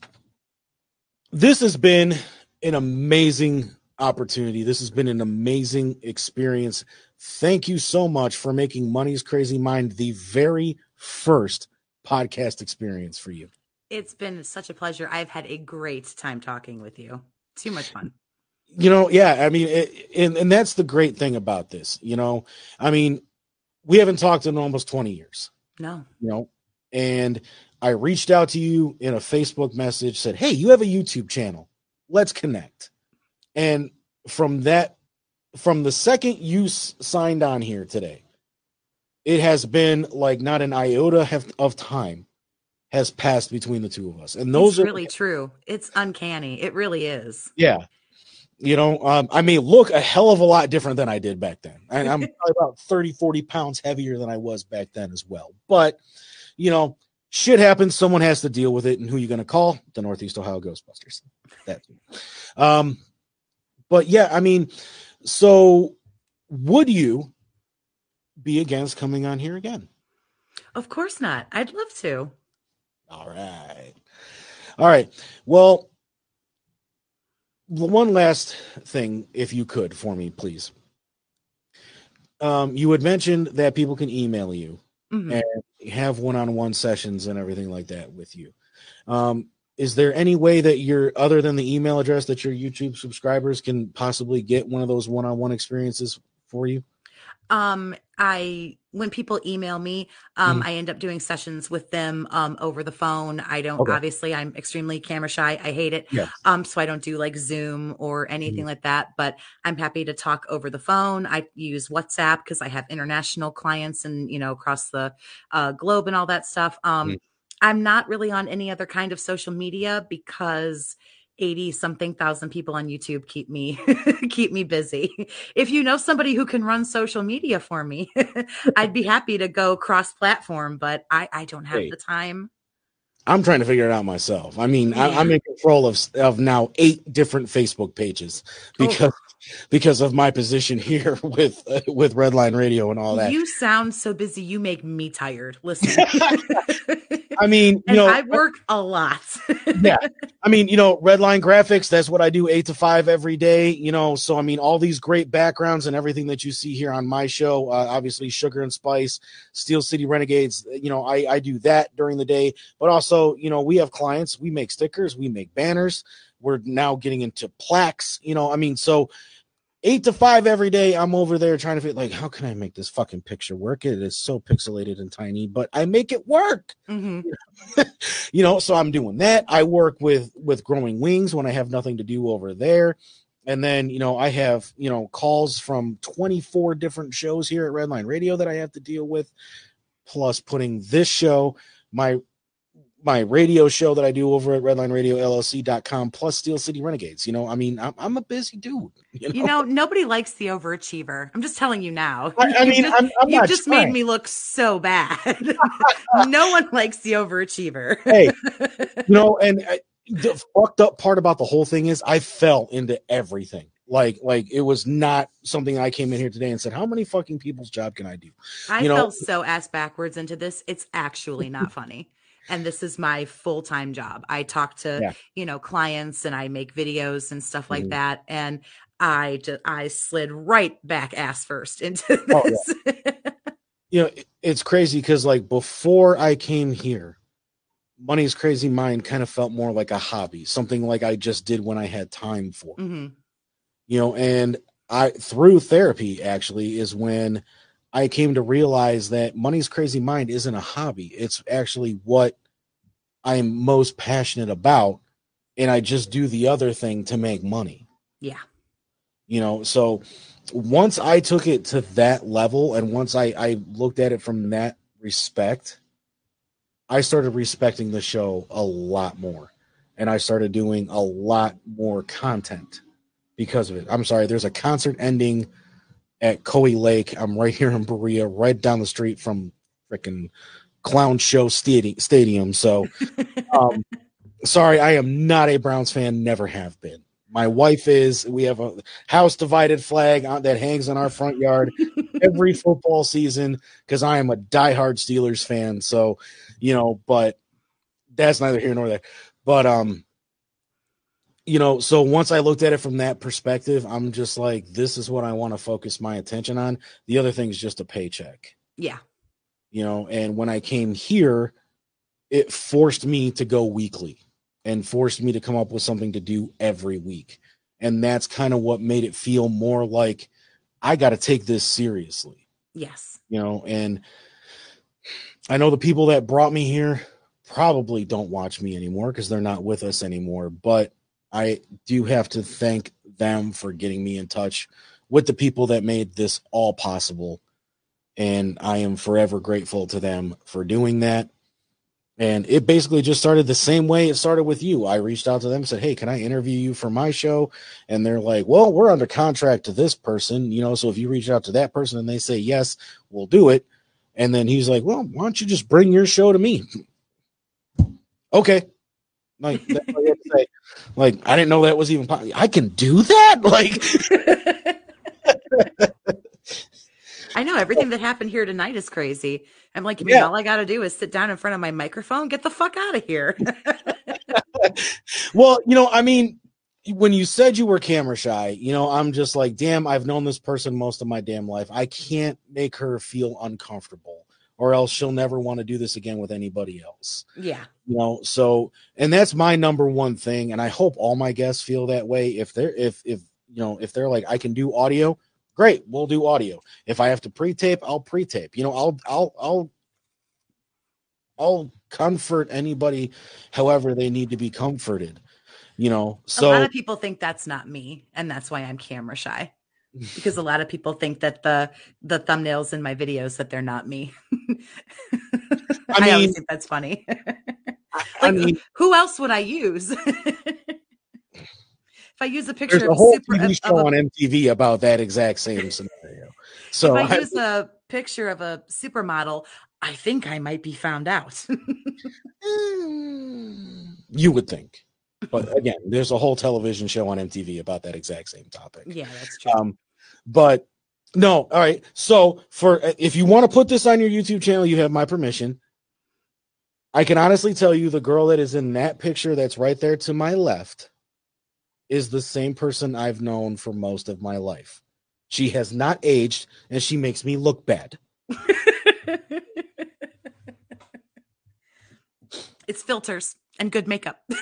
This has been an amazing opportunity. This has been an amazing experience. Thank you so much for making Money's Crazy Mind the very first podcast experience for you. It's been such a pleasure. I've had a great time talking with you. Too much fun. You know, yeah, I mean, it, and and that's the great thing about this. You know, I mean, we haven't talked in almost twenty years. No, You know, and I reached out to you in a Facebook message, said, "Hey, you have a YouTube channel. Let's connect." And from that, from the second you s- signed on here today, it has been like not an iota have, of time has passed between the two of us, and those it's are really true. It's uncanny. It really is. Yeah. You know, um, I may look a hell of a lot different than I did back then. And I'm <laughs> probably about 30, 40 pounds heavier than I was back then as well. But, you know, shit happens. Someone has to deal with it. And who you going to call? The Northeast Ohio Ghostbusters. That. Um, but yeah, I mean, so would you be against coming on here again? Of course not. I'd love to. All right. All right. Well, one last thing, if you could, for me, please. Um, you had mentioned that people can email you Mhm. and have one-on-one sessions and everything like that with you. Um, is there any way that you're other than the email address that your YouTube subscribers can possibly get one of those one-on-one experiences for you? Um, I when people email me, um, Mhm. I end up doing sessions with them um over the phone. I don't Okay. obviously I'm extremely camera shy. I hate it. Yes. Um, so I don't do like Zoom or anything like that, but I'm happy to talk over the phone. I use WhatsApp because I have international clients and you know across the uh, globe and all that stuff. Um, I'm not really on any other kind of social media because 80 something thousand people on YouTube keep me <laughs> keep me busy. If you know somebody who can run social media for me, <laughs> I'd be happy to go cross platform, but I I don't have Hey. the time. I'm trying to figure it out myself. I mean, I, I'm in control of of now eight different Facebook pages Oh. because because of my position here <laughs> with uh, with Redline Radio and all that. You sound so busy you make me tired. Listen. <laughs> I mean, you know, I work a lot. <laughs> yeah. I mean, you know, Redline Graphics, that's what I do eight to five every day, you know. So, I mean, all these great backgrounds and everything that you see here on my show, uh, obviously, Sugar and Spice, Steel City Renegades, you know, I, I do that during the day. But also, you know, we have clients, we make stickers, we make banners. We're now getting into plaques, you know. I mean, so eight to five every day, I'm over there trying to figure, like, how can I make this fucking picture work? It is so pixelated and tiny, but I make it work Mhm. <laughs> you know so i'm doing that i work with with growing wings when i have nothing to do over there and then you know i have you know calls from 24 different shows here at redline radio that i have to deal with plus putting this show my my radio show that i do over at redline radio llc.com plus steel city renegades you know i mean i'm, I'm a busy dude <laughs> you know, You know, nobody likes the overachiever. I'm just telling you now. I- I <laughs> mean, just, I'm- I'm not just trying. made me look so bad. <laughs> no one likes the overachiever. hey, you know, and uh, the fucked up part about the whole thing is I fell into everything. Like, like it was not something I came in here today and said, "How many fucking people's job can I do?" I you know- fell so ass backwards into this. It's actually not funny. And this is my full time job. I talk to, Yeah. you know, clients and I make videos and stuff like Mhm. that. And I just, I slid right back ass first into <laughs> Oh, this. You know, it- it's crazy because like before I came here, Money's Crazy Mind kind of felt more like a hobby, something like I just did when I had time for. hmm you know and i through therapy actually is when i came to realize that money's crazy mind isn't a hobby. It's actually what i'm most passionate about and i just do the other thing to make money. Yeah. you know so once i took it to that level and once i i looked at it from that respect i started respecting the show a lot more and i started doing a lot more content because of it. I'm sorry there's a concert ending at Coe Lake. I'm right here in Berea, right down the street from freaking Clown Show Stadium. So, <laughs> um, sorry, I am not a Browns fan. Never have been. My wife is. We have a house divided flag on, that hangs in our front yard every <laughs> football season because I am a diehard Steelers fan. So, you know, but that's neither here nor there. But um, you know, so once I looked at it from that perspective, I'm just like, this is what I want to focus my attention on. The other thing is just a paycheck, Yeah. you know. And when I came here, it forced me to go weekly and forced me to come up with something to do every week. And that's kind of what made it feel more like I got to take this seriously, Yes. you know. And I know the people that brought me here probably don't watch me anymore because they're not with us anymore. But I do have to thank them for getting me in touch with the people that made this all possible. And I am forever grateful to them for doing that. And it basically just started the same way it started with you. I reached out to them and said, Hey, can I interview you for my show? And they're like, Well, we're under contract to this person, you know, so if you reach out to that person and they say yes, we'll do it. And then he's like, Well, why don't you just bring your show to me? <laughs> Okay. Like that's what had to say. Like, I didn't know that was even possible. I can do that? <laughs> Like <laughs> I know everything that happened here tonight is crazy. I'm like, mean Yeah. all I got to do is sit down in front of my microphone? Get the fuck out of here. <laughs> well, you know, I mean, when you said you were camera shy, you know, I'm just like, damn, I've known this person most of my damn life. I can't make her feel uncomfortable, or else she'll never want to do this again with anybody else. yeah. You know, so and that's my number one thing, and I hope all my guests feel that way. If they're if if you know if they're like I can do audio, great, we'll do audio. If I have to pre-tape, I'll pre-tape. You know, I'll I'll I'll I'll comfort anybody however they need to be comforted. You know, so a lot of people think that's not me, and that's why I'm camera shy. Because a lot of people think that the the thumbnails in my videos that they're not me. I, <laughs> I always mean- think that's funny. I <laughs> mean, who else would I use? <laughs> if I use a picture there's a of whole super, TV show a on MTV about that exact same scenario. So if I I- use a picture of a supermodel, I think I might be found out. you would think, but again, there's a whole television show on MTV about that exact same topic. yeah, that's true. Um, but no, all right. So for if you want to put this on your YouTube channel, you have my permission. I can honestly tell you the girl that is in that picture that's right there to my left is the same person I've known for most of my life. She has not aged and she makes me look bad. <laughs> it's filters and good makeup. <laughs>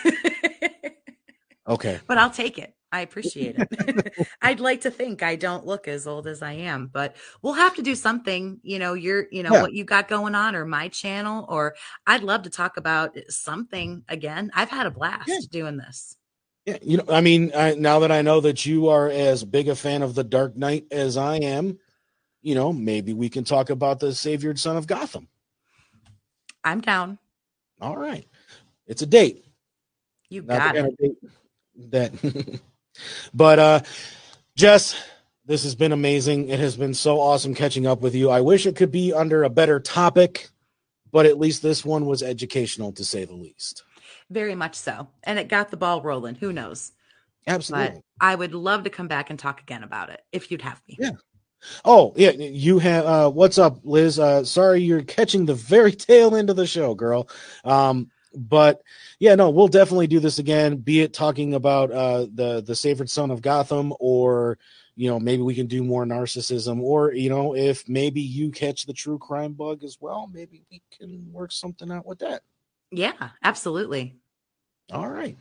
Okay. but I'll take it. I appreciate it. <laughs> <laughs> I'd like to think I don't look as old as I am, but we'll have to do something, you know, you're, you know, Yeah. what you got going on or my channel, or I'd love to talk about something again. I've had a blast Yeah. doing this. Yeah, you know, I mean, I, now that I know that you are as big a fan of the Dark Knight as I am, you know, maybe we can talk about the Savior Son of Gotham. I'm down. All right, it's a date. You Not got it. kind of date that, <laughs> but uh, Jess, this has been amazing. It has been so awesome catching up with you. I wish it could be under a better topic, but at least this one was educational to say the least. Very much so. And it got the ball rolling. Who knows? Absolutely. But I would love to come back and talk again about it if you'd have me. Yeah. Oh, yeah, you have uh what's up, Liz? Uh sorry you're catching the very <laughs> tail end of the show, girl. Um but yeah, no, we'll definitely do this again, be it talking about uh the the sacred son of Gotham or you know, maybe we can do more narcissism or you know, if maybe you catch the true crime bug as well, maybe we can work something out with that. Yeah, absolutely. All right.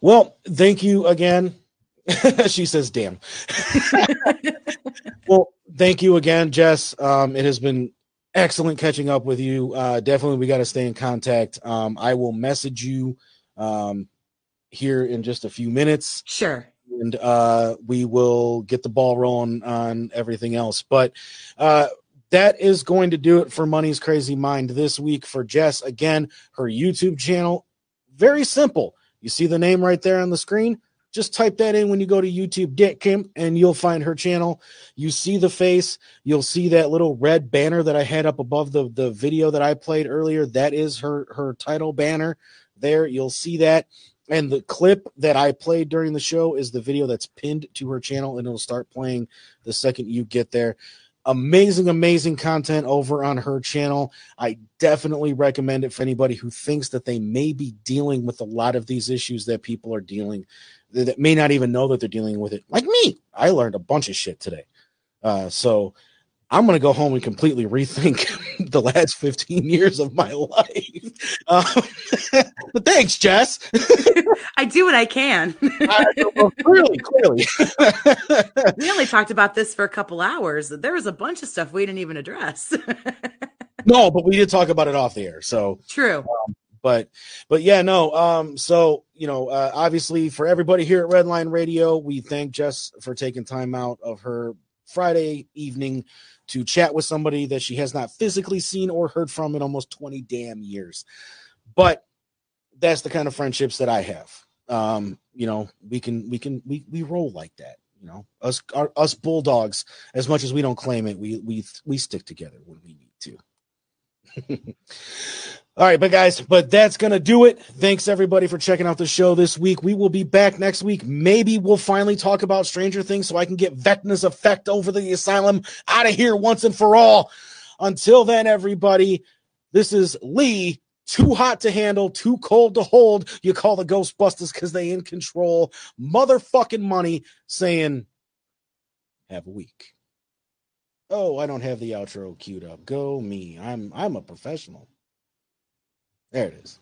Well, thank you again. <laughs> she says, damn. <laughs> <laughs> well, thank you again, Jess. Um, it has been excellent catching up with you. Uh, definitely, we got to stay in contact. Um, I will message you um, here in just a few minutes. Sure. And uh, we will get the ball rolling on everything else. But uh, that is going to do it for Money's Crazy Mind this week for Jess. Again, her YouTube channel, very simple. You see the name right there on the screen? Just type that in when you go to YouTube.com and you'll find her channel. You see the face, you'll see that little red banner that I had up above the, the video that I played earlier. That is her her title banner there. You'll see that. And the clip that I played during the show is the video that's pinned to her channel, and it'll start playing the second you get there. Amazing, amazing content over on her channel. I definitely recommend it for anybody who thinks that they may be dealing with a lot of these issues that people are dealing that may not even know that they're dealing with it. Like me, I learned a bunch of shit today. Uh, so I'm going to go home and completely rethink <laughs> the last 15 years of my <laughs> life. Um, <laughs> but thanks, Jess. I do what I can. I, well, clearly, clearly. we only talked about this for a couple hours. There was a bunch of stuff we didn't even address. no, but we did talk about it off the air. So True. But but yeah no um so you know uh, obviously for everybody here at redline radio we thank jess for taking time out of her friday evening to chat with somebody that she has not physically seen or heard from in almost 20 damn years. But that's the kind of friendships that i have. Um you know we can we can we, we roll like that you know. Us our, us bulldogs as much as we don't claim it we we we stick together when we need to <laughs> all right, but guys, but that's gonna do it. Thanks everybody for checking out the show this week. We will be back next week. Maybe we'll finally talk about Stranger Things so I can get Vecna's effect over the asylum out of here once and for all. Until then, everybody, this is Lee. Too hot to handle, too cold to hold. You call the Ghostbusters because they in control. Motherfucking money saying, have a week. Oh, I don't have the outro queued up. Go me. I'm I'm a professional. There it is.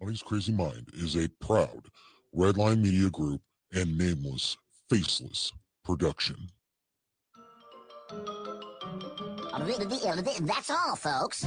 Money's Crazy Mind is a proud Redline Media Group and nameless, faceless production. That's all, folks.